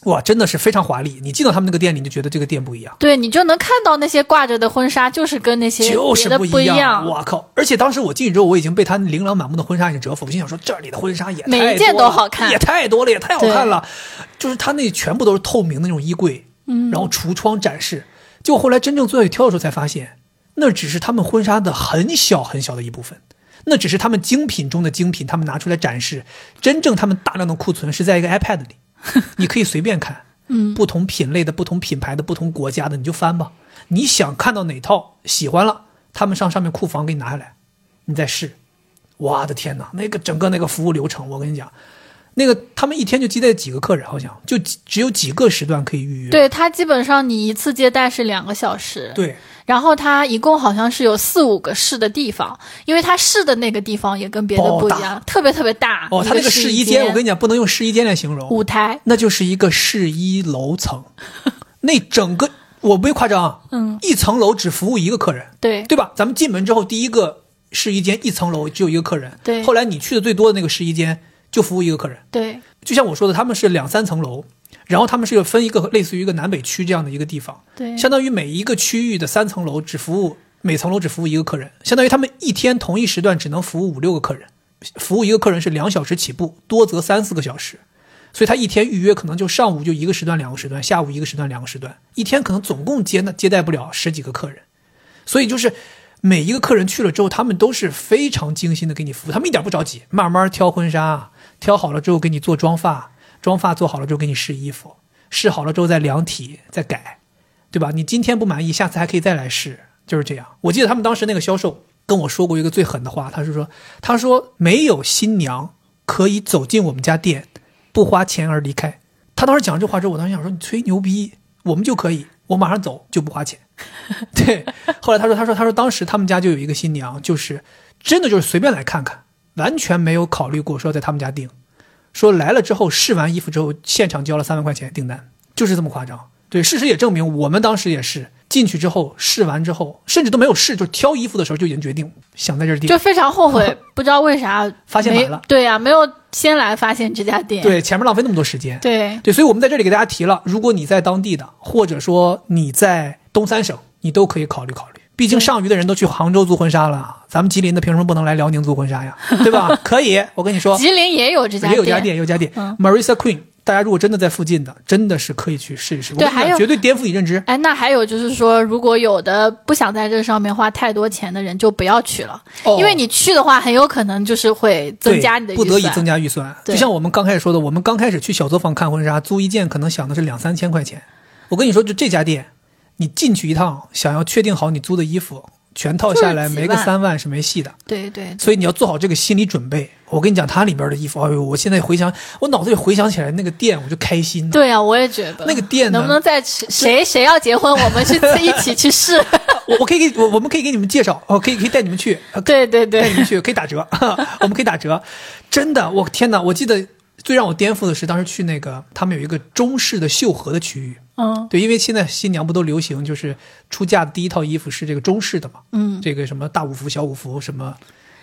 [SPEAKER 1] 哇，真的是非常华丽。你进到他们那个店里，你就觉得这个店不一样。
[SPEAKER 2] 对你就能看到那些挂着的婚纱，就是跟那些
[SPEAKER 1] 就是
[SPEAKER 2] 不
[SPEAKER 1] 一
[SPEAKER 2] 样。
[SPEAKER 1] 我靠！而且当时我进去之后，我已经被他琳琅满目的婚纱已经折服。我心想说，这里的婚纱也太
[SPEAKER 2] 每一件都好看
[SPEAKER 1] 也太多了，也太好看了。就是他那全部都是透明的那种衣柜，嗯，然后橱窗展示。结果后来真正坐下去挑的时候，才发现那只是他们婚纱的很小很小的一部分，那只是他们精品中的精品，他们拿出来展示。真正他们大量的库存是在一个 iPad 里，你可以随便看。
[SPEAKER 2] 嗯，
[SPEAKER 1] 不同品类的、不同品牌的、不同国家的，你就翻吧。你想看到哪套喜欢了，他们上上面库房给你拿下来，你再试。我的天哪，那个整个那个服务流程，我跟你讲，那个他们一天就接待几个客人，好像就只有几个时段可以预约。
[SPEAKER 2] 对，他基本上你一次接待是两个小时。
[SPEAKER 1] 对
[SPEAKER 2] 然后他一共好像是有四五个试的地方，因为他试的那个地方也跟别的不一样，特别特别大。
[SPEAKER 1] 哦，
[SPEAKER 2] 一
[SPEAKER 1] 他那个
[SPEAKER 2] 试衣
[SPEAKER 1] 试衣间，我跟你讲，不能用试衣间来形容，
[SPEAKER 2] 舞台，
[SPEAKER 1] 那就是一个试衣楼层，那整个我没夸张，
[SPEAKER 2] 嗯，
[SPEAKER 1] 一层楼只服务一个客人。
[SPEAKER 2] 对
[SPEAKER 1] 对吧？咱们进门之后，第一个试衣间一层楼只有一个客人，
[SPEAKER 2] 对
[SPEAKER 1] 后来你去的最多的那个试衣间就服务一个客人，
[SPEAKER 2] 对。
[SPEAKER 1] 就像我说的，他们是两三层楼，然后他们是分一个类似于一个南北区这样的一个地方，
[SPEAKER 2] 对，
[SPEAKER 1] 相当于每一个区域的三层楼只服务每层楼只服务一个客人，相当于他们一天同一时段只能服务五六个客人，服务一个客人是两小时起步，多则三四个小时。所以他一天预约可能就上午就一个时段、两个时段，下午一个时段、两个时段，一天可能总共接呢接待不了十几个客人，所以就是每一个客人去了之后，他们都是非常精心的给你服务，他们一点不着急，慢慢挑婚纱，挑好了之后给你做妆发，妆发做好了之后给你试衣服，试好了之后再量体再改，对吧？你今天不满意，下次还可以再来试，就是这样。我记得他们当时那个销售跟我说过一个最狠的话，他是说，他说没有新娘可以走进我们家店，不花钱而离开。他当时讲这话之后，我当时想说你吹牛逼，我们就可以，我马上走就不花钱。对，后来他说，他说，他说当时他们家就有一个新娘，就是真的就是随便来看看，完全没有考虑过说在他们家订，说来了之后试完衣服之后，现场交了三万块钱订单，就是这么夸张。对，事实也证明，我们当时也是进去之后试完之后，甚至都没有试，就挑衣服的时候就已经决定想在这儿订，
[SPEAKER 2] 就非常后悔，不知道为啥
[SPEAKER 1] 发现晚了。
[SPEAKER 2] 对呀，没有先来发现这家店。
[SPEAKER 1] 对，前面浪费那么多时间。
[SPEAKER 2] 对
[SPEAKER 1] 对，所以我们在这里给大家提了，如果你在当地的，或者说你在东三省，你都可以考虑考虑。毕竟上虞的人都去杭州租婚纱了，咱们吉林的凭什么不能来辽宁租婚纱呀？对吧？可以，我跟你说，
[SPEAKER 2] 吉林也有这家，
[SPEAKER 1] 也有家店，有家店，Marisa Queen。大家如果真的在附近的，真的是可以去试一试。
[SPEAKER 2] 对，还有
[SPEAKER 1] 绝对颠覆你认知。
[SPEAKER 2] 哎，那还有就是说，如果有的不想在这上面花太多钱的人，就不要去了，因为你去的话，很有可能就是会增加你的
[SPEAKER 1] 不得已增加预算。就像我们刚开始说的，我们刚开始去小作坊看婚纱，租一件可能想的是两三千块钱。我跟你说，就这家店，你进去一趟，想要确定好你租的衣服。全套下来没个三万是没戏的，
[SPEAKER 2] 对对，
[SPEAKER 1] 所以你要做好这个心理准备。我跟你讲，它里边的衣服，哎呦，我现在回想，我脑子里回想起来那个店，我就开心。
[SPEAKER 2] 对啊，我也觉得
[SPEAKER 1] 那个店
[SPEAKER 2] 能不能再谁谁要结婚，我们去 一起去试。
[SPEAKER 1] 我我可以给我我们可以给你们介绍，哦，可以可以带你们去。
[SPEAKER 2] 对对对，
[SPEAKER 1] 带你们去可以打折，我们可以打折。真的，我天哪！我记得最让我颠覆的是，当时去那个他们有一个中式的秀禾的区域。
[SPEAKER 2] 嗯，
[SPEAKER 1] 对，因为现在新娘不都流行，就是出嫁的第一套衣服是这个中式的嘛，
[SPEAKER 2] 嗯，
[SPEAKER 1] 这个什么大五福、小五福什么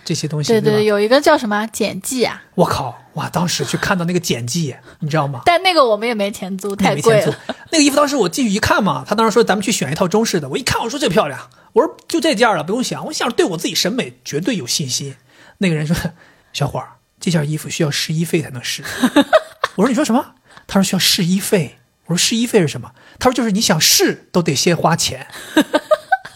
[SPEAKER 1] 这些东西，
[SPEAKER 2] 对
[SPEAKER 1] 对，
[SPEAKER 2] 有一个叫什么简记啊，
[SPEAKER 1] 我靠，哇，当时去看到那个简记，你知道吗？
[SPEAKER 2] 但那个我们也没钱租，太贵
[SPEAKER 1] 了。那个衣服当时我进去一看嘛，他当时说咱们去选一套中式的，我一看我说这漂亮，我说就这件了，不用想，我想对我自己审美绝对有信心。那个人说，小伙儿，这件衣服需要试衣费才能试。我说你说什么？他说需要试衣费。我说试衣费是什么？他说就是你想试都得先花钱，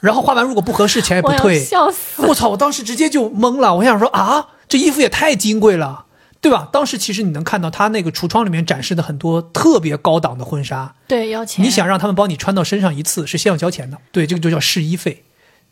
[SPEAKER 1] 然后花完如果不合适钱也不退。
[SPEAKER 2] 笑死！
[SPEAKER 1] 我操！我当时直接就懵了。我想说啊，这衣服也太金贵了，对吧？当时其实你能看到他那个橱窗里面展示的很多特别高档的婚纱，
[SPEAKER 2] 对，要钱。
[SPEAKER 1] 你想让他们帮你穿到身上一次是先要交钱的，对，这个就叫试衣费。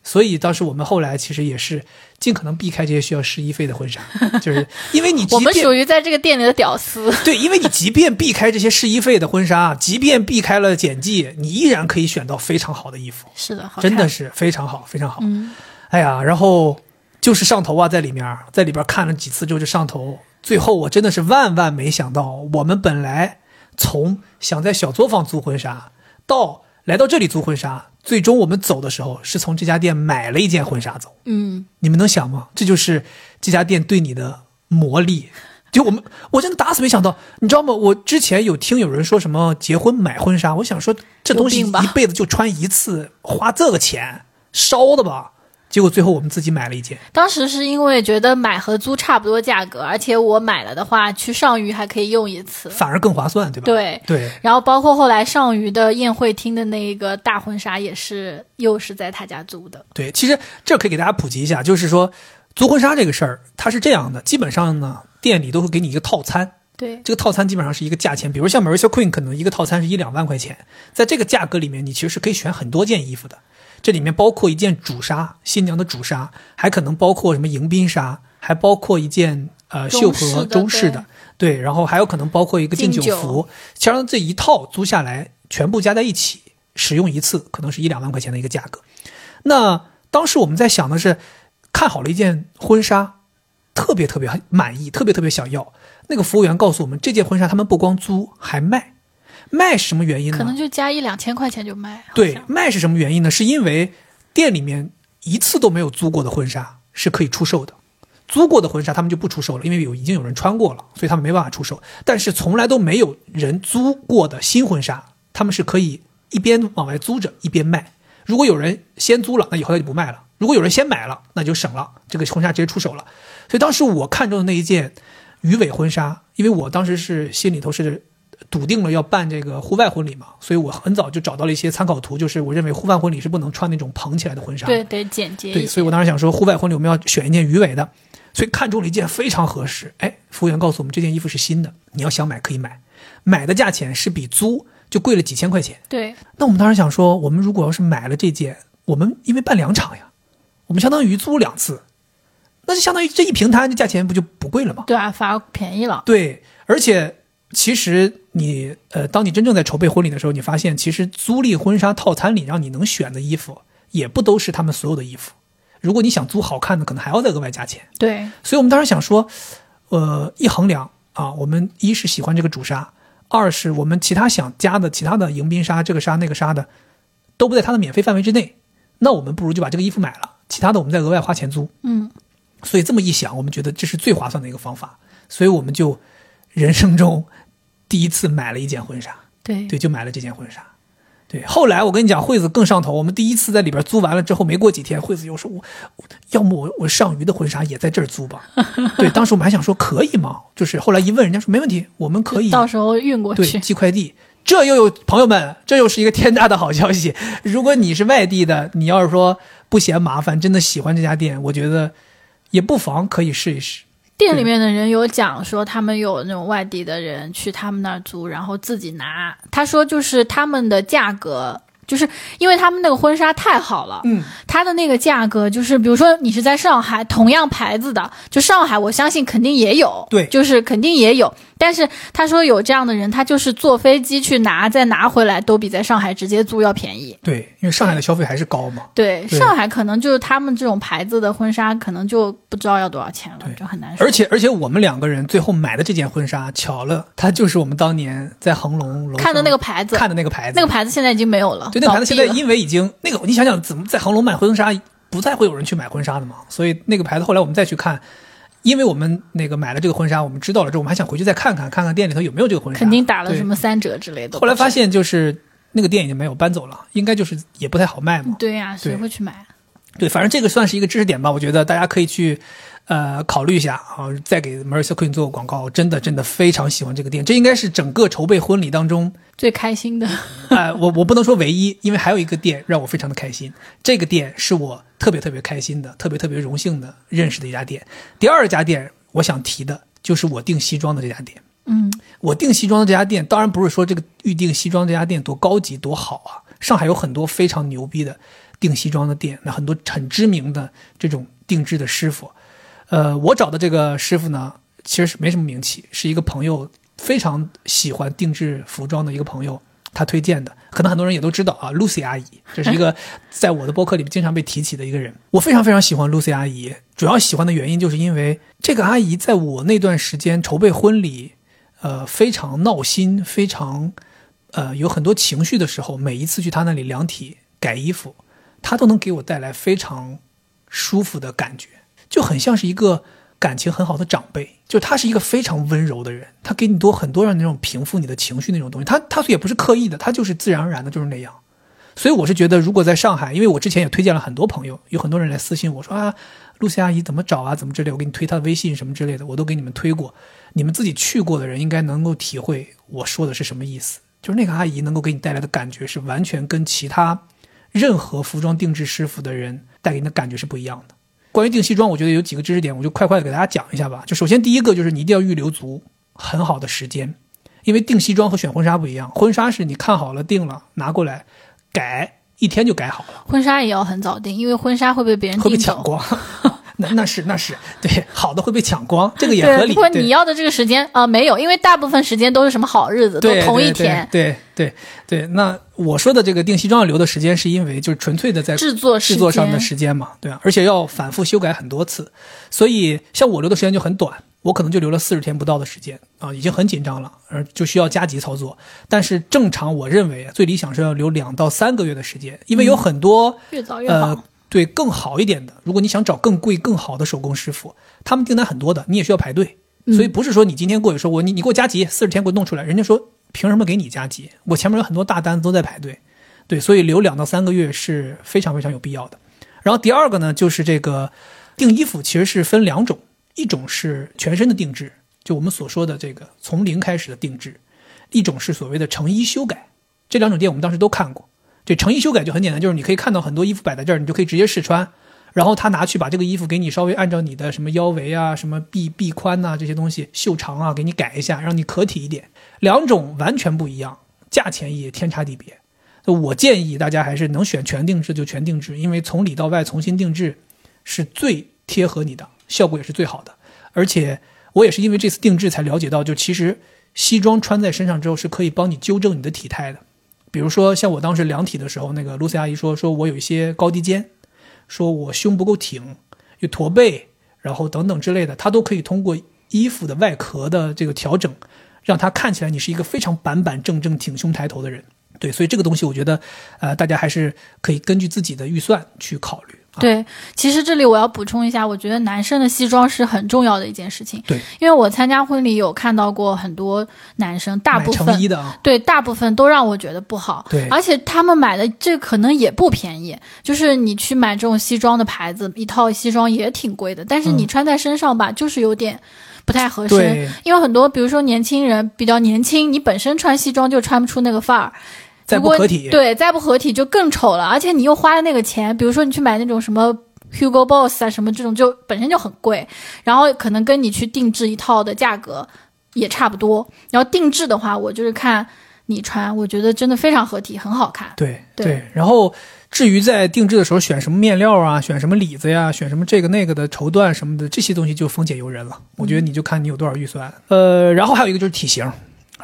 [SPEAKER 1] 所以当时我们后来其实也是尽可能避开这些需要试衣费的婚纱，就是因为你
[SPEAKER 2] 我们属于在这个店里的屌丝。
[SPEAKER 1] 对，因为你即便避开这些试衣费的婚纱，即便避开了剪辑，你依然可以选到非常好的衣服。
[SPEAKER 2] 是的，
[SPEAKER 1] 真的是非常好，非常好。
[SPEAKER 2] 嗯，
[SPEAKER 1] 哎呀，然后就是上头啊，在里面，在里边看了几次之后就上头。最后我真的是万万没想到，我们本来从想在小作坊租婚纱到。来到这里租婚纱，最终我们走的时候是从这家店买了一件婚纱走。
[SPEAKER 2] 嗯，
[SPEAKER 1] 你们能想吗？这就是这家店对你的魔力。就我们，我真的打死没想到，你知道吗？我之前有听有人说什么结婚买婚纱，我想说这东西一辈子就穿一次，花这个钱烧的吧。结果最后我们自己买了一件。
[SPEAKER 2] 当时是因为觉得买和租差不多价格，而且我买了的话，去上虞还可以用一次，
[SPEAKER 1] 反而更划算，对吧？
[SPEAKER 2] 对
[SPEAKER 1] 对。
[SPEAKER 2] 然后包括后来上虞的宴会厅的那一个大婚纱，也是又是在他家租的。
[SPEAKER 1] 对，其实这可以给大家普及一下，就是说租婚纱这个事儿，它是这样的，基本上呢，店里都会给你一个套餐。
[SPEAKER 2] 对，
[SPEAKER 1] 这个套餐基本上是一个价钱，比如像 Marisa Queen，可能一个套餐是一两万块钱，在这个价格里面，你其实是可以选很多件衣服的。这里面包括一件主纱，新娘的主纱，还可能包括什么迎宾纱，还包括一件呃绣荷中式的，对，然后还有可能包括一个敬酒服，加上这一套租下来，全部加在一起使用一次，可能是一两万块钱的一个价格。那当时我们在想的是，看好了一件婚纱，特别特别满意，特别特别想要。那个服务员告诉我们，这件婚纱他们不光租，还卖。卖是什么原因呢？
[SPEAKER 2] 可能就加一两千块钱就卖。
[SPEAKER 1] 对，卖是什么原因呢？是因为店里面一次都没有租过的婚纱是可以出售的，租过的婚纱他们就不出售了，因为有已经有人穿过了，所以他们没办法出售。但是从来都没有人租过的新婚纱，他们是可以一边往外租着一边卖。如果有人先租了，那以后他就不卖了；如果有人先买了，那就省了，这个婚纱直接出手了。所以当时我看中的那一件鱼尾婚纱，因为我当时是心里头是。笃定了要办这个户外婚礼嘛，所以我很早就找到了一些参考图，就是我认为户外婚礼是不能穿那种蓬起来的婚纱，
[SPEAKER 2] 对，得简洁。
[SPEAKER 1] 对，所以我当时想说，户外婚礼我们要选一件鱼尾的，所以看中了一件非常合适。哎，服务员告诉我们这件衣服是新的，你要想买可以买，买的价钱是比租就贵了几千块钱。
[SPEAKER 2] 对，
[SPEAKER 1] 那我们当时想说，我们如果要是买了这件，我们因为办两场呀，我们相当于租两次，那就相当于这一平摊，这价钱不就不贵了吗？
[SPEAKER 2] 对啊，反而便宜了。
[SPEAKER 1] 对，而且其实你呃，当你真正在筹备婚礼的时候，你发现其实租赁婚纱套餐里让你能选的衣服，也不都是他们所有的衣服。如果你想租好看的，可能还要再额外加钱。
[SPEAKER 2] 对，
[SPEAKER 1] 所以我们当时想说，呃，一衡量啊，我们一是喜欢这个主纱，二是我们其他想加的其他的迎宾纱、这个纱那个纱的，都不在它的免费范围之内，那我们不如就把这个衣服买了，其他的我们再额外花钱租。
[SPEAKER 2] 嗯，
[SPEAKER 1] 所以这么一想，我们觉得这是最划算的一个方法，所以我们就人生中第一次买了一件婚纱，
[SPEAKER 2] 对，
[SPEAKER 1] 对，就买了这件婚纱。对，后来我跟你讲，惠子更上头。我们第一次在里边租完了之后，没过几天，惠子又说：“我要么我我上鱼的婚纱也在这儿租吧。”对，当时我们还想说可以吗？就是后来一问，人家说没问题，我们可以
[SPEAKER 2] 到时候运过
[SPEAKER 1] 对
[SPEAKER 2] 去。
[SPEAKER 1] 寄快递。这又有朋友们，这又是一个天大的好消息。如果你是外地的，你要是说不嫌麻烦，真的喜欢这家店，我觉得也不妨可以试一试。
[SPEAKER 2] 店里面的人有讲说，他们有那种外地的人去他们那儿租，然后自己拿。他说，就是他们的价格，就是因为他们那个婚纱太好了，
[SPEAKER 1] 嗯，
[SPEAKER 2] 它的那个价格就是，比如说你是在上海，同样牌子的，就上海，我相信肯定也有，
[SPEAKER 1] 对
[SPEAKER 2] 就是肯定也有。但是他说有这样的人，他就是坐飞机去拿，再拿回来都比在上海直接租要便宜。
[SPEAKER 1] 对，因为上海的消费还是高嘛。
[SPEAKER 2] 对，
[SPEAKER 1] 对
[SPEAKER 2] 上海可能就是他们这种牌子的婚纱，可能就不知道要多少钱了，就很难说。
[SPEAKER 1] 而且而且我们两个人最后买的这件婚纱，巧了，它就是我们当年在恒隆楼
[SPEAKER 2] 看的那个牌子，
[SPEAKER 1] 看的那个牌子，
[SPEAKER 2] 那个牌子现在已经没有了。
[SPEAKER 1] 对，那个牌子现在因为已经那个，你想想怎么在恒隆买婚纱，不再会有人去买婚纱的嘛？所以那个牌子后来我们再去看，因为我们那个买了这个婚纱，我们知道了之后，我们还想回去再看看，看看店里头有没有这个婚纱。
[SPEAKER 2] 肯定打了什么三折之类的。
[SPEAKER 1] 后来发现就是那个店已经没有搬走了，应该就是也不太好卖嘛。
[SPEAKER 2] 对呀、谁会去买？
[SPEAKER 1] 对，反正这个算是一个知识点吧，我觉得大家可以去，呃，考虑一下啊。再给 Marissa Queen 做个广告，真的真的非常喜欢这个店，这应该是整个筹备婚礼当中
[SPEAKER 2] 最开心的，
[SPEAKER 1] 哎，我我不能说唯一，因为还有一个店让我非常的开心。这个店是我特别特别开心的，特别特别荣幸的认识的一家店。第二家店我想提的就是我订西装的这家店。
[SPEAKER 2] 嗯，
[SPEAKER 1] 我订西装的这家店，当然不是说这个预定西装这家店多高级多好啊。上海有很多非常牛逼的订西装的店，那很多很知名的这种定制的师傅。呃，我找的这个师傅呢，其实是没什么名气，是一个朋友非常喜欢定制服装的一个朋友，他推荐的。可能很多人也都知道啊，Lucy 阿姨，这是一个 在我的博客里面经常被提起的一个人。我非常非常喜欢 Lucy 阿姨，主要喜欢的原因就是因为这个阿姨在我那段时间筹备婚礼，呃，非常闹心，非常呃有很多情绪的时候，每一次去她那里量体改衣服，她都能给我带来非常舒服的感觉，就很像是一个感情很好的长辈。就他是一个非常温柔的人，他给你多很多让那种平复你的情绪那种东西。他他也不是刻意的，他就是自然而然的就是那样。所以我是觉得，如果在上海，因为我之前也推荐了很多朋友，有很多人来私信我说啊，露西阿姨怎么找啊，怎么之类，我给你推她的微信什么之类的，我都给你们推过。你们自己去过的人应该能够体会我说的是什么意思。就是那个阿姨能够给你带来的感觉是完全跟其他任何服装定制师傅的人带给你的感觉是不一样的。关于订西装，我觉得有几个知识点，我就快快的给大家讲一下吧。就首先第一个就是你一定要预留足很好的时间，因为订西装和选婚纱不一样，婚纱是你看好了定了拿过来改一天就改好了。
[SPEAKER 2] 婚纱也要很早定，因为婚纱会被别人
[SPEAKER 1] 会被。抢光。那那是那是对，好的会被抢光，这个也，合理。
[SPEAKER 2] 不过你要的这个时间啊、没有，因为大部分时间都是什么好日子，都同一天。
[SPEAKER 1] 对对对，那我说的这个定西装要留的时间，是因为就是纯粹的在
[SPEAKER 2] 制作
[SPEAKER 1] 制作上的时间嘛，对啊，而且要反复修改很多次，所以像我留的时间就很短，我可能就留了四十天不到的时间啊，已经很紧张了，而就需要加急操作。但是正常我认为最理想是要留两到三个月的时间，因为有很多、
[SPEAKER 2] 越早越好。
[SPEAKER 1] 呃，对，更好一点的，如果你想找更贵、更好的手工师傅，他们订单很多的，你也需要排队。所以不是说你今天过去说我你你给我加急，四十天给我弄出来，人家说凭什么给你加急？我前面有很多大单子都在排队，对，所以留两到三个月是非常非常有必要的。然后第二个呢，就是这个订衣服其实是分两种，一种是全身的定制，就我们所说的这个从零开始的定制，一种是所谓的成衣修改。这两种店我们当时都看过。这成衣修改就很简单，就是你可以看到很多衣服摆在这儿，你就可以直接试穿，然后他拿去把这个衣服给你稍微按照你的什么腰围啊、什么臂臂宽呐、这些东西、袖长啊，给你改一下，让你可体一点。两种完全不一样，价钱也天差地别。我建议大家还是能选全定制就全定制，因为从里到外重新定制是最贴合你的，效果也是最好的。而且我也是因为这次定制才了解到，就其实西装穿在身上之后是可以帮你纠正你的体态的。比如说像我当时量体的时候，那个露西阿姨说说我有一些高低肩，说我胸不够挺，有驼背，然后等等之类的，她都可以通过衣服的外壳的这个调整，让它看起来你是一个非常板板正正、挺胸抬头的人。对，所以这个东西我觉得，呃，大家还是可以根据自己的预算去考虑。啊、
[SPEAKER 2] 对，其实这里我要补充一下，我觉得男生的西装是很重要的一件事情。
[SPEAKER 1] 对，
[SPEAKER 2] 因为我参加婚礼有看到过很多男生，大部分对，大部分都让我觉得不好。
[SPEAKER 1] 对
[SPEAKER 2] 而且他们买的这可能也不便宜，就是你去买这种西装的牌子，一套西装也挺贵的，但是你穿在身上吧，就是有点不太合身。
[SPEAKER 1] 嗯对
[SPEAKER 2] 因为很多，比如说年轻人比较年轻，你本身穿西装就穿不出那个范儿。
[SPEAKER 1] 再不合体。
[SPEAKER 2] 对，再不合体就更丑了。而且你又花了那个钱，比如说你去买那种什么 Hugo Boss 啊，什么这种就本身就很贵，然后可能跟你去定制一套的价格也差不多。然后定制的话，我就是看你穿，我觉得真的非常合体，很好看。
[SPEAKER 1] 对
[SPEAKER 2] 对
[SPEAKER 1] 然后至于在定制的时候选什么面料啊，选什么里子呀，选什么这个那个的绸缎什么的，这些东西就风解由人了。我觉得你就看你有多少预算。呃，然后还有一个就是体型，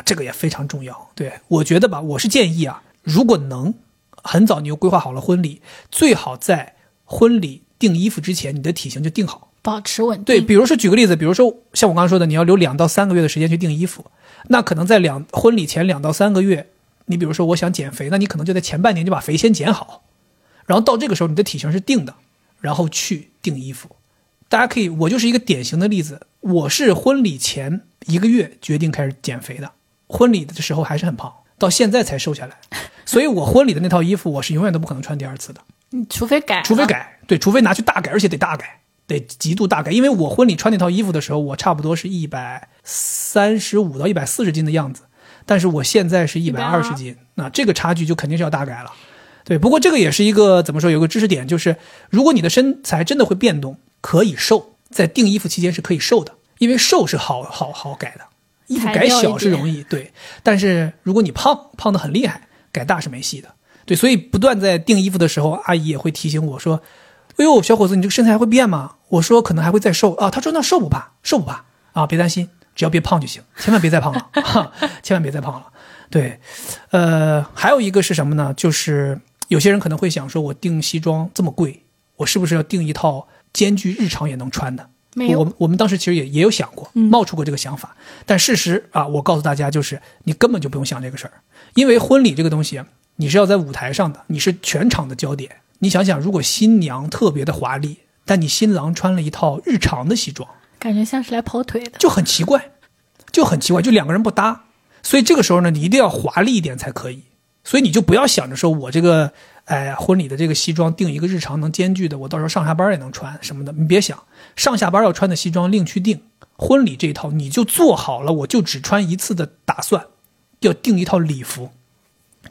[SPEAKER 1] 这个也非常重要。对我觉得吧，我是建议啊，如果能很早你就规划好了婚礼，最好在婚礼订衣服之前，你的体型就定好。
[SPEAKER 2] 保持稳定。
[SPEAKER 1] 对，比如说举个例子，比如说像我刚刚说的，你要留两到三个月的时间去订衣服，那可能在两婚礼前两到三个月，你比如说我想减肥，那你可能就在前半年就把肥先减好，然后到这个时候你的体型是定的，然后去订衣服。大家可以，我就是一个典型的例子，我是婚礼前一个月决定开始减肥的，婚礼的时候还是很胖，到现在才瘦下来，所以我婚礼的那套衣服我是永远都不可能穿第二次的。
[SPEAKER 2] 嗯除非改，
[SPEAKER 1] 除非。改，对，除非拿去大改，而且得大改，得极度大改。因为我婚礼穿那套衣服的时候，我差不多是一百三十五到一百四十斤的样子，但是我现在是一百二十斤，那这个差距就肯定是要大改了。对，不过这个也是一个怎么说，有个知识点，就是如果你的身材真的会变动，可以瘦，在订衣服期间是可以瘦的，因为瘦是好好好改的，衣服改小是容易，对，但是如果你胖胖的很厉害，改大是没戏的。对，所以不断在订衣服的时候，阿姨也会提醒我说：“哎呦，小伙子，你这个身材还会变吗？”我说：“可能还会再瘦啊。”她说：“那瘦不怕，瘦不怕啊，别担心，只要别胖就行，千万别再胖了，哈 千万别再胖了。”对，呃，还有一个是什么呢？就是有些人可能会想说，我订西装这么贵，我是不是要订一套兼具日常也能穿的？
[SPEAKER 2] 没有
[SPEAKER 1] 我们我们当时其实也也有想过，冒出过这个想法，但事实啊，我告诉大家就是，你根本就不用想这个事儿，因为婚礼这个东西啊，你是要在舞台上的，你是全场的焦点。你想想，如果新娘特别的华丽，但你新郎穿了一套日常的西装，
[SPEAKER 2] 感觉像是来跑腿的。
[SPEAKER 1] 就很奇怪，就很奇怪，就两个人不搭。所以这个时候呢，你一定要华丽一点才可以。所以你就不要想着说我这个，哎，婚礼的这个西装定一个日常能兼具的，我到时候上下班也能穿什么的。你别想，上下班要穿的西装另去订，婚礼这一套你就做好了，我就只穿一次的打算，要订一套礼服。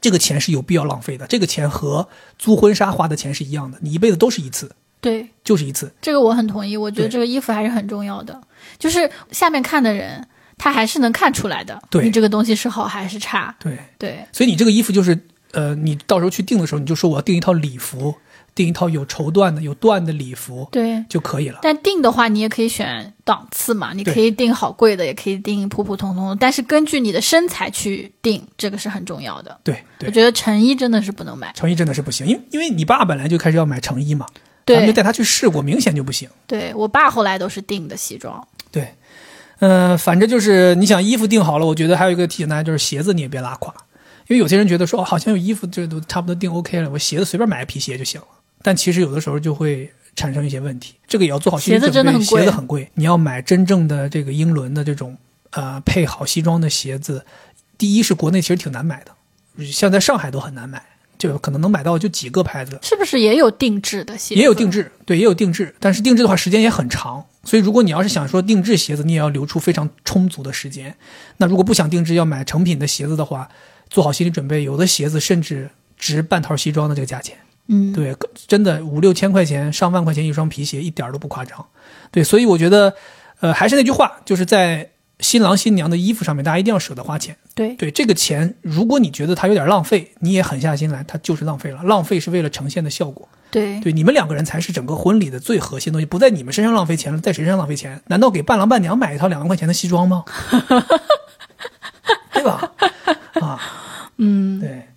[SPEAKER 1] 这个钱是有必要浪费的，这个钱和租婚纱花的钱是一样的，你一辈子都是一次，
[SPEAKER 2] 对，
[SPEAKER 1] 就是一次。
[SPEAKER 2] 这个我很同意，我觉得这个衣服还是很重要的，就是下面看的人，他还是能看出来的，
[SPEAKER 1] 对。
[SPEAKER 2] 你这个东西是好还是差。
[SPEAKER 1] 对，
[SPEAKER 2] 对，
[SPEAKER 1] 所以你这个衣服就是，呃，你到时候去订的时候，你就说我要订一套礼服，订一套有绸缎的、有缎的礼服
[SPEAKER 2] 对。
[SPEAKER 1] 就可以了。
[SPEAKER 2] 但订的话，你也可以选档次嘛，你可以定好贵的，也可以定普普通通的，但是根据你的身材去定，这个是很重要的。
[SPEAKER 1] 对
[SPEAKER 2] 我，觉得成衣真的是不能买。
[SPEAKER 1] 成衣真的是不行，因为因为你爸本来就开始要买成衣嘛，
[SPEAKER 2] 对
[SPEAKER 1] 就带他去试过，明显就不行。
[SPEAKER 2] 对我爸后来都是定的西装，
[SPEAKER 1] 对，嗯、反正就是你想衣服定好了，我觉得还有一个提醒大家就是鞋子你也别拉垮，因为有些人觉得说、哦、好像有衣服这都差不多定 OK 了，我鞋子随便买一皮鞋就行了，但其实有的时候就会产生一些问题，这个也要做好心理
[SPEAKER 2] 鞋子
[SPEAKER 1] 准备。
[SPEAKER 2] 真的很贵
[SPEAKER 1] 鞋子很贵，你要买真正的这个英伦的这种呃配好西装的鞋子，第一是国内其实挺难买的，像在上海都很难买，就可能能买到就几个牌子，
[SPEAKER 2] 是不是也有定制的鞋子？
[SPEAKER 1] 也有定制，对，也有定制，但是定制的话时间也很长，所以如果你要是想说定制鞋子，你也要留出非常充足的时间。那如果不想定制，要买成品的鞋子的话，做好心理准备，有的鞋子甚至值半套西装的这个价钱。
[SPEAKER 2] 嗯，
[SPEAKER 1] 对，真的五六千块钱、上万块钱一双皮鞋，一点都不夸张。对，所以我觉得，呃，还是那句话，就是在新郎新娘的衣服上面，大家一定要舍得花钱。
[SPEAKER 2] 对
[SPEAKER 1] 对，这个钱，如果你觉得它有点浪费，你也狠下心来，它就是浪费了。浪费是为了呈现的效果。
[SPEAKER 2] 对
[SPEAKER 1] 对，你们两个人才是整个婚礼的最核心东西，不在你们身上浪费钱了，在谁身上浪费钱？难道给伴郎伴娘买一套两万块钱的西装吗？对吧？啊，
[SPEAKER 2] 嗯，
[SPEAKER 1] 对。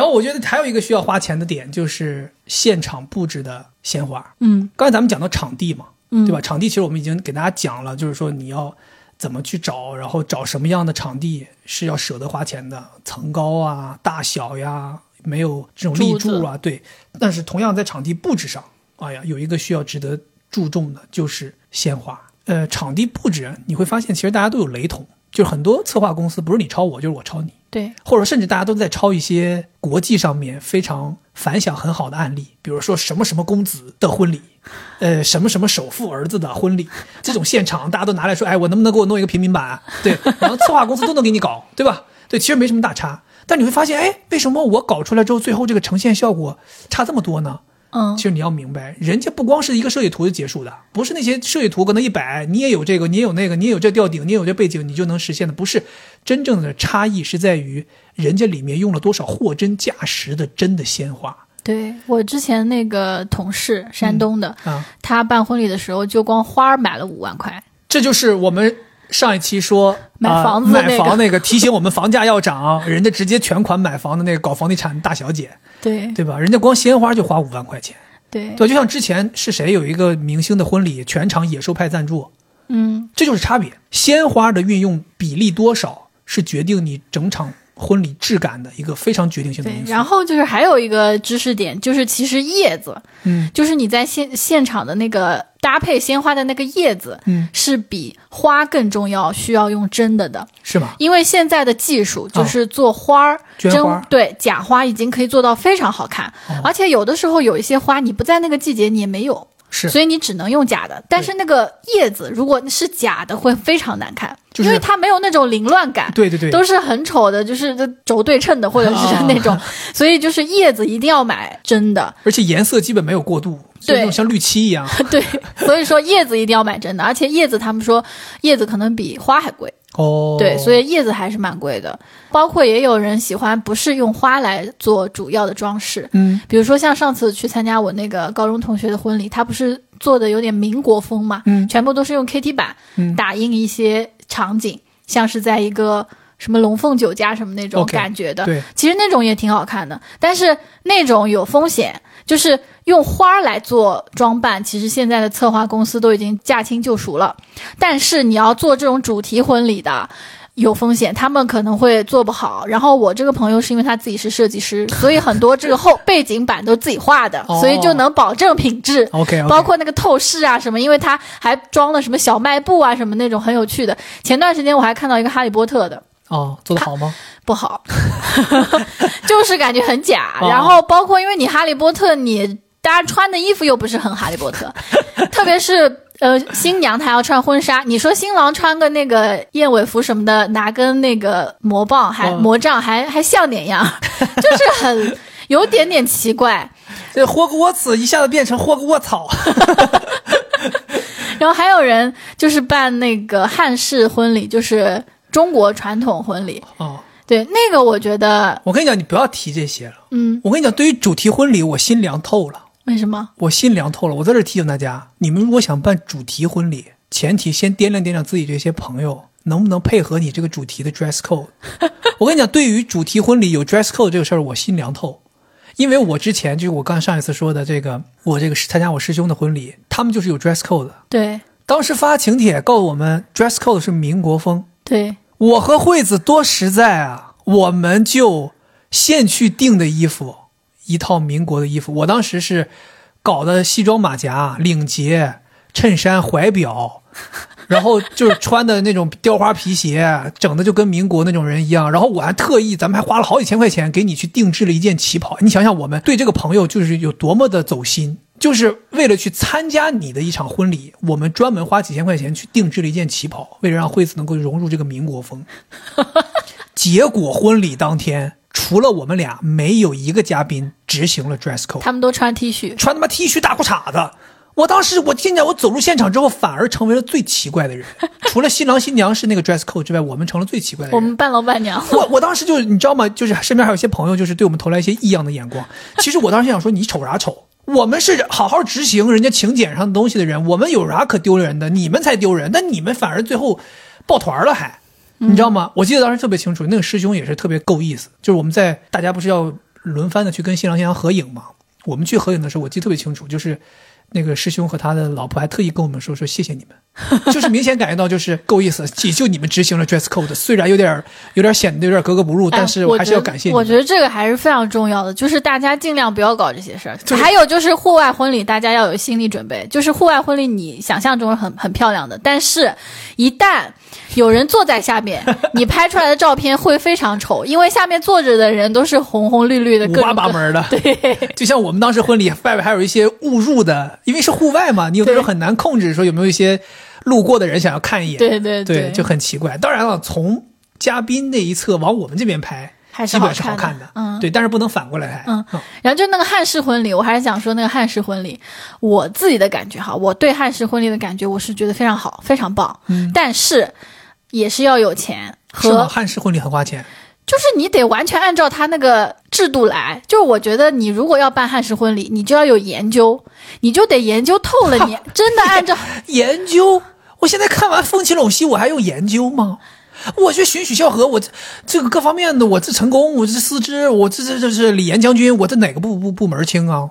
[SPEAKER 1] 然后我觉得还有一个需要花钱的点，就是现场布置的鲜花。
[SPEAKER 2] 嗯
[SPEAKER 1] 刚才咱们讲到场地嘛，
[SPEAKER 2] 嗯，
[SPEAKER 1] 对吧？？场地其实我们已经给大家讲了，就是说你要怎么去找，然后找什么样的场地是要舍得花钱的，层高啊、大小呀，没有这种立柱啊，对。但是同样在场地布置上，哎呀，有一个需要值得注重的就是鲜花。呃，场地布置你会发现，其实大家都有雷同，就是很多策划公司不是你抄我，就是我抄你。
[SPEAKER 2] 对，
[SPEAKER 1] 或者甚至大家都在抄一些国际上面非常反响很好的案例，比如说什么什么公子的婚礼，呃，什么什么首富儿子的婚礼，这种现场大家都拿来说，哎，我能不能给我弄一个平民版？对，然后策划公司都能给你搞，对吧？对，其实没什么大差，但你会发现，哎，为什么我搞出来之后，最后这个呈现效果差这么多呢？
[SPEAKER 2] 嗯
[SPEAKER 1] 其实你要明白，人家不光是一个设计图就结束的，不是那些设计图可能一摆，你也有这个，你也有那个，你也有这吊顶，你也有这背景，你就能实现的，不是真正的差异是在于人家里面用了多少货真价实的真的鲜花
[SPEAKER 2] 对我之前那个同事，山东的，
[SPEAKER 1] 啊，
[SPEAKER 2] 他办婚礼的时候就光花儿买了五万块。
[SPEAKER 1] 这就是我们。上一期说
[SPEAKER 2] 买
[SPEAKER 1] 啊
[SPEAKER 2] 房子那个
[SPEAKER 1] 买房那个提醒我们房价要涨，人家直接全款买房的那个搞房地产大小姐，
[SPEAKER 2] 对。
[SPEAKER 1] 对吧？人家光鲜花就花五万块钱，
[SPEAKER 2] 对，
[SPEAKER 1] 对，就像之前是谁有一个明星的婚礼，全场野兽派赞助，
[SPEAKER 2] 嗯，
[SPEAKER 1] 这就是差别。鲜花的运用比例多少，是决定你整场婚礼质感的一个非常决定性的因。素。
[SPEAKER 2] 对然后就是还有一个知识点，就是其实叶子，
[SPEAKER 1] 嗯
[SPEAKER 2] 就是你在现现场的那个搭配鲜花的那个叶子，
[SPEAKER 1] 嗯，
[SPEAKER 2] 是比花更重要，需要用真的的。
[SPEAKER 1] 是吗？
[SPEAKER 2] 因为现在的技术就是做花儿，真
[SPEAKER 1] 花
[SPEAKER 2] 对假花已经可以做到非常好看，
[SPEAKER 1] 哦
[SPEAKER 2] 而且有的时候有一些花你不在那个季节你也没有，
[SPEAKER 1] 是
[SPEAKER 2] 所以你只能用假的。但是那个叶子如果是假的会非常难看，
[SPEAKER 1] 就是
[SPEAKER 2] 因为它没有那种凌乱感。
[SPEAKER 1] 对对对，
[SPEAKER 2] 都是很丑的，就是这轴对称的，或者是那种，所以就是叶子一定要买真的，
[SPEAKER 1] 而且颜色基本没有过度，就那种像绿漆一样。
[SPEAKER 2] 对，所以说叶子一定要买真的，而且叶子他们说叶子可能比花还贵，
[SPEAKER 1] 哦，
[SPEAKER 2] 对，所以叶子还是蛮贵的。包括也有人喜欢不是用花来做主要的装饰，
[SPEAKER 1] 嗯。
[SPEAKER 2] 比如说像上次去参加我那个高中同学的婚礼，他不是做的有点民国风嘛，
[SPEAKER 1] 嗯。
[SPEAKER 2] 全部都是用 KT 板
[SPEAKER 1] 嗯。
[SPEAKER 2] 打印一些场景，像是在一个什么龙凤酒家什么那种感觉的。
[SPEAKER 1] 对，
[SPEAKER 2] 其实那种也挺好看的，但是那种有风险，就是用花儿来做装扮。其实现在的策划公司都已经驾轻就熟了，但是你要做这种主题婚礼的。有风险，他们可能会做不好。然后我这个朋友是因为他自己是设计师，所以很多这个后 背景板都自己画的，
[SPEAKER 1] 哦
[SPEAKER 2] 所以就能保证品质。
[SPEAKER 1] OK，,
[SPEAKER 2] 包括那个透视啊什么，因为他还装了什么小卖部啊什么那种很有趣的。前段时间我还看到一个哈利波特的，
[SPEAKER 1] 哦，做的好吗？
[SPEAKER 2] 不好，就是感觉很假。
[SPEAKER 1] 哦
[SPEAKER 2] 然后包括因为你哈利波特，你大家穿的衣服又不是很哈利波特，特别是。呃，新娘她要穿婚纱，你说新郎穿个那个燕尾服什么的，拿根那个魔棒还、
[SPEAKER 1] 哦
[SPEAKER 2] 魔杖还还像点样，就是很有点点奇怪。
[SPEAKER 1] 这霍格沃茨一下子变成霍格沃草。
[SPEAKER 2] 然后还有人就是办那个汉式婚礼，就是中国传统婚礼，
[SPEAKER 1] 哦，
[SPEAKER 2] 对那个我觉得，
[SPEAKER 1] 我跟你讲，你不要提这些了。
[SPEAKER 2] 嗯，
[SPEAKER 1] 我跟你讲，对于主题婚礼，我心凉透了。
[SPEAKER 2] 为什么？
[SPEAKER 1] 我心凉透了。我在这提醒大家，你们如果想办主题婚礼，前提先掂量掂量自己这些朋友能不能配合你这个主题的 dress code。我跟你讲，对于主题婚礼有 dress code 这个事儿，我心凉透。因为我之前就是我刚上一次说的这个，我这个参加我师兄的婚礼，他们就是有 dress code 的。
[SPEAKER 2] 对
[SPEAKER 1] 当时发请帖告诉我们，dress code 是民国风。
[SPEAKER 2] 对，
[SPEAKER 1] 我和惠子多实在啊，我们就现去订的衣服，一套民国的衣服。我当时是搞的西装马甲、领结、衬衫、怀表，然后就是穿的那种雕花皮鞋，整的就跟民国那种人一样。然后我还特意，咱们还花了好几千块钱给你去定制了一件旗袍。你想想，我们对这个朋友就是有多么的走心。就是为了去参加你的一场婚礼，我们专门花几千块钱去定制了一件旗袍，为了让惠子能够融入这个民国风。结果婚礼当天，除了我们俩，没有一个嘉宾执行了 dress code，
[SPEAKER 2] 他们都穿 T 恤，
[SPEAKER 1] 穿他妈 T 恤大裤衩子。我当时我听见我走入现场之后，反而成为了最奇怪的人。除了新郎新娘是那个 dress code 之外，我们成了最奇怪的人。
[SPEAKER 2] 我们伴郎伴娘，
[SPEAKER 1] 我我当时就你知道吗？就是身边还有一些朋友，就是对我们投来一些异样的眼光。其实我当时想说，你瞅啥瞅？我们是好好执行人家请柬上的东西的人，我们有啥可丢人的？你们才丢人，那你们反而最后抱团了还，你知道吗？我记得当时特别清楚，那个师兄也是特别够意思，就是我们在大家不是要轮番的去跟新郎新娘合影嘛？我们去合影的时候，我记得特别清楚，就是。那个师兄和他的老婆还特意跟我们说说谢谢你们，就是明显感觉到就是够意思，也就你们执行了 dress code，虽然有点有点显得有点格格不入，但是我还是要感谢你。
[SPEAKER 2] 我觉得这个还是非常重要的，就是大家尽量不要搞这些事儿。还有就是户外婚礼，大家要有心理准备，就是户外婚礼你想象中很很漂亮的，但是一旦有人坐在下面，你拍出来的照片会非常丑，因为下面坐着的人都是红红绿绿的、
[SPEAKER 1] 五花八门的。
[SPEAKER 2] 对，
[SPEAKER 1] 就像我们当时婚礼外边还有一些误入的。因为是户外嘛，你有的时候很难控制，说有没有一些路过的人想要看一眼，
[SPEAKER 2] 对对
[SPEAKER 1] 对，就很奇怪。当然了，从嘉宾那一侧往我们这边拍，
[SPEAKER 2] 还
[SPEAKER 1] 是基本是好看
[SPEAKER 2] 的，
[SPEAKER 1] 嗯，对，但是不能反过来拍。
[SPEAKER 2] 嗯，然后就那个汉式婚礼，我还是想说那个汉式婚礼，我自己的感觉哈，我对汉式婚礼的感觉，我是觉得非常好，非常棒。嗯，但是也是要有钱。和
[SPEAKER 1] 汉式婚礼很花钱。
[SPEAKER 2] 就是你得完全按照他那个制度来，就是我觉得你如果要办汉式婚礼，你就要有研究，你就得研究透了。你 真的按照
[SPEAKER 1] 研究？我现在看完风起陇西，我还用研究吗？我去寻许孝和，我这这个各方面的，我这成功，我这思之，我这这这是李岩将军，我这哪个部部部门清啊？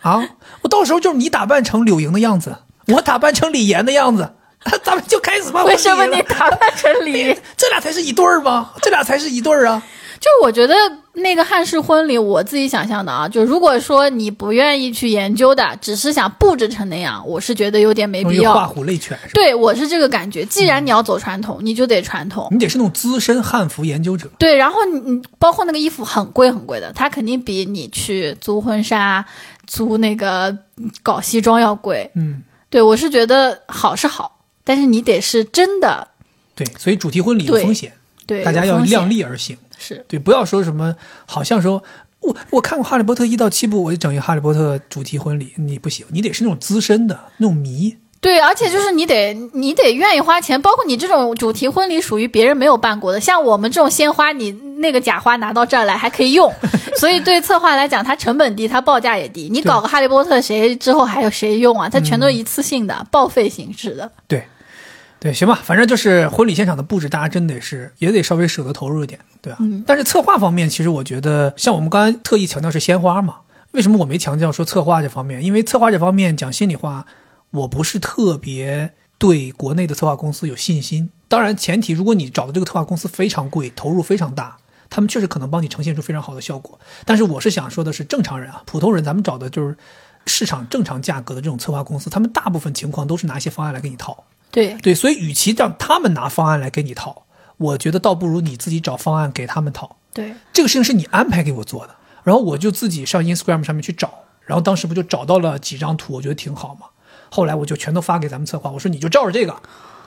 [SPEAKER 1] 啊，我到时候就是你打扮成柳莹的样子，我打扮成李岩的样子。咱们就开始吧。
[SPEAKER 2] 为什么你打扮成李？
[SPEAKER 1] 这俩才是一对儿吗？这俩才是一对儿啊！
[SPEAKER 2] 就我觉得那个汉式婚礼，我自己想象的啊，就如果说你不愿意去研究的，只是想布置成那样，我是觉得有点没必要。
[SPEAKER 1] 画虎类犬是吧？
[SPEAKER 2] 对，我是这个感觉。既然你要走传统，你就得传统。
[SPEAKER 1] 你得是那种资深汉服研究者。
[SPEAKER 2] 对，然后你你包括那个衣服很贵很贵的，它肯定比你去租婚纱、租那个搞西装要贵。
[SPEAKER 1] 嗯，
[SPEAKER 2] 对我是觉得好是好。但是你得是真的，
[SPEAKER 1] 对，所以主题婚礼有风险，
[SPEAKER 2] 对，
[SPEAKER 1] 大家要量力而行，
[SPEAKER 2] 是
[SPEAKER 1] 对，不要说什么，好像说我我看过《哈利波特》一到七部，我就整一个《哈利波特》主题婚礼，你不行，你得是那种资深的那种迷。
[SPEAKER 2] 对，而且就是你得你得愿意花钱，包括你这种主题婚礼属于别人没有办过的，像我们这种鲜花，你那个假花拿到这儿来还可以用，所以对策划来讲，它成本低，它报价也低。你搞个哈利波特，谁之后还有谁用啊？它全都一次性的报废形式的。
[SPEAKER 1] 对，对，行吧，反正就是婚礼现场的布置，大家真得是也得稍微舍得投入一点，对吧？嗯。但是策划方面，其实我觉得，像我们刚才特意强调是鲜花嘛，为什么我没强调说策划这方面？因为策划这方面讲心里话。我不是特别对国内的策划公司有信心。当然，前提如果你找的这个策划公司非常贵，投入非常大，他们确实可能帮你呈现出非常好的效果。但是，我是想说的是，正常人啊，普通人，咱们找的就是市场正常价格的这种策划公司，他们大部分情况都是拿一些方案来给你套。
[SPEAKER 2] 对
[SPEAKER 1] 对，所以与其让他们拿方案来给你套，我觉得倒不如你自己找方案给他们套。
[SPEAKER 2] 对，
[SPEAKER 1] 这个事情是你安排给我做的，然后我就自己上 Instagram 上面去找，然后当时不就找到了几张图，我觉得挺好嘛。后来我就全都发给咱们策划，我说你就照着这个，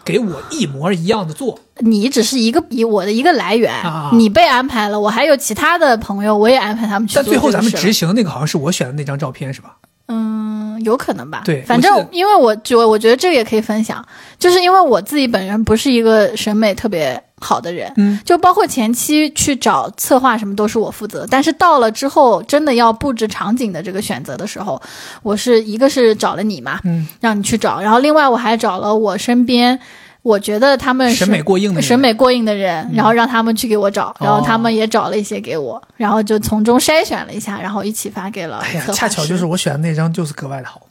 [SPEAKER 1] 给我一模一样的做。
[SPEAKER 2] 你只是一个以我的一个来源，你被安排了，我还有其他的朋友，我也安排他们去。
[SPEAKER 1] 但最后咱们执行的那个好像是我选的那张照片，是吧？
[SPEAKER 2] 嗯，有可能吧。
[SPEAKER 1] 对，
[SPEAKER 2] 反正因为我觉我觉得这个也可以分享，就是因为我自己本人不是一个审美特别好的人，
[SPEAKER 1] 嗯，
[SPEAKER 2] 就包括前期去找策划什么都是我负责，但是到了之后真的要布置场景的这个选择的时候，我是一个是找了你嘛，
[SPEAKER 1] 嗯，
[SPEAKER 2] 让你去找，然后另外我还找了我身边。我觉得他们
[SPEAKER 1] 审美过硬的
[SPEAKER 2] 审美过硬的人，然后让他们去给我找，然后他们也找了一些给我，然后就从中筛选了一下，然后一起发给了。
[SPEAKER 1] 哎呀，恰巧就是我选的那张就是格外的好。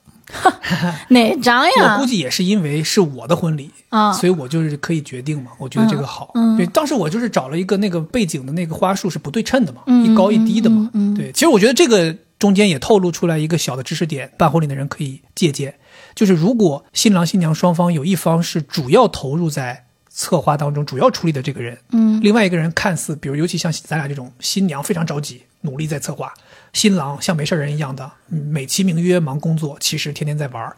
[SPEAKER 2] 哪张呀？
[SPEAKER 1] 我估计也是因为是我的婚礼
[SPEAKER 2] 啊，
[SPEAKER 1] 所以我就是可以决定嘛。我觉得这个好。对，当时我就是找了一个那个背景的那个花束是不对称的嘛，一高一低的嘛。对，其实我觉得这个中间也透露出来一个小的知识点，办婚礼的人可以借鉴。就是如果新郎新娘双方有一方是主要投入在策划当中、主要处理的这个人，
[SPEAKER 2] 嗯，
[SPEAKER 1] 另外一个人看似，比如尤其像咱俩这种新娘非常着急，努力在策划，新郎像没事人一样的美其名曰忙工作，其实天天在玩，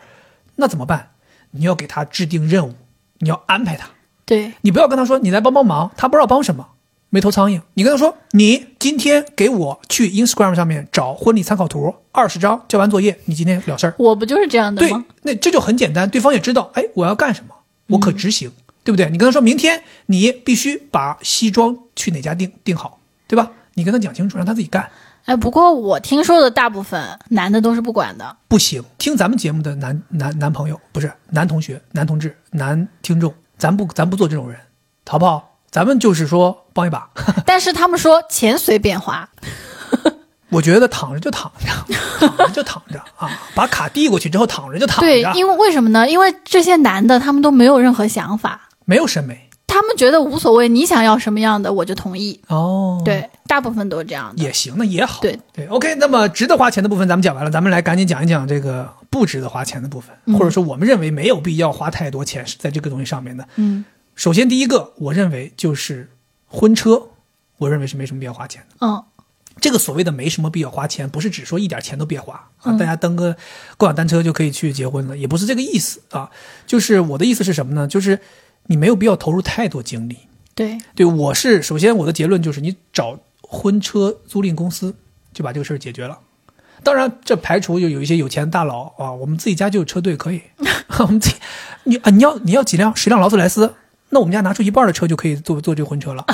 [SPEAKER 1] 那怎么办？你要给他制定任务，你要安排他，
[SPEAKER 2] 对。
[SPEAKER 1] 你不要跟他说你来帮帮忙，他不知道帮什么，没头苍蝇。你跟他说，你今天给我去 Instagram 上面找婚礼参考图二十张，交完作业，你今天了事儿。
[SPEAKER 2] 我不就是这样的吗
[SPEAKER 1] 对
[SPEAKER 2] 吗？，
[SPEAKER 1] 那这就很简单，对方也知道，哎，我要干什么，我
[SPEAKER 2] 嗯
[SPEAKER 1] 可执行，对不对？你跟他说明天你必须把西装去哪家订订好，对吧？你跟他讲清楚，让他自己干。
[SPEAKER 2] 哎，不过我听说的大部分男的都是不管的。
[SPEAKER 1] 不行，听咱们节目的男男男朋友不是男同学、男同志、男听众，咱不咱不做这种人，好不好？咱们就是说帮一把。
[SPEAKER 2] 但是他们说钱随便花，
[SPEAKER 1] 我觉得躺着就躺着，躺着就躺着啊，把卡递过去之后躺着就躺着
[SPEAKER 2] 对，
[SPEAKER 1] 着，
[SPEAKER 2] 因为为什么呢？因为这些男的他们都没有任何想法，
[SPEAKER 1] 没有审美
[SPEAKER 2] 他们觉得无所谓，你想要什么样的我就同意。
[SPEAKER 1] 哦。，
[SPEAKER 2] 对，大部分都是这样的。
[SPEAKER 1] 也行，那也好。
[SPEAKER 2] 对
[SPEAKER 1] 对，OK。那么值得花钱的部分咱们讲完了，咱们来赶紧讲一讲这个不值得花钱的部分，
[SPEAKER 2] 嗯
[SPEAKER 1] 或者说我们认为没有必要花太多钱是在这个东西上面的。
[SPEAKER 2] 嗯
[SPEAKER 1] 首先第一个，我认为就是婚车，我认为是没什么必要花钱的。
[SPEAKER 2] 嗯
[SPEAKER 1] 这个所谓的没什么必要花钱，不是只说一点钱都别花啊，
[SPEAKER 2] 嗯
[SPEAKER 1] 大家蹬个共享单车就可以去结婚了，也不是这个意思啊。就是我的意思是什么呢？就是你没有必要投入太多精力。
[SPEAKER 2] 对，
[SPEAKER 1] 对我是首先我的结论就是，你找婚车租赁公司就把这个事儿解决了。当然，这排除就有一些有钱大佬啊，我们自己家就有车队可以，我们自己你啊你要你要几辆十辆劳斯莱斯，那我们家拿出一半的车就可以做做这个婚车了。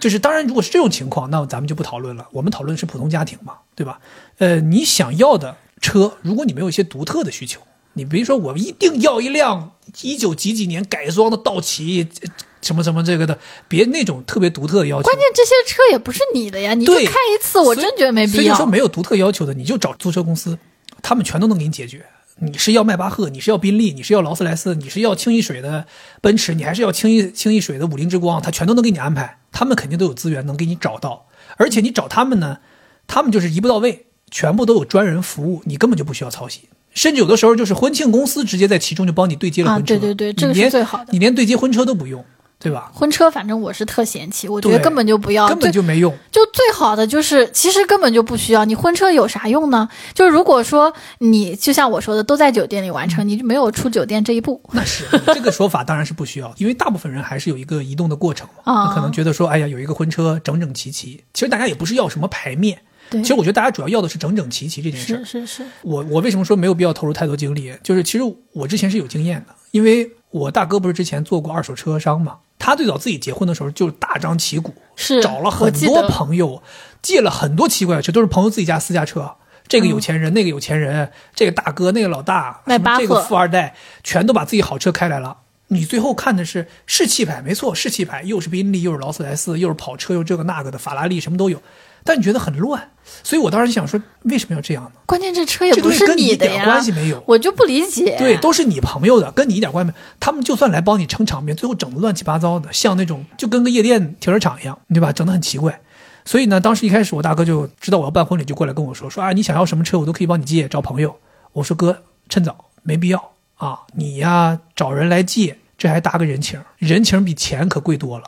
[SPEAKER 1] 就是当然，如果是这种情况，那咱们就不讨论了。我们讨论是普通家庭嘛，对吧？呃，你想要的车，如果你没有一些独特的需求，你比如说我一定要一辆一九几几年改装的道奇，呃什么什么这个的，别那种特别独特的要求。
[SPEAKER 2] 关键这些车也不是你的呀，你就
[SPEAKER 1] 对
[SPEAKER 2] 开一次，我真觉得没必要
[SPEAKER 1] 所以说。没有独特要求的，你就找租车公司，他们全都能给你解决。你是要迈巴赫，你是要宾利，你是要劳斯莱斯，你是要清一水的奔驰，你还是要清一清一水的五菱之光，他全都能给你安排。他们肯定都有资源能给你找到，而且你找他们呢，他们就是一步到位，全部都有专人服务，你根本就不需要操心。甚至有的时候就是婚庆公司直接在其中就帮你对接了
[SPEAKER 2] 啊
[SPEAKER 1] 婚车，
[SPEAKER 2] 对对对这个是
[SPEAKER 1] 你连
[SPEAKER 2] 最好的
[SPEAKER 1] 你连对接婚车都不用，对吧？
[SPEAKER 2] 婚车反正我是特嫌弃，我觉得根本就不要，
[SPEAKER 1] 根本就没用。
[SPEAKER 2] 就最好的就是，其实根本就不需要。你婚车有啥用呢？就是如果说你就像我说的，都在酒店里完成，你就没有出酒店这一步。
[SPEAKER 1] 那是这个说法当然是不需要，因为大部分人还是有一个移动的过程嘛。
[SPEAKER 2] 啊
[SPEAKER 1] 可能觉得说，哎呀，有一个婚车整整齐齐。其实大家也不是要什么牌面，
[SPEAKER 2] 对，
[SPEAKER 1] 其实我觉得大家主要要的是整整齐齐这件事儿
[SPEAKER 2] 是。是是，
[SPEAKER 1] 我我为什么说没有必要投入太多精力？就是其实我之前是有经验的，因为我大哥不是之前做过二手车商嘛，他最早自己结婚的时候就大张旗鼓，
[SPEAKER 2] 是
[SPEAKER 1] 找了很多朋友，借了很多奇怪的车，都是朋友自己家私家车。这个有钱人，那个有钱人，这个大哥，那个老大，这个富二代，全都把自己好车开来了。你最后看的是是气派，没错，是气派，又是宾利，又是劳斯莱斯，又是跑车，又这个那个的，法拉利什么都有。但你觉得很乱，所以我当时就想说，为什么要这样呢？
[SPEAKER 2] 关键这车也不是
[SPEAKER 1] 跟你一点
[SPEAKER 2] 的呀，
[SPEAKER 1] 关系没有。
[SPEAKER 2] 我就不理解。
[SPEAKER 1] 对，都是你朋友的，跟你一点关系没有。他们就算来帮你撑场面，最后整的乱七八糟的，像那种就跟个夜店停车场一样，对吧？整的很奇怪。所以呢，当时一开始我大哥就知道我要办婚礼，就过来跟我说说啊，你想要什么车，我都可以帮你借，找朋友。我说哥，趁早，没必要啊，你呀找人来借，这还搭个人情，人情比钱可贵多了。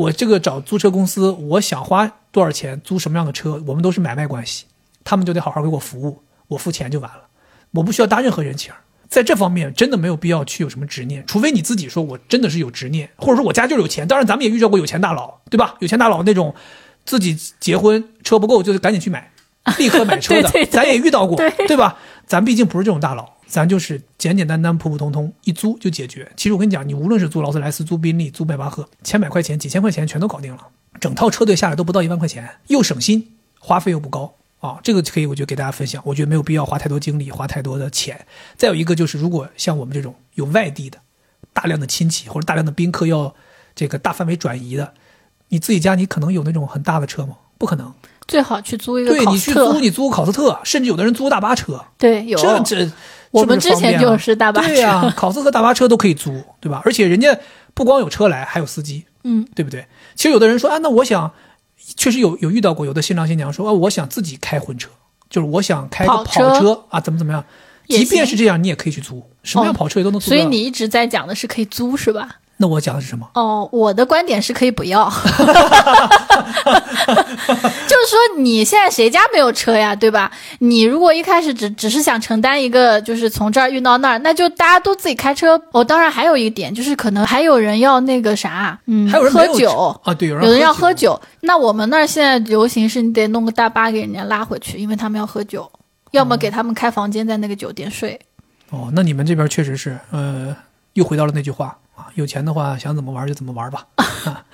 [SPEAKER 1] 我这个找租车公司，我想花多少钱租什么样的车，我们都是买卖关系，他们就得好好给我服务，我付钱就完了，我不需要搭任何人情。在这方面真的没有必要去有什么执念，除非你自己说我真的是有执念，或者说我家就是有钱。当然，咱们也遇到过有钱大佬，对吧？有钱大佬那种自己结婚车不够就赶紧去买，立刻买车的，
[SPEAKER 2] 对对对
[SPEAKER 1] 咱也遇到过，
[SPEAKER 2] 对
[SPEAKER 1] 吧？咱毕竟不是这种大佬，咱就是简简单单、普普通通一租就解决。其实我跟你讲，你无论是租劳斯莱斯、租宾利、租迈巴赫，千百块钱、几千块钱全都搞定了，整套车队下来都不到一万块钱，又省心，花费又不高。啊，这个可以，我觉得给大家分享。我觉得没有必要花太多精力，花太多的钱。再有一个就是，如果像我们这种有外地的大量的亲戚或者大量的宾客要这个大范围转移的，你自己家你可能有那种很大的车吗？不可能。
[SPEAKER 2] 最好去租一个
[SPEAKER 1] 对你去租，你租考斯特，甚至有的人租大巴车，
[SPEAKER 2] 对，有
[SPEAKER 1] 这这
[SPEAKER 2] 我们之前就是大巴车
[SPEAKER 1] 对呀、考斯特大巴车都可以租，对吧？而且人家不光有车来，还有司机，
[SPEAKER 2] 嗯，
[SPEAKER 1] 对不对？其实有的人说啊，那我想，确实有有遇到过，有的新郎新娘说啊，我想自己开婚车，就是我想开
[SPEAKER 2] 跑车
[SPEAKER 1] 啊，怎么怎么样。
[SPEAKER 2] 也
[SPEAKER 1] 即便是这样，你也可以去租，什么样
[SPEAKER 2] 哦
[SPEAKER 1] 跑车也都能租到。
[SPEAKER 2] 所以你一直在讲的是可以租是吧？
[SPEAKER 1] 那我讲的是什么？
[SPEAKER 2] 哦，我的观点是可以不要，就是说你现在谁家没有车呀，对吧？你如果一开始只只是想承担一个，就是从这儿运到那儿，那就大家都自己开车。哦，当然还有一点就是可能还有人要那个啥，嗯，
[SPEAKER 1] 还有人有
[SPEAKER 2] 喝酒
[SPEAKER 1] 啊？对，有人
[SPEAKER 2] 有人要喝
[SPEAKER 1] 喝
[SPEAKER 2] 酒，那我们那儿现在流行是你得弄个大巴给人家拉回去，因为他们要喝酒，要么给他们开房间在那个酒店睡。
[SPEAKER 1] 哦，那你们这边确实是，呃，又回到了那句话啊，有钱的话想怎么玩就怎么玩吧。啊、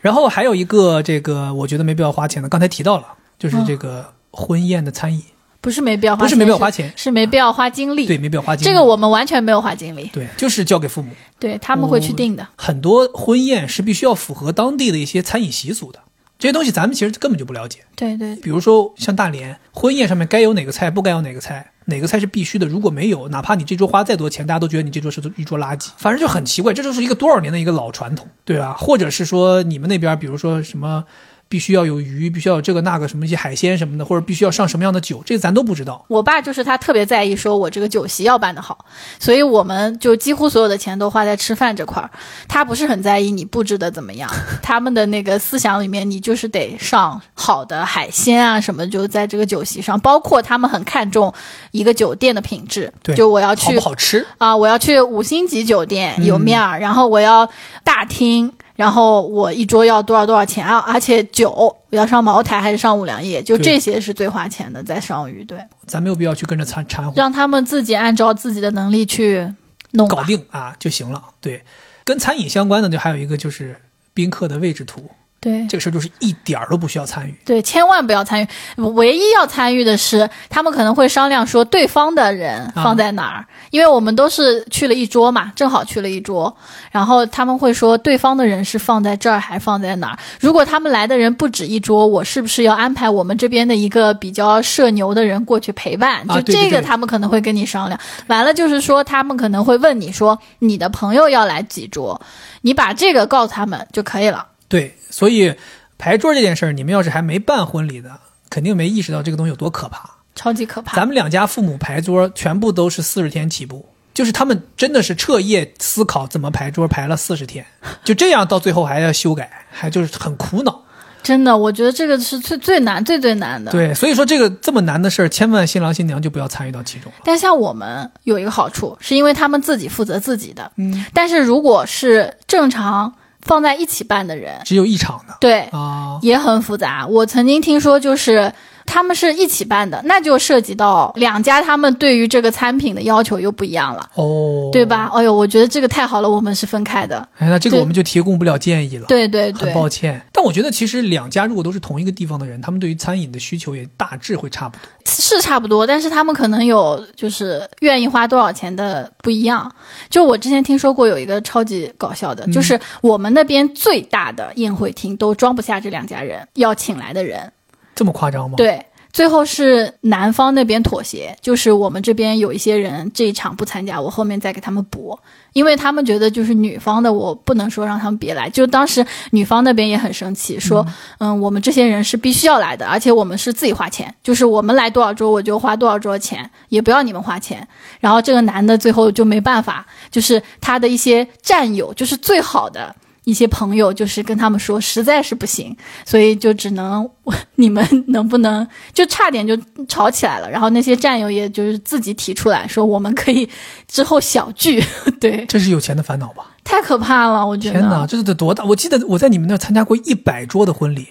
[SPEAKER 1] 然后还有一个这个，我觉得没必要花钱的，刚才提到了，就是这个婚宴的餐饮，
[SPEAKER 2] 不是没必要花钱，
[SPEAKER 1] 不是没必要花钱，
[SPEAKER 2] 是没必要花精力。
[SPEAKER 1] 对，没必要花精力。
[SPEAKER 2] 这个我们完全没有花精力，
[SPEAKER 1] 对，就是交给父母。
[SPEAKER 2] 对他们会去定的。
[SPEAKER 1] 很多婚宴是必须要符合当地的一些餐饮习俗的，这些东西咱们其实根本就不了解。
[SPEAKER 2] 对对，
[SPEAKER 1] 比如说像大连婚宴上面该有哪个菜，不该有哪个菜，哪个菜是必须的，如果没有，哪怕你这桌花再多钱，大家都觉得你这桌是一桌垃圾，反正就很奇怪，这就是一个多少年的一个老传统，对吧？或者是说你们那边，比如说什么。必须要有鱼，必须要有这个那个什么一些海鲜什么的，或者必须要上什么样的酒，这个咱都不知道。
[SPEAKER 2] 我爸就是他特别在意，说我这个酒席要办得好，所以我们就几乎所有的钱都花在吃饭这块儿。他不是很在意你布置的怎么样，他们的那个思想里面，你就是得上好的海鲜啊什么，就在这个酒席上，包括他们很看重一个酒店的品质，
[SPEAKER 1] 对，
[SPEAKER 2] 就我要去
[SPEAKER 1] 好不好吃
[SPEAKER 2] 啊，我要去五星级酒店有面儿，然后我要大厅。然后我一桌要多少多少钱啊？而且酒我要上茅台还是上五粮液？就这些是最花钱的，在上鱼。对，
[SPEAKER 1] 咱没有必要去跟着掺掺和，
[SPEAKER 2] 让他们自己按照自己的能力去弄
[SPEAKER 1] 搞定啊就行了。对，跟餐饮相关的就还有一个就是宾客的位置图。
[SPEAKER 2] 对，
[SPEAKER 1] 这个事儿就是一点儿都不需要参与。
[SPEAKER 2] 对，千万不要参与。唯一要参与的是，他们可能会商量说对方的人放在哪儿，
[SPEAKER 1] 啊、
[SPEAKER 2] 因为我们都是去了一桌嘛，正好去了一桌。然后他们会说对方的人是放在这儿还放在哪儿？如果他们来的人不止一桌，我是不是要安排我们这边的一个比较社牛的人过去陪伴？就这个他们可能会跟你商量。
[SPEAKER 1] 啊、对对
[SPEAKER 2] 对完了就是说，他们可能会问你说你的朋友要来几桌，你把这个告诉他们就可以了。
[SPEAKER 1] 对，所以排桌这件事儿，你们要是还没办婚礼的，肯定没意识到这个东西有多可怕，
[SPEAKER 2] 超级可怕。
[SPEAKER 1] 咱们两家父母排桌全部都是四十天起步，就是他们真的是彻夜思考怎么排桌，排了四十天，就这样到最后还要修改，还就是很苦恼。
[SPEAKER 2] 真的，我觉得这个是最最难、最最难的。
[SPEAKER 1] 对，所以说这个这么难的事儿，千万新郎新娘就不要参与到其中。
[SPEAKER 2] 但像我们有一个好处，是因为他们自己负责自己的。
[SPEAKER 1] 嗯，
[SPEAKER 2] 但是如果是正常。放在一起办的人。
[SPEAKER 1] 只有一场的，
[SPEAKER 2] 对
[SPEAKER 1] 啊，
[SPEAKER 2] 也很复杂。我曾经听说，就是他们是一起办的，那就涉及到两家他们对于这个餐品的要求又不一样了，
[SPEAKER 1] 哦，
[SPEAKER 2] 对吧？哎呦，我觉得这个太好了，我们是分开的。
[SPEAKER 1] 哎，那这个我们就提供不了建议了，
[SPEAKER 2] 对对对，
[SPEAKER 1] 很抱歉。但我觉得其实两家如果都是同一个地方的人，他们对于餐饮的需求也大致会差不多，
[SPEAKER 2] 是差不多，但是他们可能有就是愿意花多少钱的不一样。就我之前听说过有一个超级搞笑的，
[SPEAKER 1] 嗯、
[SPEAKER 2] 就是我们那边最大的宴会厅都装不下这两家人要请来的人，
[SPEAKER 1] 这么夸张吗？
[SPEAKER 2] 对。最后是男方那边妥协，就是我们这边有一些人这一场不参加，我后面再给他们补，因为他们觉得就是女方的，我不能说让他们别来。就当时女方那边也很生气，说，嗯,嗯，我们这些人是必须要来的，而且我们是自己花钱，就是我们来多少桌我就花多少桌钱，也不要你们花钱。然后这个男的最后就没办法，就是他的一些战友，就是最好的。一些朋友就是跟他们说，实在是不行，所以就只能 你们能不能就差点就吵起来了。然后那些战友也就是自己提出来说，我们可以之后小聚。对，
[SPEAKER 1] 这是有钱的烦恼吧？
[SPEAKER 2] 太可怕了，我觉得。
[SPEAKER 1] 天哪，这是得多大？我记得我在你们那儿参加过一百桌的婚礼。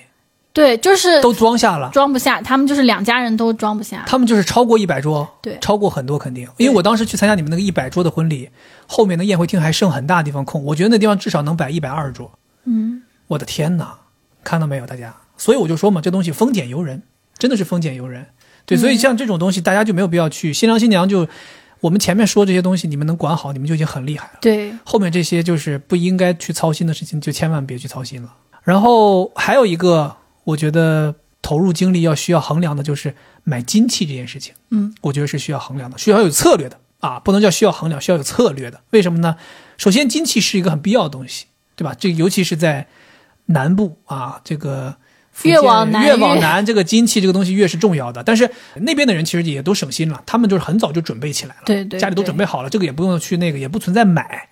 [SPEAKER 2] 对，就是
[SPEAKER 1] 都装下了，
[SPEAKER 2] 装不下。他们就是两家人都装不下。
[SPEAKER 1] 他们就是超过一百桌，
[SPEAKER 2] 对，
[SPEAKER 1] 超过很多肯定。因为我当时去参加你们那个一百桌的婚礼，后面的宴会厅还剩很大地方空，我觉得那地方至少能摆一百二十桌。
[SPEAKER 2] 嗯，
[SPEAKER 1] 我的天哪，看到没有大家？所以我就说嘛，这东西丰俭由人，真的是丰俭由人。对，所以像这种东西，大家就没有必要去。新郎新娘就，我们前面说这些东西，你们能管好，你们就已经很厉害了。
[SPEAKER 2] 对，
[SPEAKER 1] 后面这些就是不应该去操心的事情，就千万别去操心了。然后还有一个。我觉得投入精力要需要衡量的就是买金器这件事情，
[SPEAKER 2] 嗯，
[SPEAKER 1] 我觉得是需要衡量的，需要有策略的啊，不能叫需要衡量，需要有策略的。为什么呢？首先，金器是一个很必要的东西，对吧？这尤其是在南部啊，这个
[SPEAKER 2] 越往南
[SPEAKER 1] 越往南，这个金器这个东西越是重要的。但是那边的人其实也都省心了，他们就是很早就准备起来了，
[SPEAKER 2] 对对，
[SPEAKER 1] 家里都准备好了，这个也不用去那个，也不存在买。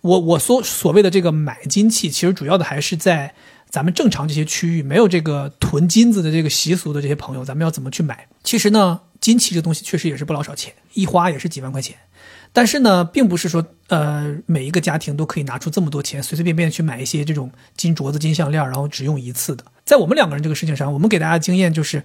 [SPEAKER 1] 我我所所谓的这个买金器，其实主要的还是在咱们正常这些区域没有这个囤金子的这个习俗的这些朋友，咱们要怎么去买？其实呢，金器这东西确实也是不老少钱，一花也是几万块钱。但是呢，并不是说呃每一个家庭都可以拿出这么多钱，随随便便去买一些这种金镯子、金项链，然后只用一次的。在我们两个人这个事情上，我们给大家经验就是，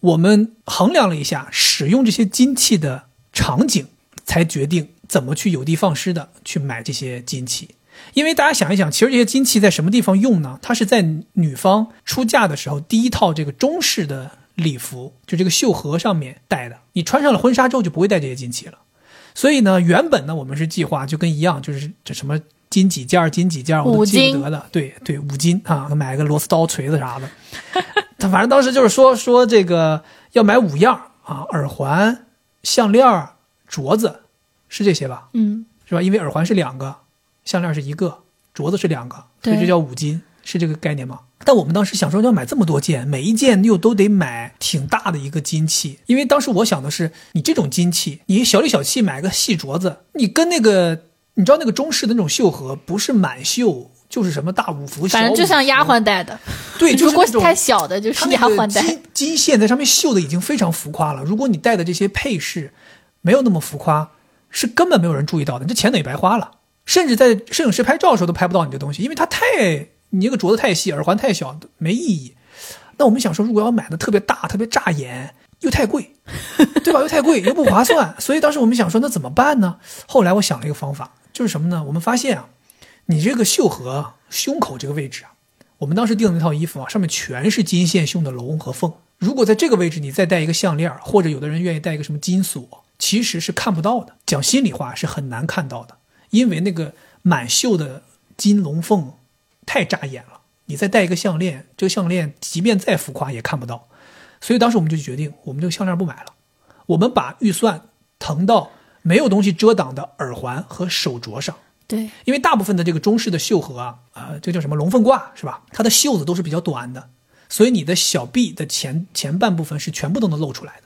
[SPEAKER 1] 我们衡量了一下使用这些金器的场景，才决定怎么去有的放矢的去买这些金器。因为大家想一想，其实这些金器在什么地方用呢？它是在女方出嫁的时候第一套这个中式的礼服，就这个绣盒上面戴的。你穿上了婚纱之后就不会戴这些金器了。所以呢，原本呢我们是计划就跟一样，就是这什么金几件金几件我都记不得的。对对，五金啊，买个螺丝刀、锤子啥的。他反正当时就是说说这个要买五样啊，耳环、项链、镯子，是这些吧？
[SPEAKER 2] 嗯，
[SPEAKER 1] 是吧？因为耳环是两个。项链是一个，镯子是两个，所以这叫五金，是这个概念吗？但我们当时想说要买这么多件，每一件又都得买挺大的一个金器，因为当时我想的是，你这种金器，你小里小气买个细镯子，你跟那个你知道那个中式的那种绣盒，不是满绣就是什么大五福，
[SPEAKER 2] 反正就像丫鬟戴的，
[SPEAKER 1] 对，
[SPEAKER 2] 如果太小的就是丫鬟戴。
[SPEAKER 1] 金金线在上面绣的已经非常浮夸了，如果你戴的这些配饰没有那么浮夸，是根本没有人注意到的，这钱等于白花了。甚至在摄影师拍照的时候都拍不到你的东西，因为它太你这个镯子太细，耳环太小，没意义。那我们想说，如果要买的特别大、特别扎眼，又太贵，对吧？又太贵，又不划算。所以当时我们想说，那怎么办呢？后来我想了一个方法，就是什么呢？我们发现啊，你这个袖盒胸口这个位置啊，我们当时订的那套衣服啊，上面全是金线绣的龙和凤。如果在这个位置你再戴一个项链，或者有的人愿意戴一个什么金锁，其实是看不到的。讲心里话，是很难看到的。因为那个满绣的金龙凤太扎眼了，你再戴一个项链，这个项链即便再浮夸也看不到，所以当时我们就决定，我们这个项链不买了，我们把预算腾到没有东西遮挡的耳环和手镯上。
[SPEAKER 2] 对，
[SPEAKER 1] 因为大部分的这个中式的袖盒啊，呃，这叫什么龙凤褂是吧？它的袖子都是比较短的，所以你的小臂的前前半部分是全部都能露出来的。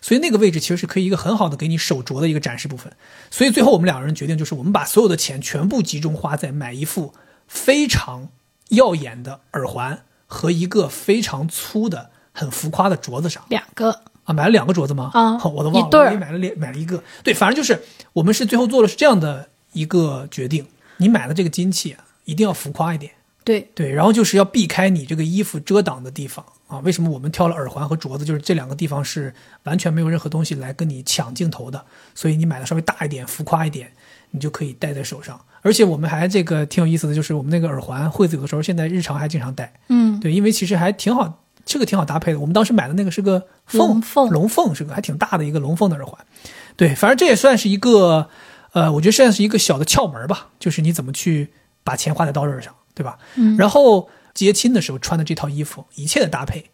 [SPEAKER 1] 所以那个位置其实是可以一个很好的给你手镯的一个展示部分。所以最后我们两个人决定，就是我们把所有的钱全部集中花在买一副非常耀眼的耳环和一个非常粗的、很浮夸的镯子上。
[SPEAKER 2] 两个
[SPEAKER 1] 啊，买了两个镯子吗？
[SPEAKER 2] 啊，
[SPEAKER 1] 我都忘了，我买了两，买了一个。对，反正就是我们是最后做的是这样的一个决定：你买的这个金器啊，一定要浮夸一点。
[SPEAKER 2] 对
[SPEAKER 1] 对，然后就是要避开你这个衣服遮挡的地方。啊，为什么我们挑了耳环和镯子？就是这两个地方是完全没有任何东西来跟你抢镜头的，所以你买的稍微大一点、浮夸一点，你就可以戴在手上。而且我们还这个挺有意思的就是，我们那个耳环，惠子有的时候现在日常还经常戴。
[SPEAKER 2] 嗯，
[SPEAKER 1] 对，因为其实还挺好，这个挺好搭配的。我们当时买的那个是个
[SPEAKER 2] 凤凤
[SPEAKER 1] 龙凤，是个还挺大的一个龙凤的耳环。对，反正这也算是一个，呃，我觉得算是一个小的窍门吧，就是你怎么去把钱花在刀刃上，对吧？
[SPEAKER 2] 嗯，
[SPEAKER 1] 然后。接亲的时候穿的这套衣服，一切的搭配，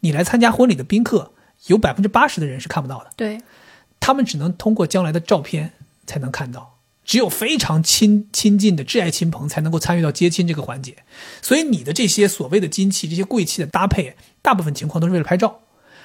[SPEAKER 1] 你来参加婚礼的宾客，有百分之八十的人是看不到的。
[SPEAKER 2] 对，
[SPEAKER 1] 他们只能通过将来的照片才能看到，只有非常亲亲近的挚爱亲朋才能够参与到接亲这个环节。所以你的这些所谓的金器、这些贵气的搭配，大部分情况都是为了拍照。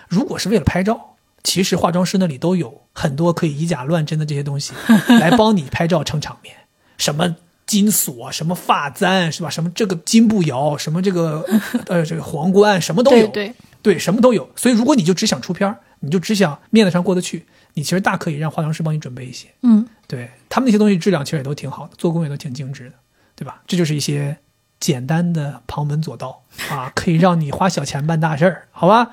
[SPEAKER 1] 如果是为了拍照，其实化妆师那里都有很多可以以假乱真的这些东西，来帮你拍照撑场面。什么？金锁什么发簪是吧？什么这个金步摇，什么这个 呃这个皇冠，什么都有。
[SPEAKER 2] 对
[SPEAKER 1] 对，什么都有。所以如果你就只想出片你就只想面子上过得去，你其实大可以让化妆师帮你准备一些。
[SPEAKER 2] 嗯，
[SPEAKER 1] 对他们那些东西质量其实也都挺好的，做工也都挺精致的，对吧？这就是一些简单的旁门左道啊，可以让你花小钱办大事儿，好吧？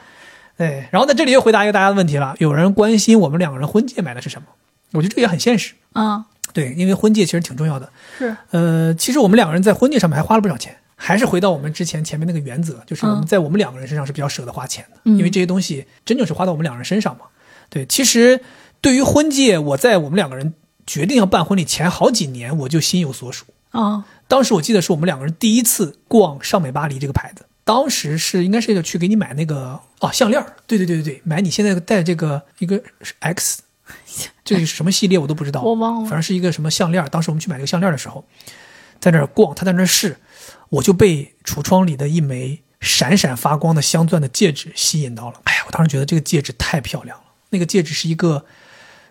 [SPEAKER 1] 哎。然后在这里又回答一个大家的问题了，有人关心我们两个人婚戒买的是什么？我觉得这个也很现实
[SPEAKER 2] 啊。
[SPEAKER 1] 对，因为婚戒其实挺重要的。
[SPEAKER 2] 是，
[SPEAKER 1] 呃，其实我们两个人在婚戒上面还花了不少钱，还是回到我们之前前面那个原则，就是我们在我们两个人身上是比较舍得花钱的，因为这些东西真正是花到我们两个人身上嘛。对，其实对于婚戒，我在我们两个人决定要办婚礼前好几年，我就心有所属
[SPEAKER 2] 啊。
[SPEAKER 1] 当时我记得是我们两个人第一次逛尚美巴黎这个牌子，当时是应该是要去给你买那个哦项链对对对对对，买你现在戴这个一个 X。这是什么系列我都不知道，
[SPEAKER 2] 我忘了。
[SPEAKER 1] 反正是一个什么项链。当时我们去买这个项链的时候，在那儿逛，他在那儿试，我就被橱窗里的一枚闪闪发光的镶钻的戒指吸引到了。哎呀，我当时觉得这个戒指太漂亮了。那个戒指是一个，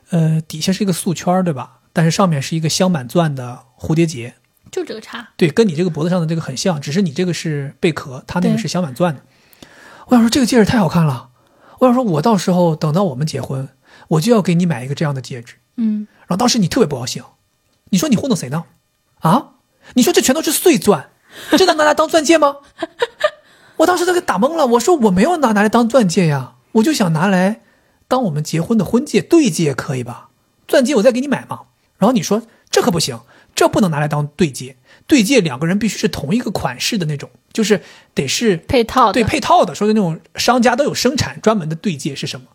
[SPEAKER 1] 呃，底下是一个素圈，对吧？但是上面是一个镶满钻的蝴蝶结，
[SPEAKER 2] 就这个差。
[SPEAKER 1] 对，跟你这个脖子上的这个很像，只是你这个是贝壳，它那个是镶满钻的。我想说这个戒指太好看了，我想说我到时候等到我们结婚，我就要给你买一个这样的戒指。
[SPEAKER 2] 嗯，
[SPEAKER 1] 然后当时你特别不高兴，你说你糊弄谁呢？啊？你说这全都是碎钻，这能拿来当钻戒吗？我当时都给打懵了，我说我没有拿拿来当钻戒呀，我就想拿来当我们结婚的婚戒对戒可以吧？钻戒我再给你买嘛。然后你说这可不行，这不能拿来当对戒，对戒两个人必须是同一个款式的那种，就是得是
[SPEAKER 2] 配套的
[SPEAKER 1] 对配套的，说的那种商家都有生产专门的对戒是什么？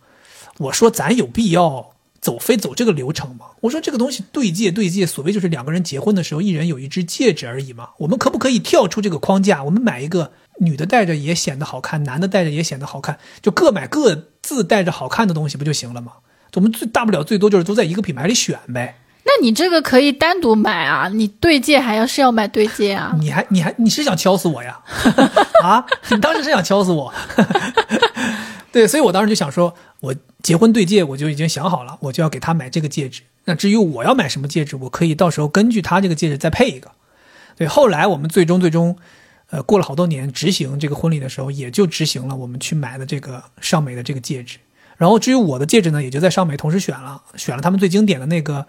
[SPEAKER 1] 我说咱有必要走非走这个流程吗？我说这个东西对戒对戒，所谓就是两个人结婚的时候，一人有一只戒指而已嘛。我们可不可以跳出这个框架？我们买一个女的戴着也显得好看，男的戴着也显得好看，就各买各自戴着好看的东西不就行了吗？我们最大不了最多就是都在一个品牌里选呗。
[SPEAKER 2] 那你这个可以单独买啊，你对戒还要是要买对戒啊。
[SPEAKER 1] 你还你还你是想敲死我呀？啊，你当时是想敲死我？对，所以我当时就想说，我结婚对戒我就已经想好了，我就要给他买这个戒指。那至于我要买什么戒指，我可以到时候根据他这个戒指再配一个。对，后来我们最终最终，呃，过了好多年执行这个婚礼的时候，也就执行了我们去买的这个尚美的这个戒指。然后至于我的戒指呢，也就在尚美同时选了，选了他们最经典的那个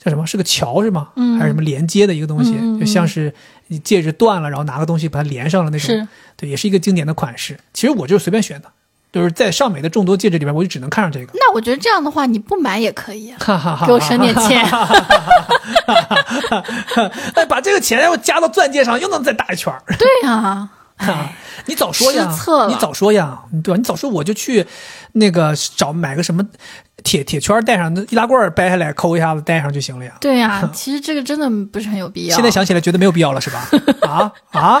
[SPEAKER 1] 叫什么？是个桥是吗？
[SPEAKER 2] 嗯
[SPEAKER 1] 还是什么连接的一个东西？就像是你戒指断了，然后拿个东西把它连上了那种。
[SPEAKER 2] 是
[SPEAKER 1] 对，也是一个经典的款式。其实我就是随便选的，就是在尚美的众多戒指里面，我就只能看上这个。
[SPEAKER 2] 那我觉得这样的话，你不买也可以啊，
[SPEAKER 1] 哈哈哈，
[SPEAKER 2] 给我省点钱。
[SPEAKER 1] 哎，把这个钱要加到钻戒上，又能再打一圈儿。
[SPEAKER 2] 对呀、
[SPEAKER 1] 啊你早说呀你早说呀，对吧？你早说我就去那个找买个什么铁铁圈戴上，那易拉罐掰下来抠一下子戴上就行了呀。
[SPEAKER 2] 对呀、其实这个真的不是很有必要。
[SPEAKER 1] 现在想起来觉得没有必要了，是吧？啊啊！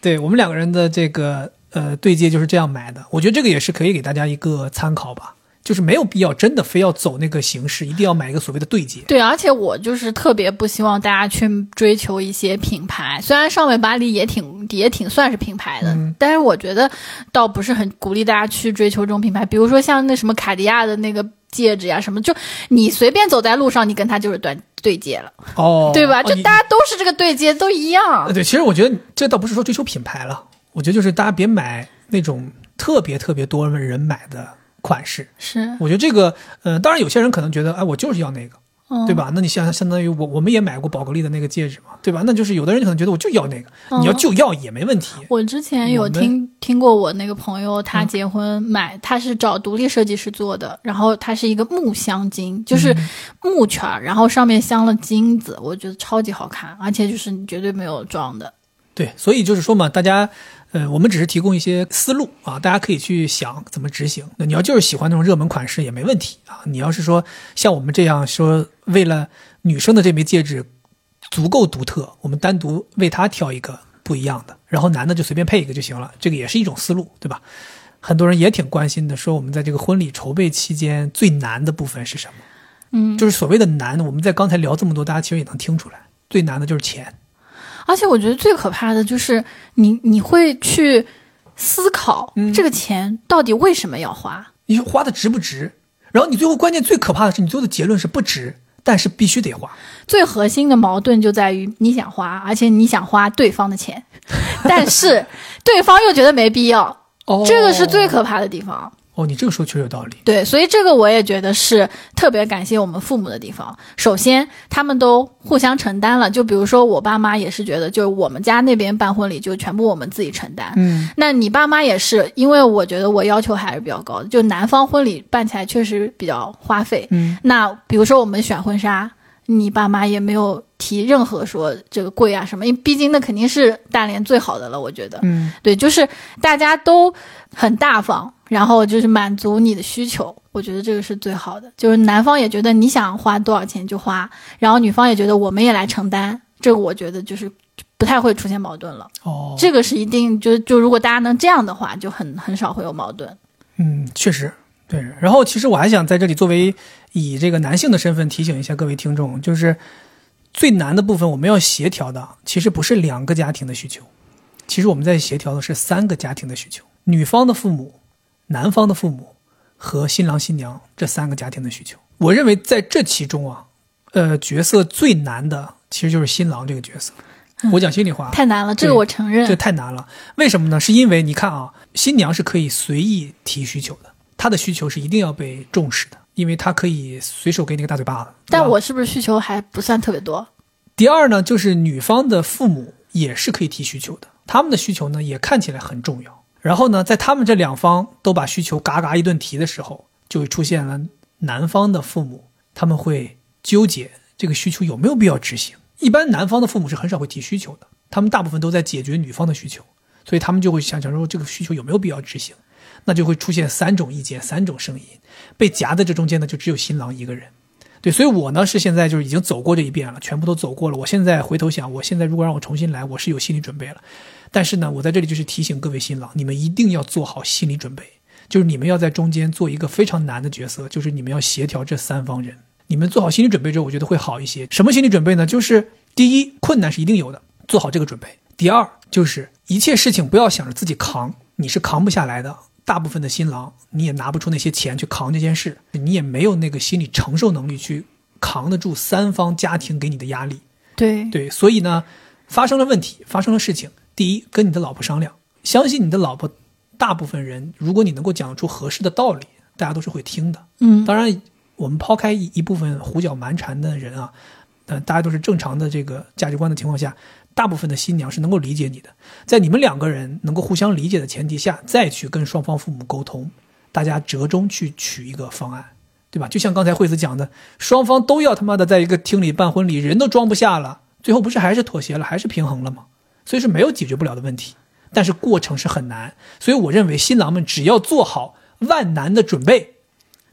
[SPEAKER 1] 对我们两个人的这个呃对接就是这样买的，我觉得这个也是可以给大家一个参考吧，就是没有必要真的非要走那个形式，一定要买一个所谓的对接。
[SPEAKER 2] 对，而且我就是特别不希望大家去追求一些品牌，虽然尚美巴黎也挺也挺算是品牌的，
[SPEAKER 1] 嗯
[SPEAKER 2] 但是我觉得倒不是很鼓励大家去追求这种品牌。比如说像那什么卡地亚的那个戒指呀，什么就你随便走在路上，你跟他就是对对接了，
[SPEAKER 1] 哦，
[SPEAKER 2] 对吧？就大家都是这个对接，都一样
[SPEAKER 1] 呃。对，其实我觉得这倒不是说追求品牌了，我觉得就是大家别买那种特别特别多人买的款式。
[SPEAKER 2] 是，
[SPEAKER 1] 我觉得这个，呃，当然有些人可能觉得，哎，我就是要那个，
[SPEAKER 2] 嗯，
[SPEAKER 1] 对？吧？那你相相当于我我们也买过宝格丽的那个戒指嘛，对吧？那就是有的人可能觉得我就要那个，你要
[SPEAKER 2] 嗯
[SPEAKER 1] 就要也没问题。
[SPEAKER 2] 我之前有听听过我那个朋友，他
[SPEAKER 1] 嗯
[SPEAKER 2] 结婚买，他是找独立设计师做的，然后它是一个木镶金，就是
[SPEAKER 1] 嗯
[SPEAKER 2] 木圈儿，然后上面镶了金子，我觉得超级好看，而且就是你绝对没有装的。
[SPEAKER 1] 对，所以就是说嘛，大家，呃，我们只是提供一些思路啊，大家可以去想怎么执行。那你要就是喜欢那种热门款式也没问题啊。你要是说像我们这样说，为了女生的这枚戒指足够独特，我们单独为她挑一个不一样的，然后男的就随便配一个就行了，这个也是一种思路，对吧？很多人也挺关心的，说我们在这个婚礼筹备期间最难的部分是什么？
[SPEAKER 2] 嗯，
[SPEAKER 1] 就是所谓的难，我们在刚才聊这么多，大家其实也能听出来，最难的就是钱。
[SPEAKER 2] 而且我觉得最可怕的就是你你会去思考
[SPEAKER 1] 嗯
[SPEAKER 2] 这个钱到底为什么要花。
[SPEAKER 1] 你说花的值不值？然后你最后关键最可怕的是，你最后的结论是不值，但是必须得花。
[SPEAKER 2] 最核心的矛盾就在于你想花，而且你想花对方的钱，但是对方又觉得没必要，
[SPEAKER 1] 哦
[SPEAKER 2] 这个是最可怕的地方。
[SPEAKER 1] 哦，你这个说确实有道理。
[SPEAKER 2] 对，所以这个我也觉得是特别感谢我们父母的地方。首先，他们都互相承担了。就比如说我爸妈也是觉得，就是我们家那边办婚礼就全部我们自己承担。
[SPEAKER 1] 嗯，
[SPEAKER 2] 那你爸妈也是，因为我觉得我要求还是比较高的，就男方婚礼办起来确实比较花费。
[SPEAKER 1] 嗯，
[SPEAKER 2] 那比如说我们选婚纱，你爸妈也没有提任何说这个贵啊什么，因为毕竟那肯定是大连最好的了，我觉得。
[SPEAKER 1] 嗯，
[SPEAKER 2] 对，就是大家都很大方，然后就是满足你的需求，我觉得这个是最好的。就是男方也觉得你想花多少钱就花，然后女方也觉得我们也来承担，这个我觉得就是不太会出现矛盾了。
[SPEAKER 1] 哦，
[SPEAKER 2] 这个是一定就就如果大家能这样的话，就很很少会有矛盾。
[SPEAKER 1] 嗯，确实对。然后其实我还想在这里作为以这个男性的身份提醒一下各位听众，就是最难的部分，我们要协调的其实不是两个家庭的需求，其实我们在协调的是三个家庭的需求：女方的父母、男方的父母和新郎新娘这三个家庭的需求。我认为在这其中啊，呃，角色最难的其实就是新郎这个角色。我讲心里话，
[SPEAKER 2] 太难了，这个我承认
[SPEAKER 1] 这。太难了。为什么呢？是因为你看啊，新娘是可以随意提需求的，她的需求是一定要被重视的，因为他可以随手给你个大嘴巴子。
[SPEAKER 2] 但我是不是需求还不算特别多？
[SPEAKER 1] 第二呢，就是女方的父母也是可以提需求的，他们的需求呢也看起来很重要。然后呢，在他们这两方都把需求嘎嘎一顿提的时候，就会出现了男方的父母，他们会纠结这个需求有没有必要执行。一般男方的父母是很少会提需求的，他们大部分都在解决女方的需求，所以他们就会想想说这个需求有没有必要执行，那就会出现三种意见、三种声音，被夹在这中间的就只有新郎一个人。对，所以我呢是现在就是已经走过这一遍了，全部都走过了。我现在回头想，我现在如果让我重新来，我是有心理准备了。但是呢，我在这里就是提醒各位新郎，你们一定要做好心理准备，就是你们要在中间做一个非常难的角色，就是你们要协调这三方人。你们做好心理准备之后，我觉得会好一些。什么心理准备呢？就是第一，困难是一定有的，做好这个准备；第二，就是一切事情不要想着自己扛，你是扛不下来的。大部分的新郎，你也拿不出那些钱去扛这件事，你也没有那个心理承受能力去扛得住三方家庭给你的压力。
[SPEAKER 2] 对，
[SPEAKER 1] 对，所以呢，发生了问题，发生了事情，第一，跟你的老婆商量，相信你的老婆，大部分人，如果你能够讲出合适的道理，大家都是会听的。
[SPEAKER 2] 嗯，
[SPEAKER 1] 当然，我们抛开一一部分胡搅蛮缠的人啊，呃，大家都是正常的这个价值观的情况下，大部分的新娘是能够理解你的。在你们两个人能够互相理解的前提下，再去跟双方父母沟通，大家折中去取一个方案，对吧？就像刚才惠子讲的，双方都要他妈的在一个厅里办婚礼，人都装不下了，最后不是还是妥协了，还是平衡了吗？所以是没有解决不了的问题，但是过程是很难。所以我认为新郎们只要做好万难的准备，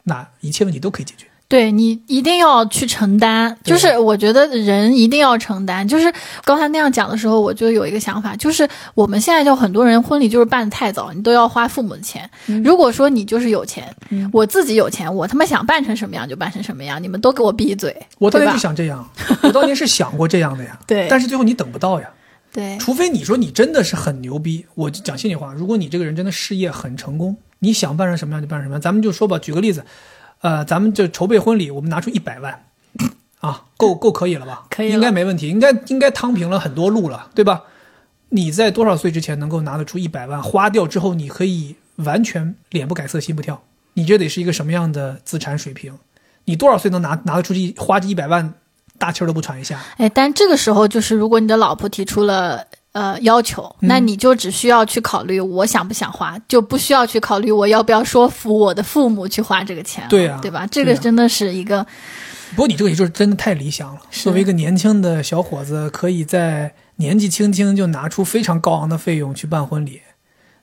[SPEAKER 1] 那一切问题都可以解决。
[SPEAKER 2] 对你一定要去承担，就是我觉得人一定要承担。就是刚才那样讲的时候，我就有一个想法，就是我们现在就很多人婚礼就是办的太早，你都要花父母的钱。如果说你就是有钱，
[SPEAKER 1] 嗯
[SPEAKER 2] 我自己有钱，我他妈想办成什么样就办成什么样，你们都给我闭嘴，
[SPEAKER 1] 我当年就？想这样，我当年是想过这样的呀。
[SPEAKER 2] 对
[SPEAKER 1] 但是最后你等不到呀。
[SPEAKER 2] 对，
[SPEAKER 1] 除非你说你真的是很牛逼，我就讲心里话，如果你这个人真的事业很成功，你想办成什么样就办成什么样。咱们就说吧，举个例子，呃，咱们就筹备婚礼，我们拿出一百万，啊，够够可以了吧？
[SPEAKER 2] 可以
[SPEAKER 1] 应该没问题，应该应该趟平了很多路了，对吧？你在多少岁之前能够拿得出一百万，花掉之后你可以完全脸不改色心不跳？你这得是一个什么样的资产水平？你多少岁能拿拿得出去花这一百万，大气儿都不喘一下？
[SPEAKER 2] 哎，但这个时候就是，如果你的老婆提出了呃要求，
[SPEAKER 1] 嗯
[SPEAKER 2] 那你就只需要去考虑我想不想花，就不需要去考虑我要不要说服我的父母去花这个钱了，
[SPEAKER 1] 对啊
[SPEAKER 2] 对吧？这个真的是一个，
[SPEAKER 1] 不过你这个也就是真的太理想了。作为一个年轻的小伙子，可以在年纪轻轻就拿出非常高昂的费用去办婚礼，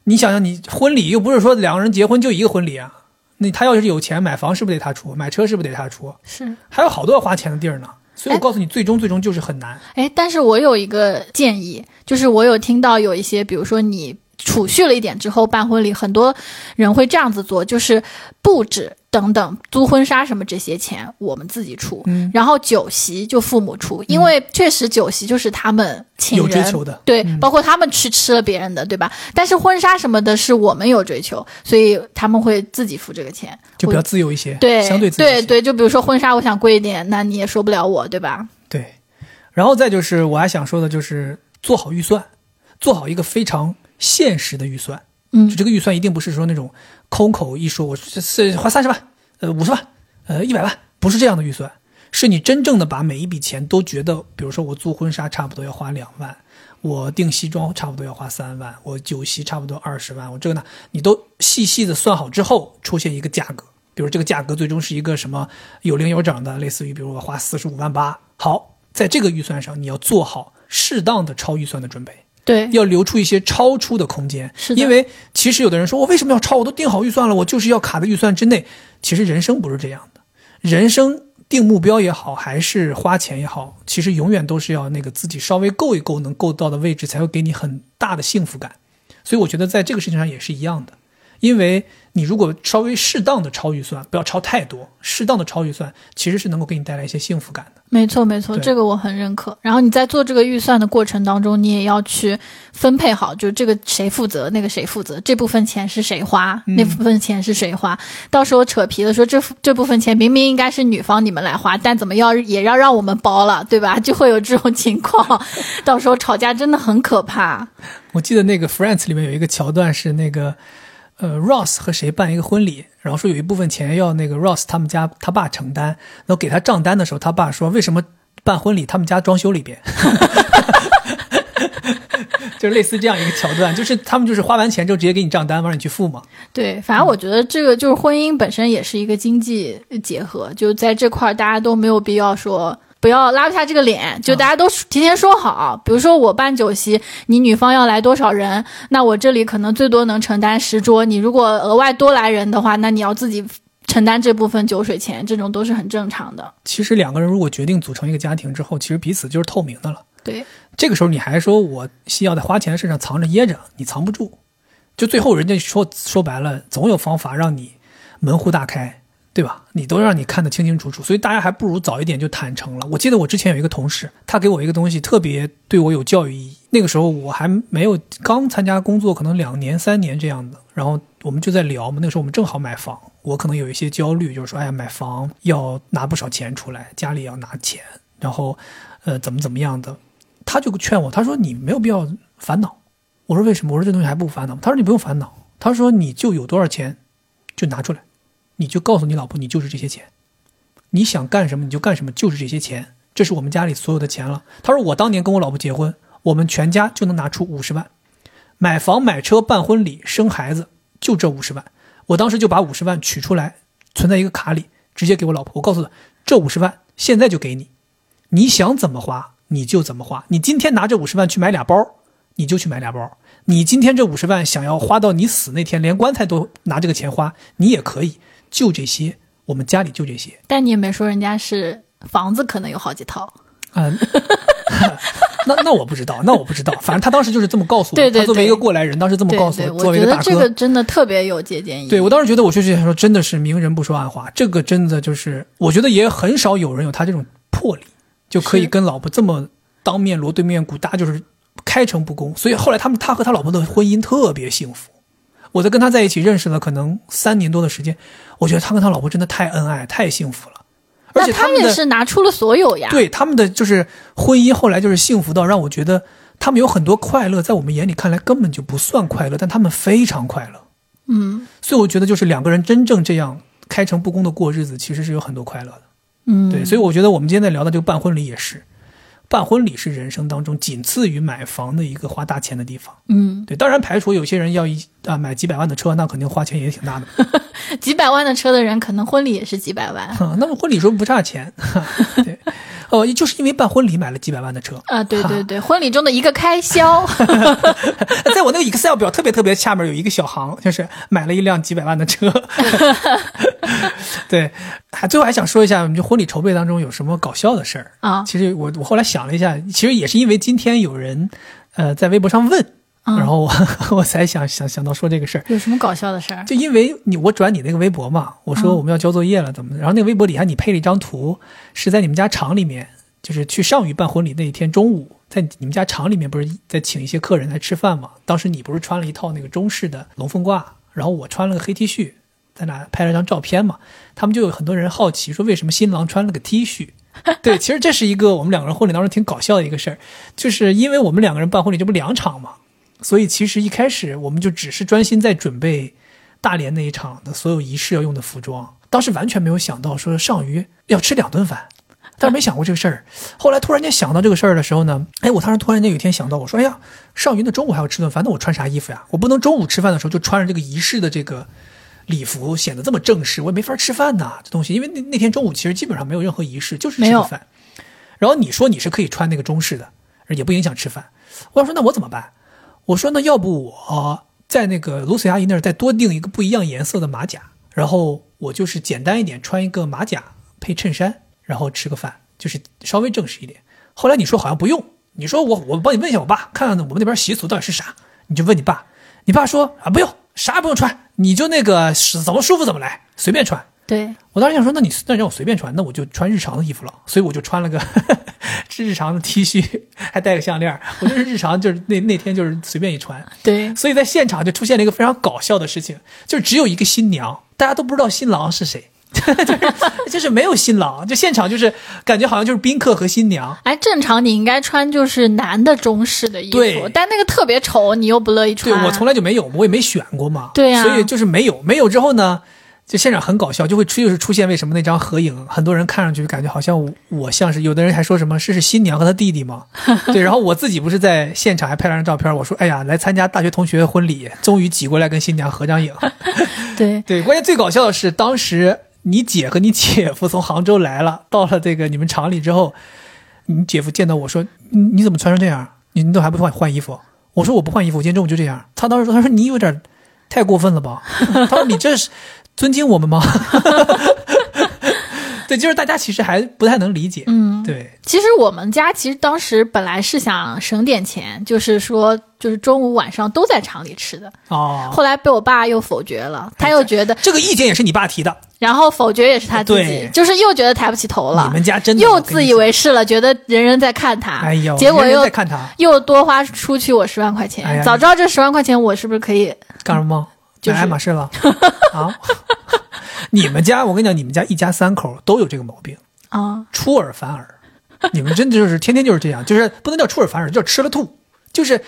[SPEAKER 1] 你想想，你婚礼又不是说两个人结婚就一个婚礼啊，那他要是有钱买房是不是得他出，买车是不是得他出，
[SPEAKER 2] 是
[SPEAKER 1] 还有好多要花钱的地儿呢。所以我告诉你，最终最终就是很难。
[SPEAKER 2] 哎，但是我有一个建议，就是我有听到有一些，比如说你储蓄了一点之后办婚礼，很多人会这样子做，就是布置等等、租婚纱什么这些钱我们自己出，
[SPEAKER 1] 嗯。
[SPEAKER 2] 然后酒席就父母出，因为确实酒席就是他们请
[SPEAKER 1] 有
[SPEAKER 2] 人
[SPEAKER 1] 追求的。
[SPEAKER 2] 对，
[SPEAKER 1] 嗯。
[SPEAKER 2] 包括他们去吃了别人的，对吧？但是婚纱什么的是我们有追求，所以他们会自己付这个钱，
[SPEAKER 1] 就比较自由一些，
[SPEAKER 2] 对
[SPEAKER 1] 相对自
[SPEAKER 2] 对对，就比如说婚纱，我想贵一点，那你也说不了我，对吧？
[SPEAKER 1] 对，然后再就是我还想说的就是做好预算，做好一个非常现实的预算。
[SPEAKER 2] 嗯
[SPEAKER 1] 就这个预算一定不是说那种空口一说，我花三十万，呃五十万，呃一百万，不是这样的预算，是你真正的把每一笔钱都觉得，比如说我租婚纱差不多要花两万，我订西装差不多要花三万，我酒席差不多二十万，我这个呢，你都细细的算好之后，出现一个价格，比如这个价格最终是一个什么有零有整的，类似于比如我花四十五万八，好，在这个预算上你要做好适当的超预算的准备。
[SPEAKER 2] 对，
[SPEAKER 1] 要留出一些超出的空间，
[SPEAKER 2] 是的
[SPEAKER 1] 因为其实有的人说，我为什么要超？我都定好预算了，我就是要卡在预算之内。其实人生不是这样的，人生定目标也好，还是花钱也好，其实永远都是要那个自己稍微够一够能够到的位置，才会给你很大的幸福感。所以我觉得在这个事情上也是一样的，因为你如果稍微适当的超预算，不要超太多，适当的超预算其实是能够给你带来一些幸福感的。
[SPEAKER 2] 没错，没错，这个我很认可。然后你在做这个预算的过程当中，你也要去分配好，就这个谁负责，那个谁负责，这部分钱是谁花，
[SPEAKER 1] 嗯
[SPEAKER 2] 那部分钱是谁花。到时候扯皮的说，这这部分钱明明应该是女方你们来花，但怎么要也要让我们包了，对吧？就会有这种情况，到时候吵架真的很可怕。
[SPEAKER 1] 我记得那个《Friends》里面有一个桥段是那个，呃，Ross 和谁办一个婚礼，然后说有一部分钱要那个 Ross 他们家他爸承担，然后给他账单的时候，他爸说为什么办婚礼他们家装修里边，就类似这样一个桥段，就是他们就是花完钱之后直接给你账单让你去付嘛。
[SPEAKER 2] 对，反正我觉得这个就是婚姻本身也是一个经济结合，就在这块大家都没有必要说。不要拉不下这个脸，就大家都提前说好。比如说我办酒席，你女方要来多少人，那我这里可能最多能承担十桌。你如果额外多来人的话，那你要自己承担这部分酒水钱，这种都是很正常的。
[SPEAKER 1] 其实两个人如果决定组成一个家庭之后，其实彼此就是透明的了。
[SPEAKER 2] 对，
[SPEAKER 1] 这个时候你还说我需要在花钱的事上藏着掖着，你藏不住，就最后人家说说白了，总有方法让你门户大开，对吧？你都让你看得清清楚楚，所以大家还不如早一点就坦诚了。我记得我之前有一个同事，他给我一个东西特别对我有教育意义，那个时候我还没有刚参加工作，可能两年三年这样的，然后我们就在聊嘛，那个时候我们正好买房，我可能有一些焦虑，就是说，哎呀，买房要拿不少钱出来，家里要拿钱，然后呃怎么怎么样的。他就劝我，他说你没有必要烦恼。我说为什么？我说这东西还不烦恼。他说你不用烦恼。他说你就有多少钱，就拿出来，你就告诉你老婆，你就是这些钱，你想干什么你就干什么，就是这些钱，这是我们家里所有的钱了。他说我当年跟我老婆结婚，我们全家就能拿出五十万，买房、买车、办婚礼、生孩子，就这五十万。我当时就把五十万取出来，存在一个卡里，直接给我老婆。我告诉她，这五十万现在就给你，你想怎么花你就怎么花。你今天拿这五十万去买俩包，你就去买俩包。你今天这五十万想要花到你死那天，连棺材都拿这个钱花，你也可以。就这些，我们家里就这些。
[SPEAKER 2] 但你也没说人家是房子可能有好几套。
[SPEAKER 1] 嗯，那那我不知道，那我不知道，反正他当时就是这么告诉我。
[SPEAKER 2] 对对
[SPEAKER 1] 他作为一个过来人，当时这么告诉
[SPEAKER 2] 我，
[SPEAKER 1] 作为一个大哥。
[SPEAKER 2] 觉得这个真的特别有借鉴意义。
[SPEAKER 1] 对我当时觉得，我就觉得说，真的是明人不说暗话，这个真的就是，我觉得也很少有人有他这种魄力，就可以跟老婆这么当面锣对面鼓，大家就是开诚布公。所以后来他们他和他老婆的婚姻特别幸福。我在跟他在一起认识了可能三年多的时间，我觉得他跟他老婆真的太恩爱、太幸福了，而
[SPEAKER 2] 那
[SPEAKER 1] 他们
[SPEAKER 2] 也是拿出了所有呀。
[SPEAKER 1] 对他们的就是婚姻后来就是幸福到让我觉得他们有很多快乐，在我们眼里看来根本就不算快乐，但他们非常快乐。
[SPEAKER 2] 嗯
[SPEAKER 1] 所以我觉得就是两个人真正这样开诚布公的过日子，其实是有很多快乐的。
[SPEAKER 2] 嗯，
[SPEAKER 1] 对，所以我觉得我们今天在聊的这个办婚礼也是，办婚礼是人生当中仅次于买房的一个花大钱的地方。
[SPEAKER 2] 嗯，
[SPEAKER 1] 对，当然排除有些人要一啊买几百万的车，那肯定花钱也挺大的。
[SPEAKER 2] 几百万的车的人，可能婚礼也是几百万。
[SPEAKER 1] 啊，那么婚礼时候不差钱。对，哦，就是因为办婚礼买了几百万的车。
[SPEAKER 2] 啊，对对对，婚礼中的一个开销。
[SPEAKER 1] 在我那个 Excel 表特别特别下面有一个小行，就是买了一辆几百万的车。对，还最后还想说一下，我们就婚礼筹备当中有什么搞笑的事儿
[SPEAKER 2] 啊
[SPEAKER 1] 其实我我后来想了一下，其实也是因为今天有人呃在微博上问，
[SPEAKER 2] 嗯
[SPEAKER 1] 然后我 我才想想想到说这个事儿。
[SPEAKER 2] 有什么搞笑的事儿？
[SPEAKER 1] 就因为你我转你那个微博嘛，我说我们要交作业了，怎么的？然后那个微博底下你配了一张图，是在你们家厂里面，就是去上虞办婚礼那一天中午，在你们家厂里面不是在请一些客人来吃饭嘛？当时你不是穿了一套那个中式的龙凤褂，然后我穿了个黑 T 恤，在那拍了张照片嘛？他们就有很多人好奇说为什么新郎穿了个 T 恤？对，其实这是一个我们两个人婚礼当中挺搞笑的一个事儿，就是因为我们两个人办婚礼，这不两场嘛，所以其实一开始我们就只是专心在准备大连那一场的所有仪式要用的服装，当时完全没有想到说上虞要吃两顿饭，但是没想过这个事儿。后来突然间想到这个事儿的时候呢，哎，我当时突然间有一天想到，我说，哎呀，上虞的中午还要吃顿饭，那我穿啥衣服呀？我不能中午吃饭的时候就穿着这个仪式的这个礼服，显得这么正式，我也没法吃饭呐，这东西。因为那那天中午其实基本上没有任何仪式，就是吃饭。然后你说你是可以穿那个中式的，也不影响吃饭。我想说那我怎么办？我说那要不我在那个卢索阿姨那儿再多订一个不一样颜色的马甲，然后我就是简单一点，穿一个马甲配衬衫，然后吃个饭，就是稍微正式一点。后来你说好像不用，你说我我帮你问一下我爸，看看我们那边习俗到底是啥，你就问你爸，你爸说啊不用，啥也不用穿，你就那个怎么舒服怎么来，随便穿。
[SPEAKER 2] 对，
[SPEAKER 1] 我当时想说，那你那让我随便穿，那我就穿日常的衣服了，所以我就穿了个 日常的 T 恤，还戴个项链，我就是日常，就是那那天就是随便一穿。
[SPEAKER 2] 对，
[SPEAKER 1] 所以在现场就出现了一个非常搞笑的事情，就是只有一个新娘，大家都不知道新郎是谁。就是就是没有新郎，就现场就是感觉好像就是宾客和新娘。
[SPEAKER 2] 哎，正常你应该穿就是男的中式的衣服，但那个特别丑，你又不乐意穿。
[SPEAKER 1] 对我从来就没有，我也没选过嘛。
[SPEAKER 2] 对呀，
[SPEAKER 1] 所以就是没有，没有之后呢，就现场很搞笑，就会出就是出现为什么那张合影，很多人看上去感觉好像我像是，有的人还说什么是是新娘和她弟弟吗？对，然后我自己不是在现场还拍了张照片，我说哎呀，来参加大学同学婚礼，终于挤过来跟新娘合张影。
[SPEAKER 2] 对
[SPEAKER 1] 对，关键最搞笑的是当时。你姐和你姐夫从杭州来了，到了这个你们厂里之后，你姐夫见到我说：“你你怎么穿成这样？你你都还不换换衣服？”我说：“我不换衣服，我今天中午就这样。”他当时说：“他说你有点太过分了吧？”他说：“你这是尊敬我们吗？” 对，就是大家其实还不太能理解。
[SPEAKER 2] 嗯，
[SPEAKER 1] 对。
[SPEAKER 2] 其实我们家其实当时本来是想省点钱，就是说就是中午晚上都在厂里吃的。
[SPEAKER 1] 哦。
[SPEAKER 2] 后来被我爸又否决了，他又觉得
[SPEAKER 1] 这个意见也是你爸提的，
[SPEAKER 2] 然后否决也是他自己，就是又觉得抬不起头了。
[SPEAKER 1] 你们家真的
[SPEAKER 2] 又自以为是了，觉得人人在看他。
[SPEAKER 1] 哎呦，
[SPEAKER 2] 结果又
[SPEAKER 1] 在看他，
[SPEAKER 2] 又多花出去我十万块钱。早知道这十万块钱，我是不是可以
[SPEAKER 1] 干什么？
[SPEAKER 2] 买
[SPEAKER 1] 爱马仕了 啊？你们家，我跟你讲，你们家一家三口都有这个毛病。
[SPEAKER 2] 啊，
[SPEAKER 1] 出尔反尔，你们真的就是天天就是这样，就是不能叫出尔反尔，叫吃了吐，就是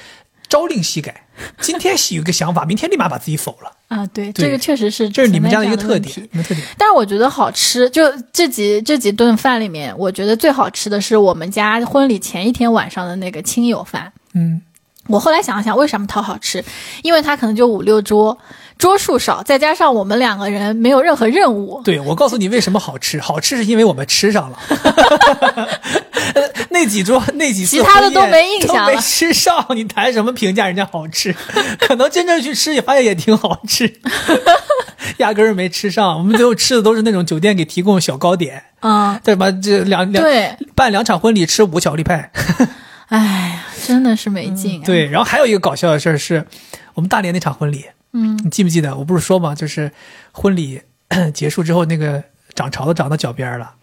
[SPEAKER 1] 朝令夕改。今天有一个想法，明天立马把自己否了。
[SPEAKER 2] 啊，对，这个确实是，
[SPEAKER 1] 这是你们家的一个特
[SPEAKER 2] 点，
[SPEAKER 1] 特点。
[SPEAKER 2] 但是我觉得好吃，就这几这几顿饭里面，我觉得最好吃的是我们家婚礼前一天晚上的那个亲友饭。
[SPEAKER 1] 嗯。
[SPEAKER 2] 我后来想了想，为什么它好吃？因为它可能就五六桌，桌数少，再加上我们两个人没有任何任务。
[SPEAKER 1] 对，我告诉你为什么好吃，好吃是因为我们吃上了。那几桌那几
[SPEAKER 2] 其他的都没印象
[SPEAKER 1] 了，没吃上，你谈什么评价人家好吃？可能真正去吃也发现也挺好吃，压根儿没吃上。我们最后吃的都是那种酒店给提供小糕点。
[SPEAKER 2] 嗯，
[SPEAKER 1] 对吧？这两两
[SPEAKER 2] 对
[SPEAKER 1] 办两场婚礼吃五个巧克力派。
[SPEAKER 2] 哎呀，真的是没劲。
[SPEAKER 1] 对，然后还有一个搞笑的事儿是，我们大连那场婚礼，
[SPEAKER 2] 嗯，
[SPEAKER 1] 你记不记得？我不是说嘛，就是婚礼 结束之后，那个涨潮都涨到脚边了。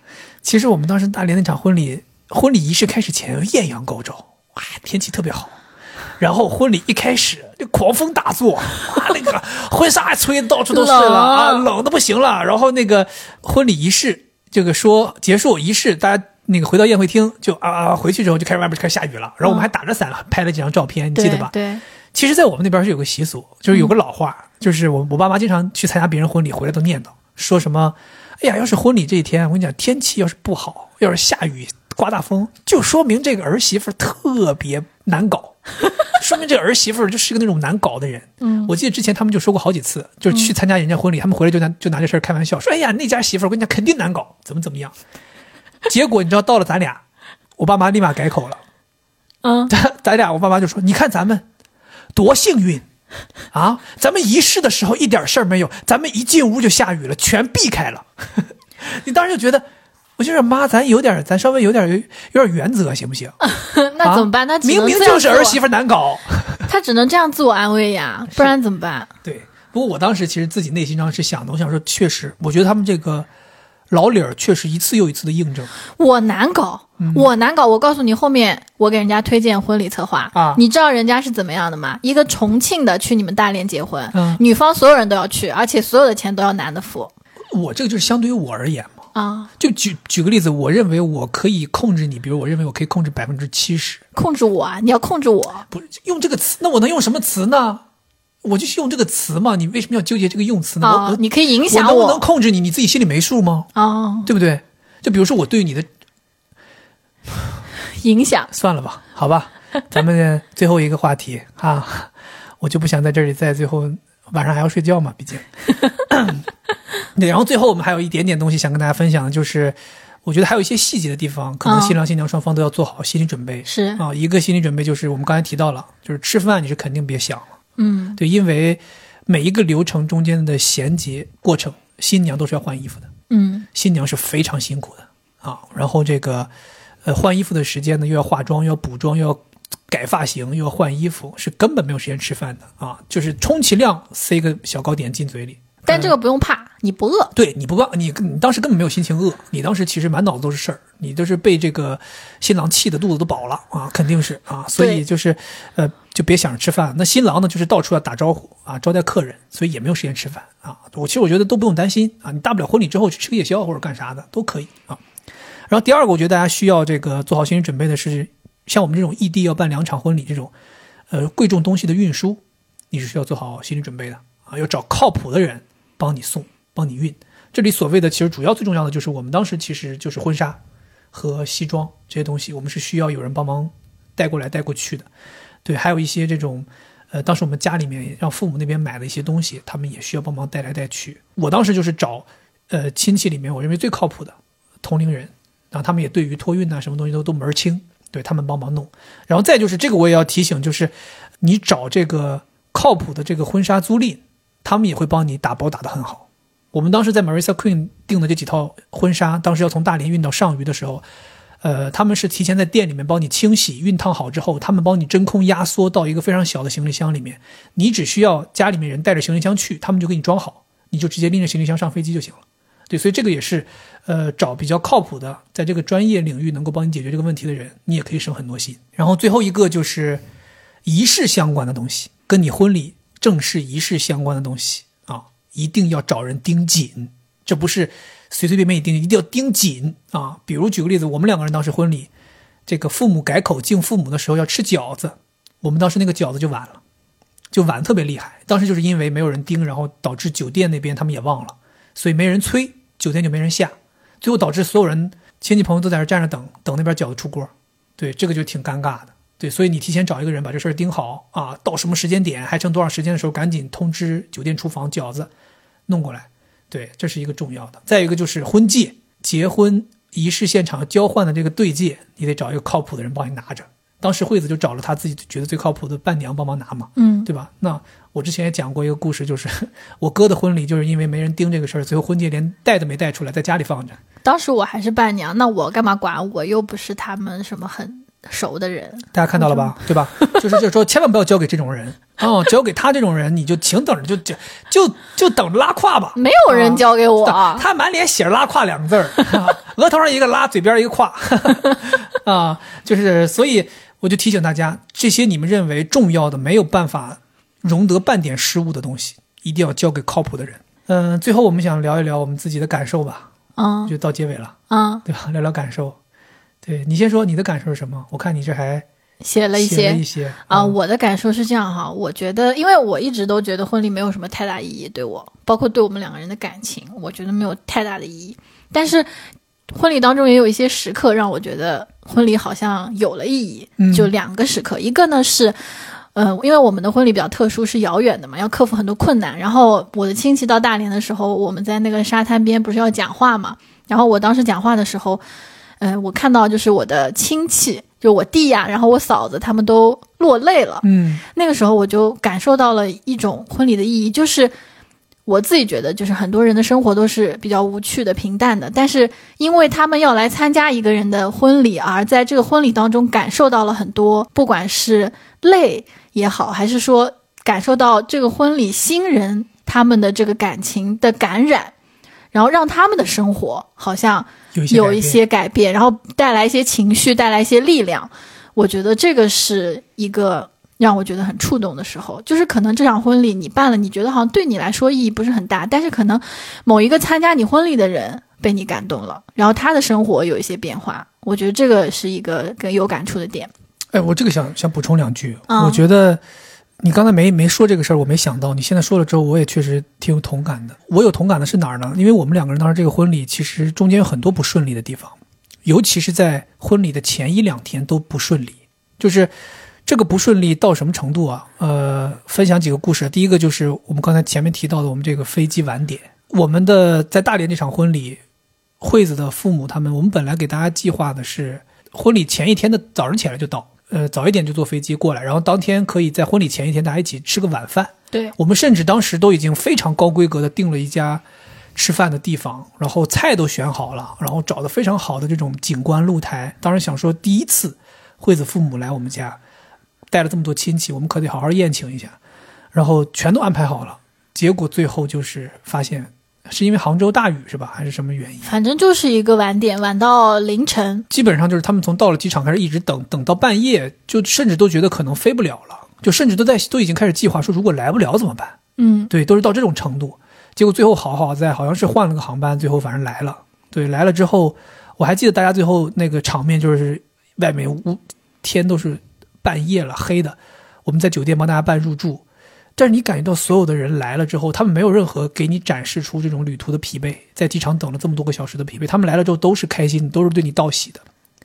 [SPEAKER 1] 其实我们当时大连那场婚礼，婚礼仪式开始前艳阳高照，哇，天气特别好。然后婚礼一开始，就狂风大作，哇，那个婚纱吹的到处都是了啊，冷的不行了。然后那个婚礼仪式，这个说结束仪式，大家。那个回到宴会厅就啊啊回去之后就开始外面就开始下雨了，然后我们还打着伞拍了几张照片，你记得吧？
[SPEAKER 2] 对。
[SPEAKER 1] 其实，在我们那边是有个习俗，就是有个老话，就是我我爸妈经常去参加别人婚礼回来都念叨，说什么：“哎呀，要是婚礼这一天，我跟你讲，天气要是不好，要是下雨刮大风，就说明这个儿媳妇特别难搞，说明这儿媳妇就是个那种难搞的人。”
[SPEAKER 2] 嗯。
[SPEAKER 1] 我记得之前他们就说过好几次，就是去参加人家婚礼，他们回来就拿就拿这事儿开玩笑，说：“哎呀，那家媳妇我跟你讲肯定难搞，怎么怎么样。”结果你知道到了咱俩，我爸妈立马改口了，
[SPEAKER 2] 嗯，
[SPEAKER 1] 咱咱俩我爸妈就说：“你看咱们多幸运啊！咱们仪式的时候一点事儿没有，咱们一进屋就下雨了，全避开了。”你当时就觉得，我就是妈，咱有点，咱稍微有点有有点原则行不行？
[SPEAKER 2] 那怎么办？那
[SPEAKER 1] 明明就是儿媳妇难搞，
[SPEAKER 2] 他只能这样自我安慰呀，不然怎么办？
[SPEAKER 1] 对，不过我当时其实自己内心上是想的，我想说，确实，我觉得他们这个。老李儿确实一次又一次的印证，
[SPEAKER 2] 我难搞，我难搞。我告诉你，后面我给人家推荐婚礼策划
[SPEAKER 1] 啊，
[SPEAKER 2] 你知道人家是怎么样的吗？一个重庆的去你们大连结婚，女方所有人都要去，而且所有的钱都要男的付。
[SPEAKER 1] 我这个就是相对于我而言嘛，
[SPEAKER 2] 啊，
[SPEAKER 1] 就举举个例子，我认为我可以控制你，比如我认为我可以控制百分之七十，
[SPEAKER 2] 控制我啊？你要控制我？
[SPEAKER 1] 不用这个词，那我能用什么词呢？我就是用这个词嘛，你为什么要纠结这个用词呢？我
[SPEAKER 2] 你可以影响
[SPEAKER 1] 我，能不能控制你？你自己心里没数吗？
[SPEAKER 2] 哦，
[SPEAKER 1] 对不对？就比如说我对你的
[SPEAKER 2] 影响，
[SPEAKER 1] 算了吧，好吧，咱们 最后一个话题啊，我就不想在这里在最后晚上还要睡觉嘛，毕竟。对，然后最后我们还有一点点东西想跟大家分享的，就是我觉得还有一些细节的地方，可能新郎新娘双方都要做好心理准备。
[SPEAKER 2] 是
[SPEAKER 1] 啊，一个心理准备就是我们刚才提到了，就是吃饭你是肯定别想了。
[SPEAKER 2] 嗯，
[SPEAKER 1] 对，因为每一个流程中间的衔接过程，新娘都是要换衣服的。
[SPEAKER 2] 嗯，
[SPEAKER 1] 新娘是非常辛苦的啊。然后这个，呃，换衣服的时间呢，又要化妆，又要补妆，又要改发型，又要换衣服，是根本没有时间吃饭的啊！就是充其量塞个小糕点进嘴里。
[SPEAKER 2] 但这个不用怕，你不饿。
[SPEAKER 1] 对你不饿，你你当时根本没有心情饿，你当时其实满脑子都是事儿，你就是被这个新郎气的肚子都饱了啊，肯定是啊，所以就是呃，就别想着吃饭。那新郎呢，就是到处要打招呼啊，招待客人，所以也没有时间吃饭啊。我其实我觉得都不用担心啊，你大不了婚礼之后去吃个夜宵或者干啥的都可以啊。然后第二个，我觉得大家需要这个做好心理准备的是，像我们这种异地要办两场婚礼这种，呃，贵重东西的运输，你是需要做好心理准备的啊，要找靠谱的人。帮你送，帮你运。这里所谓的，其实主要最重要的就是我们当时其实就是婚纱和西装这些东西，我们是需要有人帮忙带过来带过去的。对，还有一些这种，呃，当时我们家里面让父母那边买的一些东西，他们也需要帮忙带来带去。我当时就是找，呃，亲戚里面我认为最靠谱的同龄人，然后他们也对于托运呐什么东西都都门儿清，对他们帮忙弄。然后再就是这个我也要提醒，就是你找这个靠谱的这个婚纱租赁。他们也会帮你打包打得很好。我们当时在 Marisa Queen 订的这几套婚纱，当时要从大连运到上虞的时候，呃，他们是提前在店里面帮你清洗、熨烫好之后，他们帮你真空压缩到一个非常小的行李箱里面，你只需要家里面人带着行李箱去，他们就给你装好，你就直接拎着行李箱上飞机就行了。对，所以这个也是，呃，找比较靠谱的，在这个专业领域能够帮你解决这个问题的人，你也可以省很多心。然后最后一个就是仪式相关的东西，跟你婚礼。正式仪式相关的东西啊，一定要找人盯紧，这不是随随便便一盯，一定要盯紧啊。比如举个例子，我们两个人当时婚礼，这个父母改口敬父母的时候要吃饺子，我们当时那个饺子就晚了，就晚特别厉害。当时就是因为没有人盯，然后导致酒店那边他们也忘了，所以没人催，酒店就没人下，最后导致所有人亲戚朋友都在那站着等等那边饺子出锅，对，这个就挺尴尬的。对，所以你提前找一个人把这事儿盯好啊，到什么时间点还剩多少时间的时候，赶紧通知酒店厨房饺子弄过来。对，这是一个重要的。再一个就是婚戒，结婚仪式现场交换的这个对戒，你得找一个靠谱的人帮你拿着。当时惠子就找了她自己觉得最靠谱的伴娘帮忙拿嘛，
[SPEAKER 2] 嗯，
[SPEAKER 1] 对吧？那我之前也讲过一个故事，就是 我哥的婚礼，就是因为没人盯这个事儿，最后婚戒连带都没带出来，在家里放着。
[SPEAKER 2] 当时我还是伴娘，那我干嘛管？我又不是他们什么很。熟的人，
[SPEAKER 1] 大家看到了吧？对吧？就是就是说，千万不要交给这种人哦，交给他这种人，你就请等着，就就就就等着拉胯吧。
[SPEAKER 2] 没有人交给我，
[SPEAKER 1] 他满脸写着“拉胯”两个字儿，额头上一个拉，嘴边一个胯，啊，就是所以我就提醒大家，这些你们认为重要的、没有办法容得半点失误的东西，一定要交给靠谱的人。嗯，最后我们想聊一聊我们自己的感受吧。
[SPEAKER 2] 嗯，
[SPEAKER 1] 就到结尾了。
[SPEAKER 2] 嗯，
[SPEAKER 1] 对吧？聊聊感受。对你先说你的感受是什么？我看你这还
[SPEAKER 2] 写了
[SPEAKER 1] 一
[SPEAKER 2] 些
[SPEAKER 1] 一些
[SPEAKER 2] 啊。我的感受是这样哈，我觉得，因为我一直都觉得婚礼没有什么太大意义，对我，包括对我们两个人的感情，我觉得没有太大的意义。但是婚礼当中也有一些时刻让我觉得婚礼好像有了意义。就两个时刻，一个呢是，呃，因为我们的婚礼比较特殊，是遥远的嘛，要克服很多困难。然后我的亲戚到大连的时候，我们在那个沙滩边不是要讲话嘛？然后我当时讲话的时候。嗯，我看到就是我的亲戚，就我弟呀，然后我嫂子他们都落泪了。
[SPEAKER 1] 嗯，
[SPEAKER 2] 那个时候我就感受到了一种婚礼的意义，就是我自己觉得，就是很多人的生活都是比较无趣的、平淡的，但是因为他们要来参加一个人的婚礼，而在这个婚礼当中感受到了很多，不管是累也好，还是说感受到这个婚礼新人他们的这个感情的感染，然后让他们的生活好像。有一些改变，然后带来一些情绪，带来一些力量。我觉得这个是一个让我觉得很触动的时候。就是可能这场婚礼你办了，你觉得好像对你来说意义不是很大，但是可能某一个参加你婚礼的人被你感动了，然后他的生活有一些变化。我觉得这个是一个更有感触的点。
[SPEAKER 1] 哎，我这个想想补充两句，我觉得。你刚才没没说这个事儿，我没想到。你现在说了之后，我也确实挺有同感的。我有同感的是哪儿呢？因为我们两个人当时这个婚礼，其实中间有很多不顺利的地方，尤其是在婚礼的前一两天都不顺利。就是这个不顺利到什么程度啊？呃，分享几个故事。第一个就是我们刚才前面提到的，我们这个飞机晚点。我们的在大连这场婚礼，惠子的父母他们，我们本来给大家计划的是婚礼前一天的早上起来就到。呃，早一点就坐飞机过来，然后当天可以在婚礼前一天大家一起吃个晚饭。
[SPEAKER 2] 对
[SPEAKER 1] 我们甚至当时都已经非常高规格的订了一家吃饭的地方，然后菜都选好了，然后找的非常好的这种景观露台。当时想说第一次惠子父母来我们家，带了这么多亲戚，我们可得好好宴请一下，然后全都安排好了。结果最后就是发现，是因为杭州大雨是吧？还是什么原因？
[SPEAKER 2] 反正就是一个晚点，晚到凌晨。
[SPEAKER 1] 基本上就是他们从到了机场开始一直等，等到半夜，就甚至都觉得可能飞不了了，就甚至都在都已经开始计划说，如果来不了怎么办？
[SPEAKER 2] 嗯，
[SPEAKER 1] 对，都是到这种程度。结果最后好好在，好像是换了个航班，最后反正来了。对，来了之后，我还记得大家最后那个场面就是外面屋天都是半夜了，黑的，我们在酒店帮大家办入住。但是你感觉到所有的人来了之后，他们没有任何给你展示出这种旅途的疲惫，在机场等了这么多个小时的疲惫。他们来了之后都是开心，都是对你道喜的。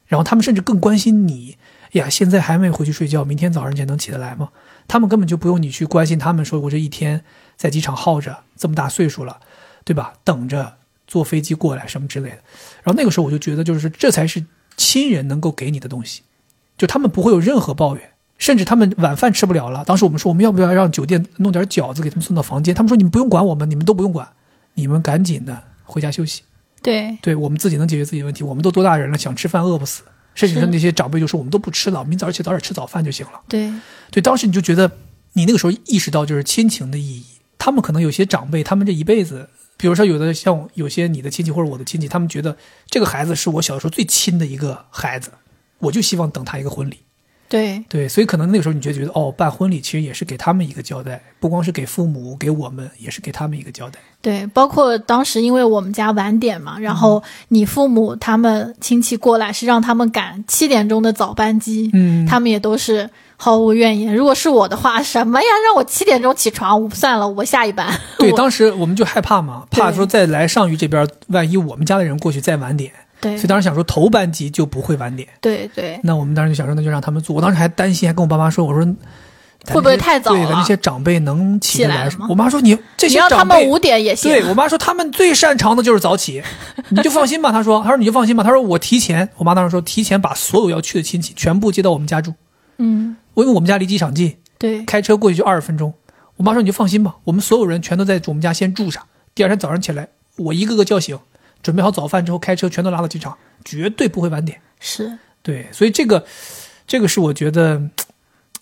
[SPEAKER 1] 然后他们甚至更关心你呀，现在还没回去睡觉，明天早上前能起得来吗？他们根本就不用你去关心他们，说我这一天在机场耗着，这么大岁数了，对吧？等着坐飞机过来什么之类的。然后那个时候我就觉得，就是这才是亲人能够给你的东西，就他们不会有任何抱怨。甚至他们晚饭吃不了了，当时我们说我们要不要让酒店弄点饺子给他们送到房间？他们说你们不用管我们，你们都不用管，你们赶紧的回家休息。
[SPEAKER 2] 对，
[SPEAKER 1] 对我们自己能解决自己的问题，我们都多大人了，想吃饭饿不死。甚至说那些长辈就说我们都不吃了，明早起早点吃早饭就行了。
[SPEAKER 2] 对，
[SPEAKER 1] 对，当时你就觉得你那个时候意识到就是亲情的意义。他们可能有些长辈，他们这一辈子，比如说有的像有些你的亲戚或者我的亲戚，他们觉得这个孩子是我小时候最亲的一个孩子，我就希望等他一个婚礼。
[SPEAKER 2] 对
[SPEAKER 1] 对，所以可能那个时候你就觉得，哦，办婚礼其实也是给他们一个交代，不光是给父母，给我们也是给他们一个交代。
[SPEAKER 2] 对，包括当时因为我们家晚点嘛，然后你父母他们亲戚过来是让他们赶七点钟的早班机，
[SPEAKER 1] 嗯
[SPEAKER 2] 他们也都是毫无怨言。如果是我的话，什么呀，让我七点钟起床，我算了，我下一班。
[SPEAKER 1] 对，当时我们就害怕嘛，怕说再来上虞这边，万一我们家的人过去再晚点，
[SPEAKER 2] 对
[SPEAKER 1] 所以当时想说头班级就不会晚点。
[SPEAKER 2] 对对，
[SPEAKER 1] 那我们当时就想说，那就让他们做。我当时还担心，还跟我爸妈说，我说
[SPEAKER 2] 会不会太早了
[SPEAKER 1] 这些长辈能起得
[SPEAKER 2] 起来了吗
[SPEAKER 1] 我妈说你这
[SPEAKER 2] 你让他
[SPEAKER 1] 些长辈。
[SPEAKER 2] 们五点也行。
[SPEAKER 1] 对我妈说，他们最擅长的就是早起，你就放心吧。她说，她说你就放心吧。她说我提前，我妈当时说提前把所有要去的亲戚全部接到我们家住，
[SPEAKER 2] 嗯，
[SPEAKER 1] 因为我们家离机场近，
[SPEAKER 2] 对
[SPEAKER 1] 开车过去就二十分钟。我妈说你就放心吧，我们所有人全都在我们家先住上，第二天早上起来我一个个叫醒，准备好早饭之后开车全都拉到机场，绝对不会晚点。
[SPEAKER 2] 是
[SPEAKER 1] 对，所以这个，这个是我觉得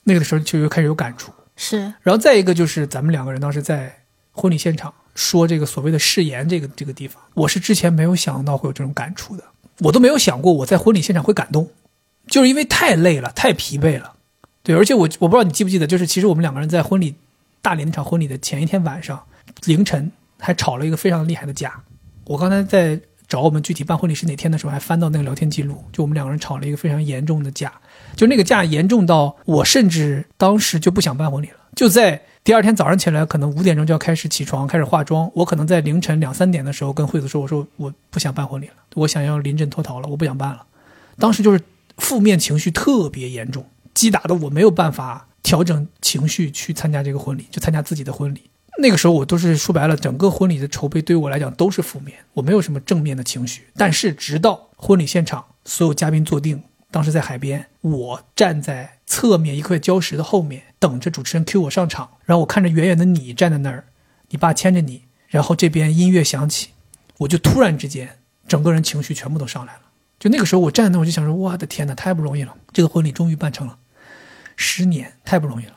[SPEAKER 1] 那个时候就又开始有感触。
[SPEAKER 2] 是，
[SPEAKER 1] 然后再一个就是咱们两个人当时在婚礼现场说这个所谓的誓言这个这个地方，我是之前没有想到会有这种感触的，我都没有想过我在婚礼现场会感动，就是因为太累了，太疲惫了。对，而且我我不知道你记不记得，就是其实我们两个人在婚礼大连那场婚礼的前一天晚上凌晨还吵了一个非常厉害的架。我刚才在找我们具体办婚礼是哪天的时候，还翻到那个聊天记录，就我们两个人吵了一个非常严重的架，就那个架严重到我甚至当时就不想办婚礼了，就在第二天早上起来，可能五点钟就要开始起床开始化妆，我可能在凌晨两三点的时候跟惠子说，我说我不想办婚礼了，我想要临阵脱逃了，我不想办了。当时就是负面情绪特别严重，击打的我没有办法调整情绪去参加这个婚礼，就参加自己的婚礼。那个时候我都是说白了，整个婚礼的筹备对于我来讲都是负面，我没有什么正面的情绪。但是直到婚礼现场，所有嘉宾坐定，当时在海边，我站在侧面一块礁石的后面，等着主持人 cue 我上场，然后我看着远远的你站在那儿，你爸牵着你，然后这边音乐响起，我就突然之间整个人情绪全部都上来了。就那个时候我站在那，我就想说，我的天哪，太不容易了，这个婚礼终于办成了，十年太不容易了。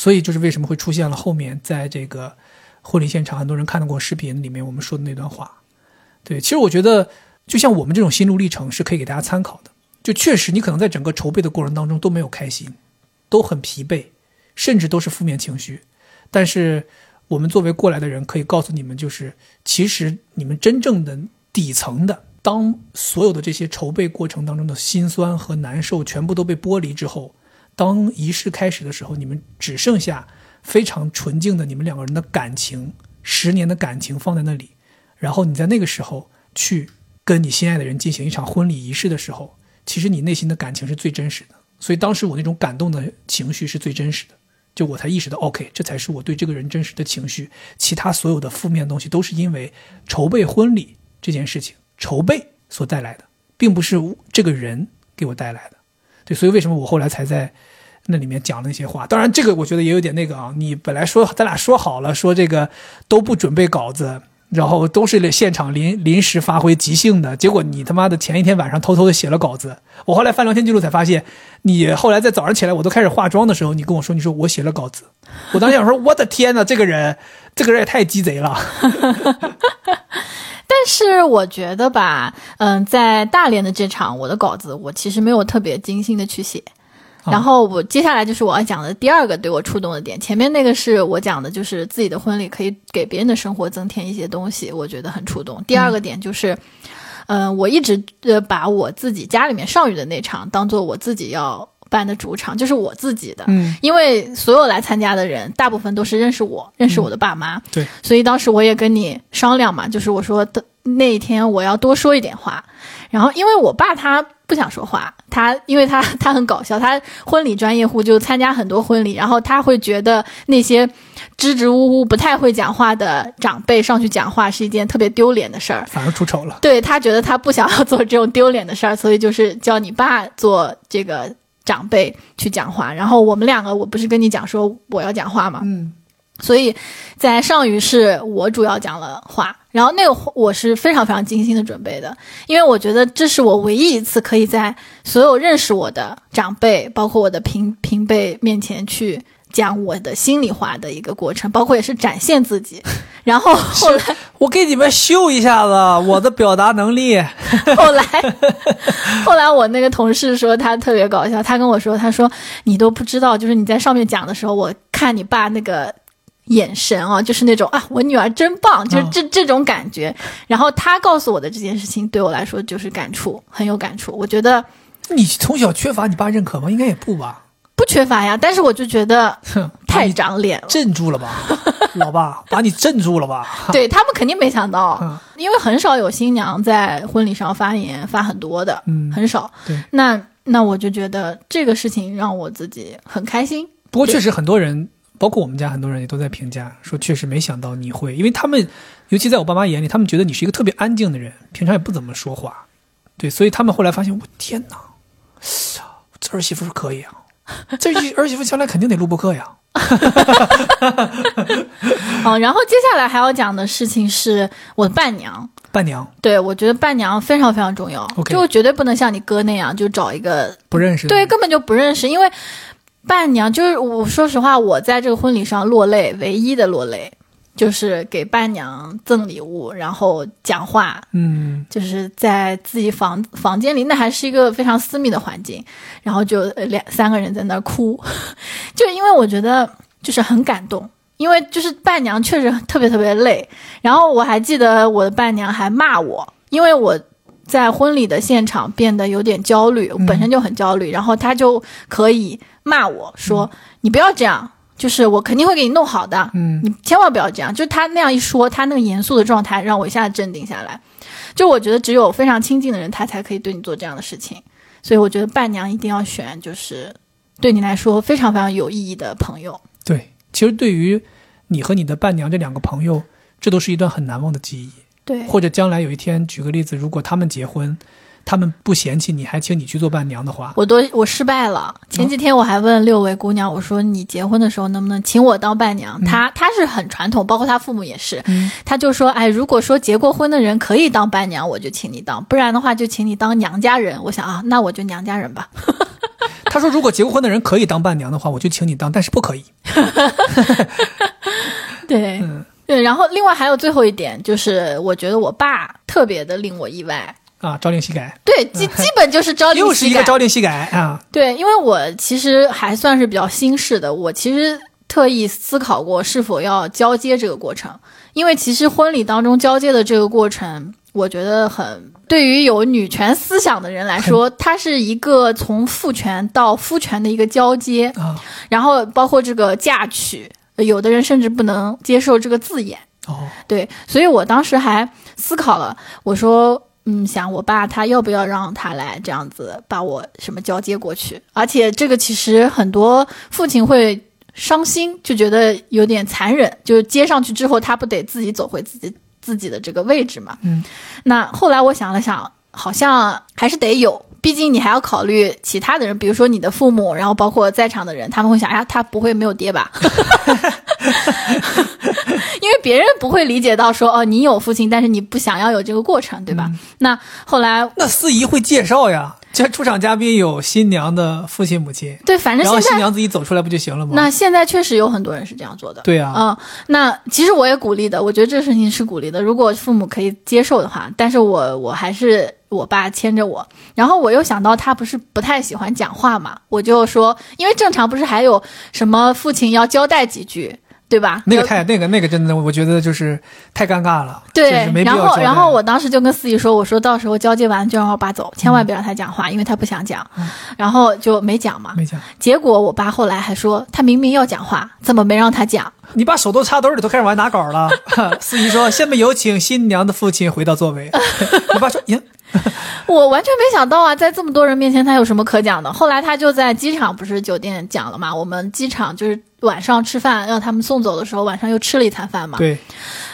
[SPEAKER 1] 所以就是为什么会出现了后面在这个婚礼现场，很多人看到过视频里面我们说的那段话。对，其实我觉得，就像我们这种心路历程是可以给大家参考的。就确实，你可能在整个筹备的过程当中都没有开心，都很疲惫，甚至都是负面情绪。但是我们作为过来的人，可以告诉你们，就是其实你们真正的底层的，当所有的这些筹备过程当中的辛酸和难受全部都被剥离之后，当仪式开始的时候，你们只剩下非常纯净的你们两个人的感情，十年的感情放在那里，然后你在那个时候去跟你心爱的人进行一场婚礼仪式的时候，其实你内心的感情是最真实的。所以当时我那种感动的情绪是最真实的，就我才意识到，OK，这才是我对这个人真实的情绪。其他所有的负面东西都是因为筹备婚礼这件事情筹备所带来的，并不是这个人给我带来的。对，所以为什么我后来才在那里面讲那些话？当然，这个我觉得也有点那个啊。你本来说咱俩说好了，说这个都不准备稿子，然后都是现场临临时发挥即兴的，结果你他妈的前一天晚上偷偷的写了稿子。我后来翻聊天记录才发现，你后来在早上起来我都开始化妆的时候，你跟我说你说我写了稿子，我当时想说我的天哪，这个人这个人也太鸡贼了。
[SPEAKER 2] 但是我觉得吧，嗯，在大连的这场我的稿子我其实没有特别精心的去写。然后我接下来就是我要讲的第二个对我触动的点，前面那个是我讲的，就是自己的婚礼可以给别人的生活增添一些东西，我觉得很触动。第二个点就是，嗯，我一直呃把我自己家里面上虞的那场当做我自己要办的主场，就是我自己的，
[SPEAKER 1] 嗯，
[SPEAKER 2] 因为所有来参加的人大部分都是认识我，认识我的爸妈，
[SPEAKER 1] 对，
[SPEAKER 2] 所以当时我也跟你商量嘛，就是我说的那一天我要多说一点话，然后因为我爸他。不想说话，他因为他 他很搞笑，他婚礼专业户就参加很多婚礼，然后他会觉得那些支支吾吾、不太会讲话的长辈上去讲话是一件特别丢脸的事儿，
[SPEAKER 1] 反而出丑了。
[SPEAKER 2] 对他觉得他不想要做这种丢脸的事儿，所以就是叫你爸做这个长辈去讲话，然后我们两个我不是跟你讲说我要讲话吗？
[SPEAKER 1] 嗯。
[SPEAKER 2] 所以，在上虞是我主要讲了话，然后那个我是非常非常精心的准备的，因为我觉得这是我唯一一次可以在所有认识我的长辈，包括我的平平辈面前去讲我的心里话的一个过程，包括也是展现自己。然后后来
[SPEAKER 1] 我给你们秀一下子我的表达能力。
[SPEAKER 2] 后来，后来我那个同事说他特别搞笑，他跟我说，他说你都不知道，就是你在上面讲的时候，我看你爸那个。眼神啊，就是那种啊，我女儿真棒，就是这这种感觉。然后他告诉我的这件事情，对我来说就是感触，很有感触。我觉得
[SPEAKER 1] 你从小缺乏你爸认可吗？应该也不吧，
[SPEAKER 2] 不缺乏呀。但是我就觉得太长脸了，
[SPEAKER 1] 镇住了吧，老爸，把你镇住了吧。
[SPEAKER 2] 对他们肯定没想到，因为很少有新娘在婚礼上发言发很多的，
[SPEAKER 1] 嗯，
[SPEAKER 2] 很少。
[SPEAKER 1] 对，
[SPEAKER 2] 那那我就觉得这个事情让我自己很开心。
[SPEAKER 1] 不过确实很多人。包括我们家很多人也都在评价说，确实没想到你会，因为他们，尤其在我爸妈眼里，他们觉得你是一个特别安静的人，平常也不怎么说话，对，所以他们后来发现，我天哪，这儿媳妇是可以啊，这儿媳妇将来肯定得录播客呀。
[SPEAKER 2] 哦，然后接下来还要讲的事情是我的伴娘，
[SPEAKER 1] 伴娘，
[SPEAKER 2] 对我觉得伴娘非常非常重要，就绝对不能像你哥那样就找一个
[SPEAKER 1] 不认识，
[SPEAKER 2] 对，根本就不认识，因为。伴娘就是我，说实话，我在这个婚礼上落泪，唯一的落泪就是给伴娘赠礼物，然后讲话，
[SPEAKER 1] 嗯，
[SPEAKER 2] 就是在自己房房间里，那还是一个非常私密的环境，然后就两三个人在那儿哭，就因为我觉得就是很感动，因为就是伴娘确实特别特别累，然后我还记得我的伴娘还骂我，因为我。在婚礼的现场变得有点焦虑，我本身就很焦虑，然后他就可以骂我说：“你不要这样，就是我肯定会给你弄好的，
[SPEAKER 1] 嗯，
[SPEAKER 2] 你千万不要这样。”就他那样一说，他那个严肃的状态让我一下子镇定下来。就我觉得只有非常亲近的人，他才可以对你做这样的事情。所以我觉得伴娘一定要选，就是对你来说非常非常有意义的朋友。
[SPEAKER 1] 对，其实对于你和你的伴娘这两个朋友，这都是一段很难忘的记忆。
[SPEAKER 2] 对，
[SPEAKER 1] 或者将来有一天，举个例子，如果他们结婚，他们不嫌弃你，还请你去做伴娘的话，
[SPEAKER 2] 我都我失败了。前几天我还问六位姑娘，我说你结婚的时候能不能请我当伴娘？她她是很传统，包括她父母也是，她就说，哎，如果说结过婚的人可以当伴娘，我就请你当；不然的话，就请你当娘家人。我想啊，那我就娘家人吧。
[SPEAKER 1] 他说，如果结过婚的人可以当伴娘的话，我就请你当，但是不可以。
[SPEAKER 2] 对。对，然后另外还有最后一点，就是我觉得我爸特别的令我意外
[SPEAKER 1] 啊，朝令夕改。
[SPEAKER 2] 对，基基本就是朝 令夕改，
[SPEAKER 1] 又是一个朝令夕改啊。
[SPEAKER 2] 对，因为我其实还算是比较新式的，我其实特意思考过是否要交接这个过程，因为其实婚礼当中交接的这个过程，我觉得很对于有女权思想的人来说，它是一个从父权到夫权的一个交接
[SPEAKER 1] 啊，
[SPEAKER 2] 然后包括这个嫁娶。有的人甚至不能接受这个字眼
[SPEAKER 1] 哦，
[SPEAKER 2] 对，所以我当时还思考了，我说，嗯，想我爸他要不要让他来这样子把我什么交接过去？而且这个其实很多父亲会伤心，就觉得有点残忍，就接上去之后他不得自己走回自己自己的这个位置嘛？
[SPEAKER 1] 嗯，
[SPEAKER 2] 那后来我想了想，好像还是得有。毕竟你还要考虑其他的人，比如说你的父母，然后包括在场的人，他们会想：哎呀，他不会没有爹吧？因为别人不会理解到说哦，你有父亲，但是你不想要有这个过程，对吧？
[SPEAKER 1] 嗯
[SPEAKER 2] 那后来
[SPEAKER 1] 那司仪会介绍呀，这出场嘉宾有新娘的父亲母亲，
[SPEAKER 2] 对，反正
[SPEAKER 1] 然后
[SPEAKER 2] 现在
[SPEAKER 1] 新娘自己走出来不就行了吗？
[SPEAKER 2] 那现在确实有很多人是这样做的。
[SPEAKER 1] 对啊、
[SPEAKER 2] 嗯，那其实我也鼓励的，我觉得这个事情是鼓励的。如果父母可以接受的话，但是我我还是我爸牵着我，然后我又想到他不是不太喜欢讲话嘛，我就说，因为正常不是还有什么父亲要交代几句，对吧？
[SPEAKER 1] 那个太那个那个真的，我觉得就是太尴尬了，
[SPEAKER 2] 对然后然后我当时就跟司仪说，我说到时候交接完就让我爸走，千万别让他讲话，因为他不想讲，然后就没讲嘛。
[SPEAKER 1] 没讲，
[SPEAKER 2] 结果我爸后来还说，他明明要讲话，怎么没让他讲？
[SPEAKER 1] 你把手都插兜里，都开始玩拿稿了。司仪说：“下面有请新娘的父亲回到座位。”我爸说：“呀，
[SPEAKER 2] 我完全没想到啊，在这么多人面前他有什么可讲的？后来他就在机场不是酒店讲了嘛，我们机场就是晚上吃饭，让他们送走的时候，晚上又吃了一餐饭嘛。
[SPEAKER 1] 对，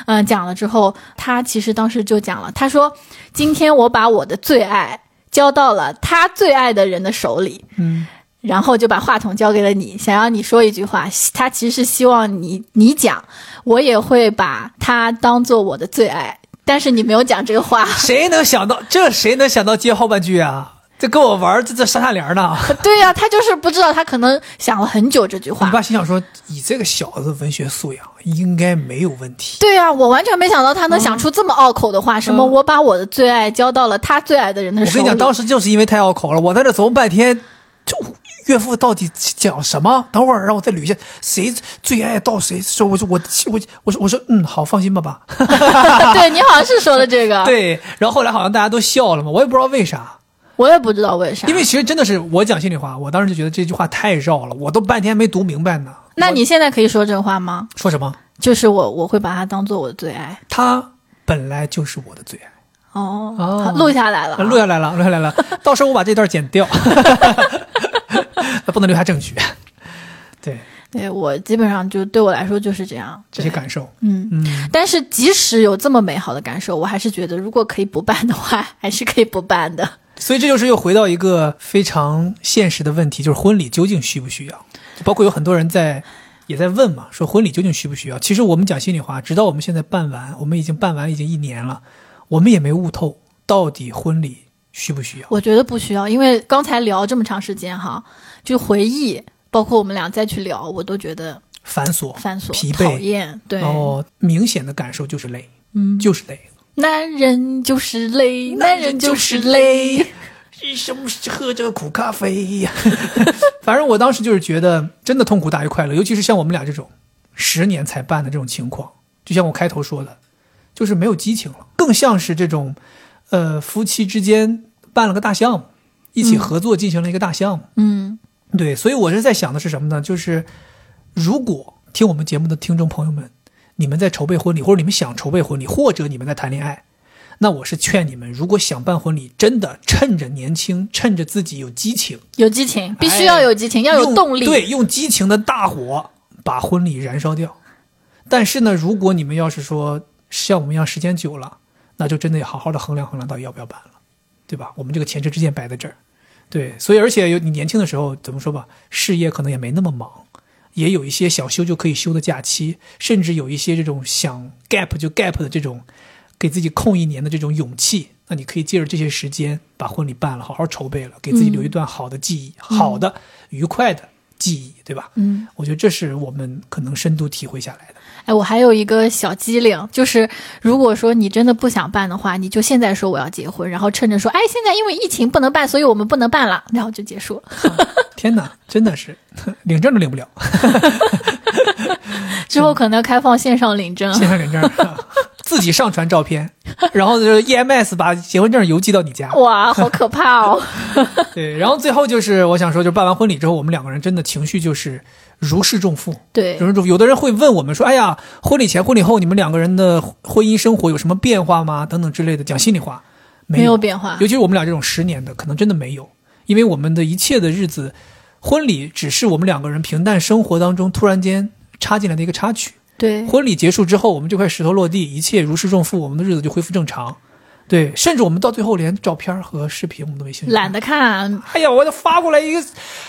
[SPEAKER 2] 嗯，讲了之后，他其实当时就讲了，他说：“今天我把我的最爱交到了他最爱的人的手里。”
[SPEAKER 1] 嗯，
[SPEAKER 2] 然后就把话筒交给了你，想要你说一句话。他其实是希望你你讲，我也会把他当做我的最爱，但是你没有讲这个话。
[SPEAKER 1] 谁能想到这？谁能想到接后半句啊？这跟我玩儿这这上下联呢？
[SPEAKER 2] 对呀、他就是不知道，他可能想了很久这句话
[SPEAKER 1] 你。爸心想说：“以这个小子文学素养，应该没有问题。
[SPEAKER 2] 对呀、我完全没想到他能想出这么拗口的话，什么我把我的最爱交到了他最爱的人的手里。
[SPEAKER 1] 我跟你讲，当时就是因为太拗口了，我在这琢磨半天，就岳父到底讲什么？等会儿让我再捋一下，谁最爱到谁？说我说我我我说我说嗯，好，放心吧，爸。
[SPEAKER 2] 对你好像是说的这个，
[SPEAKER 1] 对，然后后来好像大家都笑了嘛，我也不知道为啥。
[SPEAKER 2] 我也不知道为啥。
[SPEAKER 1] 因为其实真的是我讲心里话，我当时就觉得这句话太绕了，我都半天没读明白呢。
[SPEAKER 2] 那你现在可以说这话吗？
[SPEAKER 1] 说什么？
[SPEAKER 2] 就是我我会把它当做我的最爱。
[SPEAKER 1] 它本来就是我的最爱。
[SPEAKER 2] 哦，
[SPEAKER 1] 哦
[SPEAKER 2] 好录下来了啊，
[SPEAKER 1] 录下来了，录下来了。到时候我把这段剪掉，不能留下证据。对
[SPEAKER 2] 对我基本上就对我来说就是这样。
[SPEAKER 1] 这些感受，
[SPEAKER 2] 嗯，
[SPEAKER 1] 嗯，
[SPEAKER 2] 但是即使有这么美好的感受，我还是觉得如果可以不办的话，还是可以不办的。
[SPEAKER 1] 所以这就是又回到一个非常现实的问题，就是婚礼究竟需不需要？包括有很多人在也在问嘛，说婚礼究竟需不需要？其实我们讲心里话，直到我们现在办完，我们已经办完已经一年了，我们也没悟透到底婚礼需不需要。
[SPEAKER 2] 我觉得不需要，因为刚才聊这么长时间哈，就回忆，包括我们俩再去聊，我都觉得
[SPEAKER 1] 繁琐、
[SPEAKER 2] 繁琐、
[SPEAKER 1] 疲惫
[SPEAKER 2] 讨厌。对，
[SPEAKER 1] 然后明显的感受就是累，
[SPEAKER 2] 嗯，
[SPEAKER 1] 就是累。
[SPEAKER 2] 男人就是累，男人就是累。
[SPEAKER 1] 为什么喝这个苦咖啡呀？反正我当时就是觉得，真的痛苦大于快乐，尤其是像我们俩这种十年才办的这种情况，就像我开头说的，就是没有激情了，更像是这种，呃，夫妻之间办了个大项目，一起合作进行了一个大项目。
[SPEAKER 2] 嗯
[SPEAKER 1] 对，所以我是在想的是什么呢？就是如果听我们节目的听众朋友们，你们在筹备婚礼，或者你们想筹备婚礼，或者你们在谈恋爱，那我是劝你们，如果想办婚礼，真的趁着年轻，趁着自己有激情，
[SPEAKER 2] 有激情，必须要有激情，要有动力。
[SPEAKER 1] 对，用激情的大火把婚礼燃烧掉。但是呢，如果你们要是说像我们一样时间久了，那就真的要好好的衡量衡量到底要不要办了，对吧？我们这个前车之鉴摆在这儿，对，所以而且有你年轻的时候怎么说吧，事业可能也没那么忙，也有一些想休就可以休的假期，甚至有一些这种想 gap 就 gap 的这种，给自己空一年的这种勇气。那你可以借着这些时间把婚礼办了，好好筹备了，给自己留一段好的记忆，好的、愉快的记忆，对吧？
[SPEAKER 2] 嗯，
[SPEAKER 1] 我觉得这是我们可能深度体会下来的。
[SPEAKER 2] 哎，我还有一个小机灵，就是如果说你真的不想办的话，你就现在说我要结婚，然后趁着说，哎，现在因为疫情不能办，所以我们不能办了，然后就结束。
[SPEAKER 1] 天哪，真的是领证都领不了，
[SPEAKER 2] 之后可能开放线上领证。
[SPEAKER 1] 线上领证，自己上传照片，然后就是 EMS 把结婚证邮寄到你家。
[SPEAKER 2] 哇，好可怕哦！
[SPEAKER 1] 对，然后最后就是我想说，就是办完婚礼之后，我们两个人真的情绪就是如释重负。
[SPEAKER 2] 对
[SPEAKER 1] 如释重负。有的人会问我们说：“哎呀，婚礼前、婚礼后，你们两个人的婚姻生活有什么变化吗？”等等之类的。讲心里话，没
[SPEAKER 2] 没有变化
[SPEAKER 1] 尤其是我们俩这种十年的，可能真的没有，因为我们的一切的日子，婚礼只是我们两个人平淡生活当中突然间插进来的一个插曲。
[SPEAKER 2] 对，
[SPEAKER 1] 婚礼结束之后，我们这块石头落地，一切如释重负，我们的日子就恢复正常。对，甚至我们到最后连照片和视频我们都没兴趣
[SPEAKER 2] 懒得看。
[SPEAKER 1] 哎呀，我就发过来一个，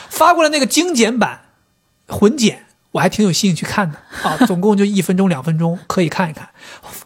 [SPEAKER 1] 发过来那个精简版，混剪，我还挺有兴趣看的啊，总共就一分钟两分钟，可以看一看。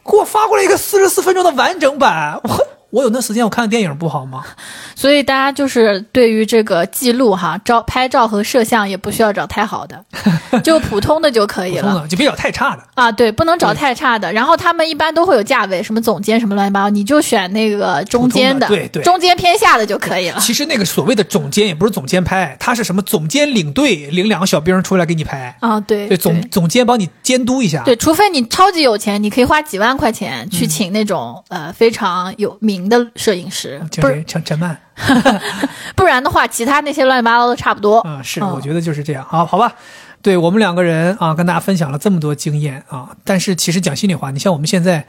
[SPEAKER 1] 给我发过来一个四十四分钟的完整版，我我有那时间我看电影不好吗？
[SPEAKER 2] 所以大家就是对于这个记录哈，照拍照和摄像也不需要找太好的，就普通的就可以了
[SPEAKER 1] 就别找太差的。
[SPEAKER 2] 啊。对，不能找太差的。然后他们一般都会有价位，什么总监什么乱七八糟，你就选那个中间
[SPEAKER 1] 的对对
[SPEAKER 2] 中间偏下的就可以了。
[SPEAKER 1] 其实那个所谓的总监也不是总监拍，他是什么总监领队，领两个小兵出来给你拍。
[SPEAKER 2] 啊，对
[SPEAKER 1] 对，总总监帮你监督一下。
[SPEAKER 2] 对，除非你超级有钱，你可以花几万块钱去请那种、呃非常有名的摄影师，不是？
[SPEAKER 1] 陈陈曼。
[SPEAKER 2] 不然的话，其他那些乱七八糟的差不多。
[SPEAKER 1] 嗯，是，
[SPEAKER 2] 嗯
[SPEAKER 1] 我觉得就是这样。好，好吧。对我们两个人啊，跟大家分享了这么多经验啊，但是其实讲心里话，你像我们现在，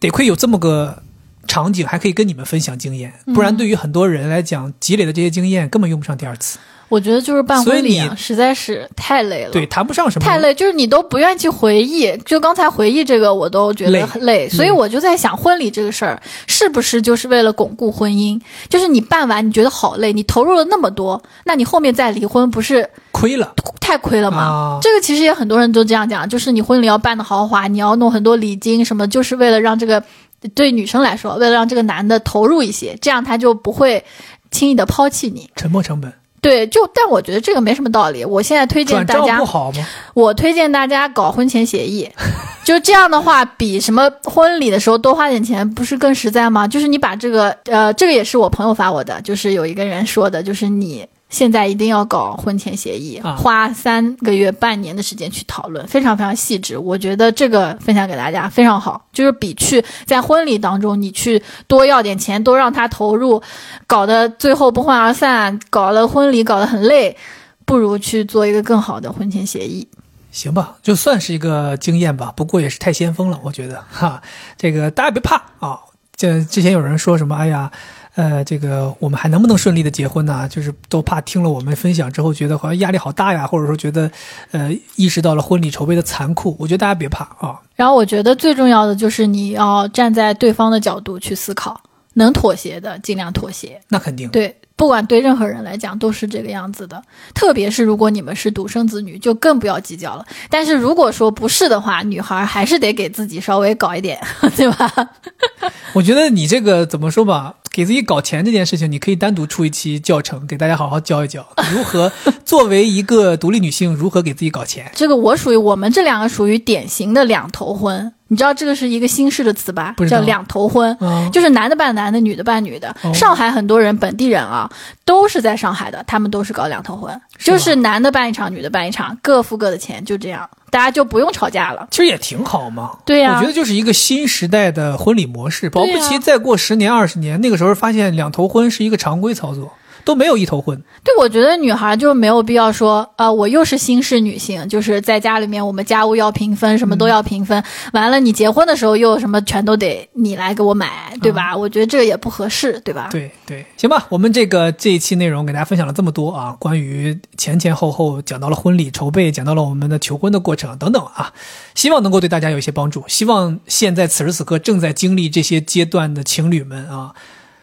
[SPEAKER 1] 得亏有这么个场景，还可以跟你们分享经验，不然对于很多人来讲，积累的这些经验根本用不上第二次。
[SPEAKER 2] 我觉得就是办婚礼啊，实在是太累了。
[SPEAKER 1] 对，谈不上什么
[SPEAKER 2] 太累，就是你都不愿意去回忆。就刚才回忆这个，我都觉得很累，所以我就在想，婚礼这个事儿是不是就是为了巩固婚姻？就是你办完你觉得好累，你投入了那么多，那你后面再离婚不是
[SPEAKER 1] 亏了。
[SPEAKER 2] 太亏了吗？
[SPEAKER 1] 啊
[SPEAKER 2] 这个其实也很多人都这样讲，就是你婚礼要办的豪华，你要弄很多礼金什么，就是为了让这个对女生来说，为了让这个男的投入一些，这样他就不会轻易的抛弃你。
[SPEAKER 1] 沉没成本，
[SPEAKER 2] 对，就但我觉得这个没什么道理。我现在推荐大家
[SPEAKER 1] 不好吗？
[SPEAKER 2] 我推荐大家搞婚前协议，就这样的话，比什么婚礼的时候多花点钱，不是更实在吗？就是你把这个，呃，这个也是我朋友发我的，就是有一个人说的，就是你。现在一定要搞婚前协议，
[SPEAKER 1] 啊
[SPEAKER 2] 花三个月、半年的时间去讨论，非常非常细致。我觉得这个分享给大家非常好，就是比去在婚礼当中你去多要点钱，多让他投入，搞得最后不欢而散，搞了婚礼搞得很累，不如去做一个更好的婚前协议。
[SPEAKER 1] 行吧，就算是一个经验吧，不过也是太先锋了，我觉得哈。这个大家别怕啊，这之前有人说什么，哎呀，呃，这个我们还能不能顺利的结婚呢？就是都怕听了我们分享之后，觉得好像压力好大呀，或者说觉得，呃，意识到了婚礼筹备的残酷。我觉得大家别怕啊，
[SPEAKER 2] 然后我觉得最重要的就是你要站在对方的角度去思考，能妥协的尽量妥协。
[SPEAKER 1] 那肯定。
[SPEAKER 2] 对，不管对任何人来讲都是这个样子的，特别是如果你们是独生子女，就更不要计较了。但是如果说不是的话，女孩还是得给自己稍微搞一点，对吧？
[SPEAKER 1] 我觉得你这个怎么说吧，给自己搞钱这件事情，你可以单独出一期教程，给大家好好教一教，如何作为一个独立女性，如何给自己搞钱。
[SPEAKER 2] 这个我属于我们这两个属于典型的两头婚，你知道这个是一个新式的词吧？叫两头婚。
[SPEAKER 1] 嗯，
[SPEAKER 2] 就是男的办男的，女的办女的。
[SPEAKER 1] 哦。
[SPEAKER 2] 上海很多人本地人啊，都是在上海的，他们都是搞两头婚，
[SPEAKER 1] 是
[SPEAKER 2] 就是男的办一场，女的办一场，各付各的钱，就这样，大家就不用吵架了。
[SPEAKER 1] 其实也挺好嘛。
[SPEAKER 2] 对呀、
[SPEAKER 1] 我觉得就是一个新时代的婚礼模式，保不齐再过十年二十年，那个时候发现两头婚是一个常规操作，都没有一头婚。
[SPEAKER 2] 对，我觉得女孩就没有必要说，呃，我又是新式女性，就是在家里面我们家务要平分，什么都要平分。完了，你结婚的时候又什么全都得你来给我买，对吧？我觉得这个也不合适，对吧？
[SPEAKER 1] 对对，行吧，我们这个这一期内容给大家分享了这么多啊，关于前前后后讲到了婚礼筹备，讲到了我们的求婚的过程等等啊，希望能够对大家有一些帮助。希望现在此时此刻正在经历这些阶段的情侣们啊，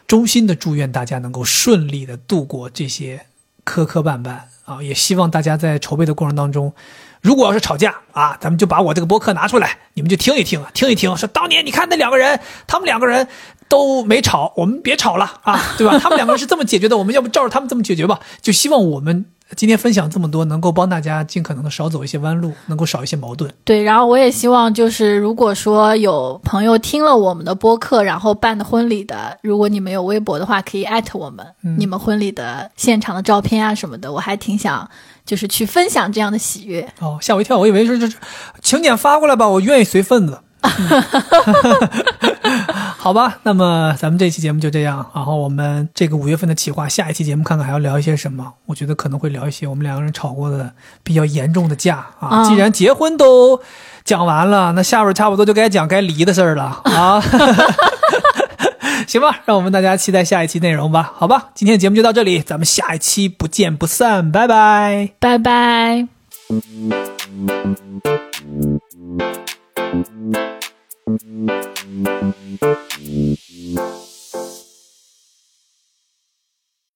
[SPEAKER 1] 衷心的祝愿大家能够顺利的度过这些磕磕绊绊啊，也希望大家在筹备的过程当中。如果要是吵架啊，咱们就把我这个播客拿出来，你们就听一听，听一听。说当年你看那两个人，他们两个人都没吵，我们别吵了啊，对吧？他们两个人是这么解决的，我们要不照着他们这么解决吧？就希望我们今天分享这么多，能够帮大家尽可能的少走一些弯路，能够少一些矛盾。
[SPEAKER 2] 对，然后我也希望就是，如果说有朋友听了我们的播客，然后办的婚礼的，如果你们有微博的话，可以艾特我们，你们婚礼的现场的照片啊什么的，我还挺想就是去分享这样的喜悦。
[SPEAKER 1] 哦，吓我一跳，我以为是就是请柬发过来吧，我愿意随份子。嗯好吧，那么咱们这期节目就这样。然后我们这个五月份的企划，下一期节目看看还要聊一些什么？我觉得可能会聊一些我们两个人吵过的比较严重的架啊。
[SPEAKER 2] 嗯
[SPEAKER 1] 既然结婚都讲完了，那下边差不多就该讲该离的事儿了啊。行吧，让我们大家期待下一期内容吧。好吧，今天的节目就到这里，咱们下一期不见不散，拜拜。
[SPEAKER 2] 拜拜。
[SPEAKER 3] Thank Thank you.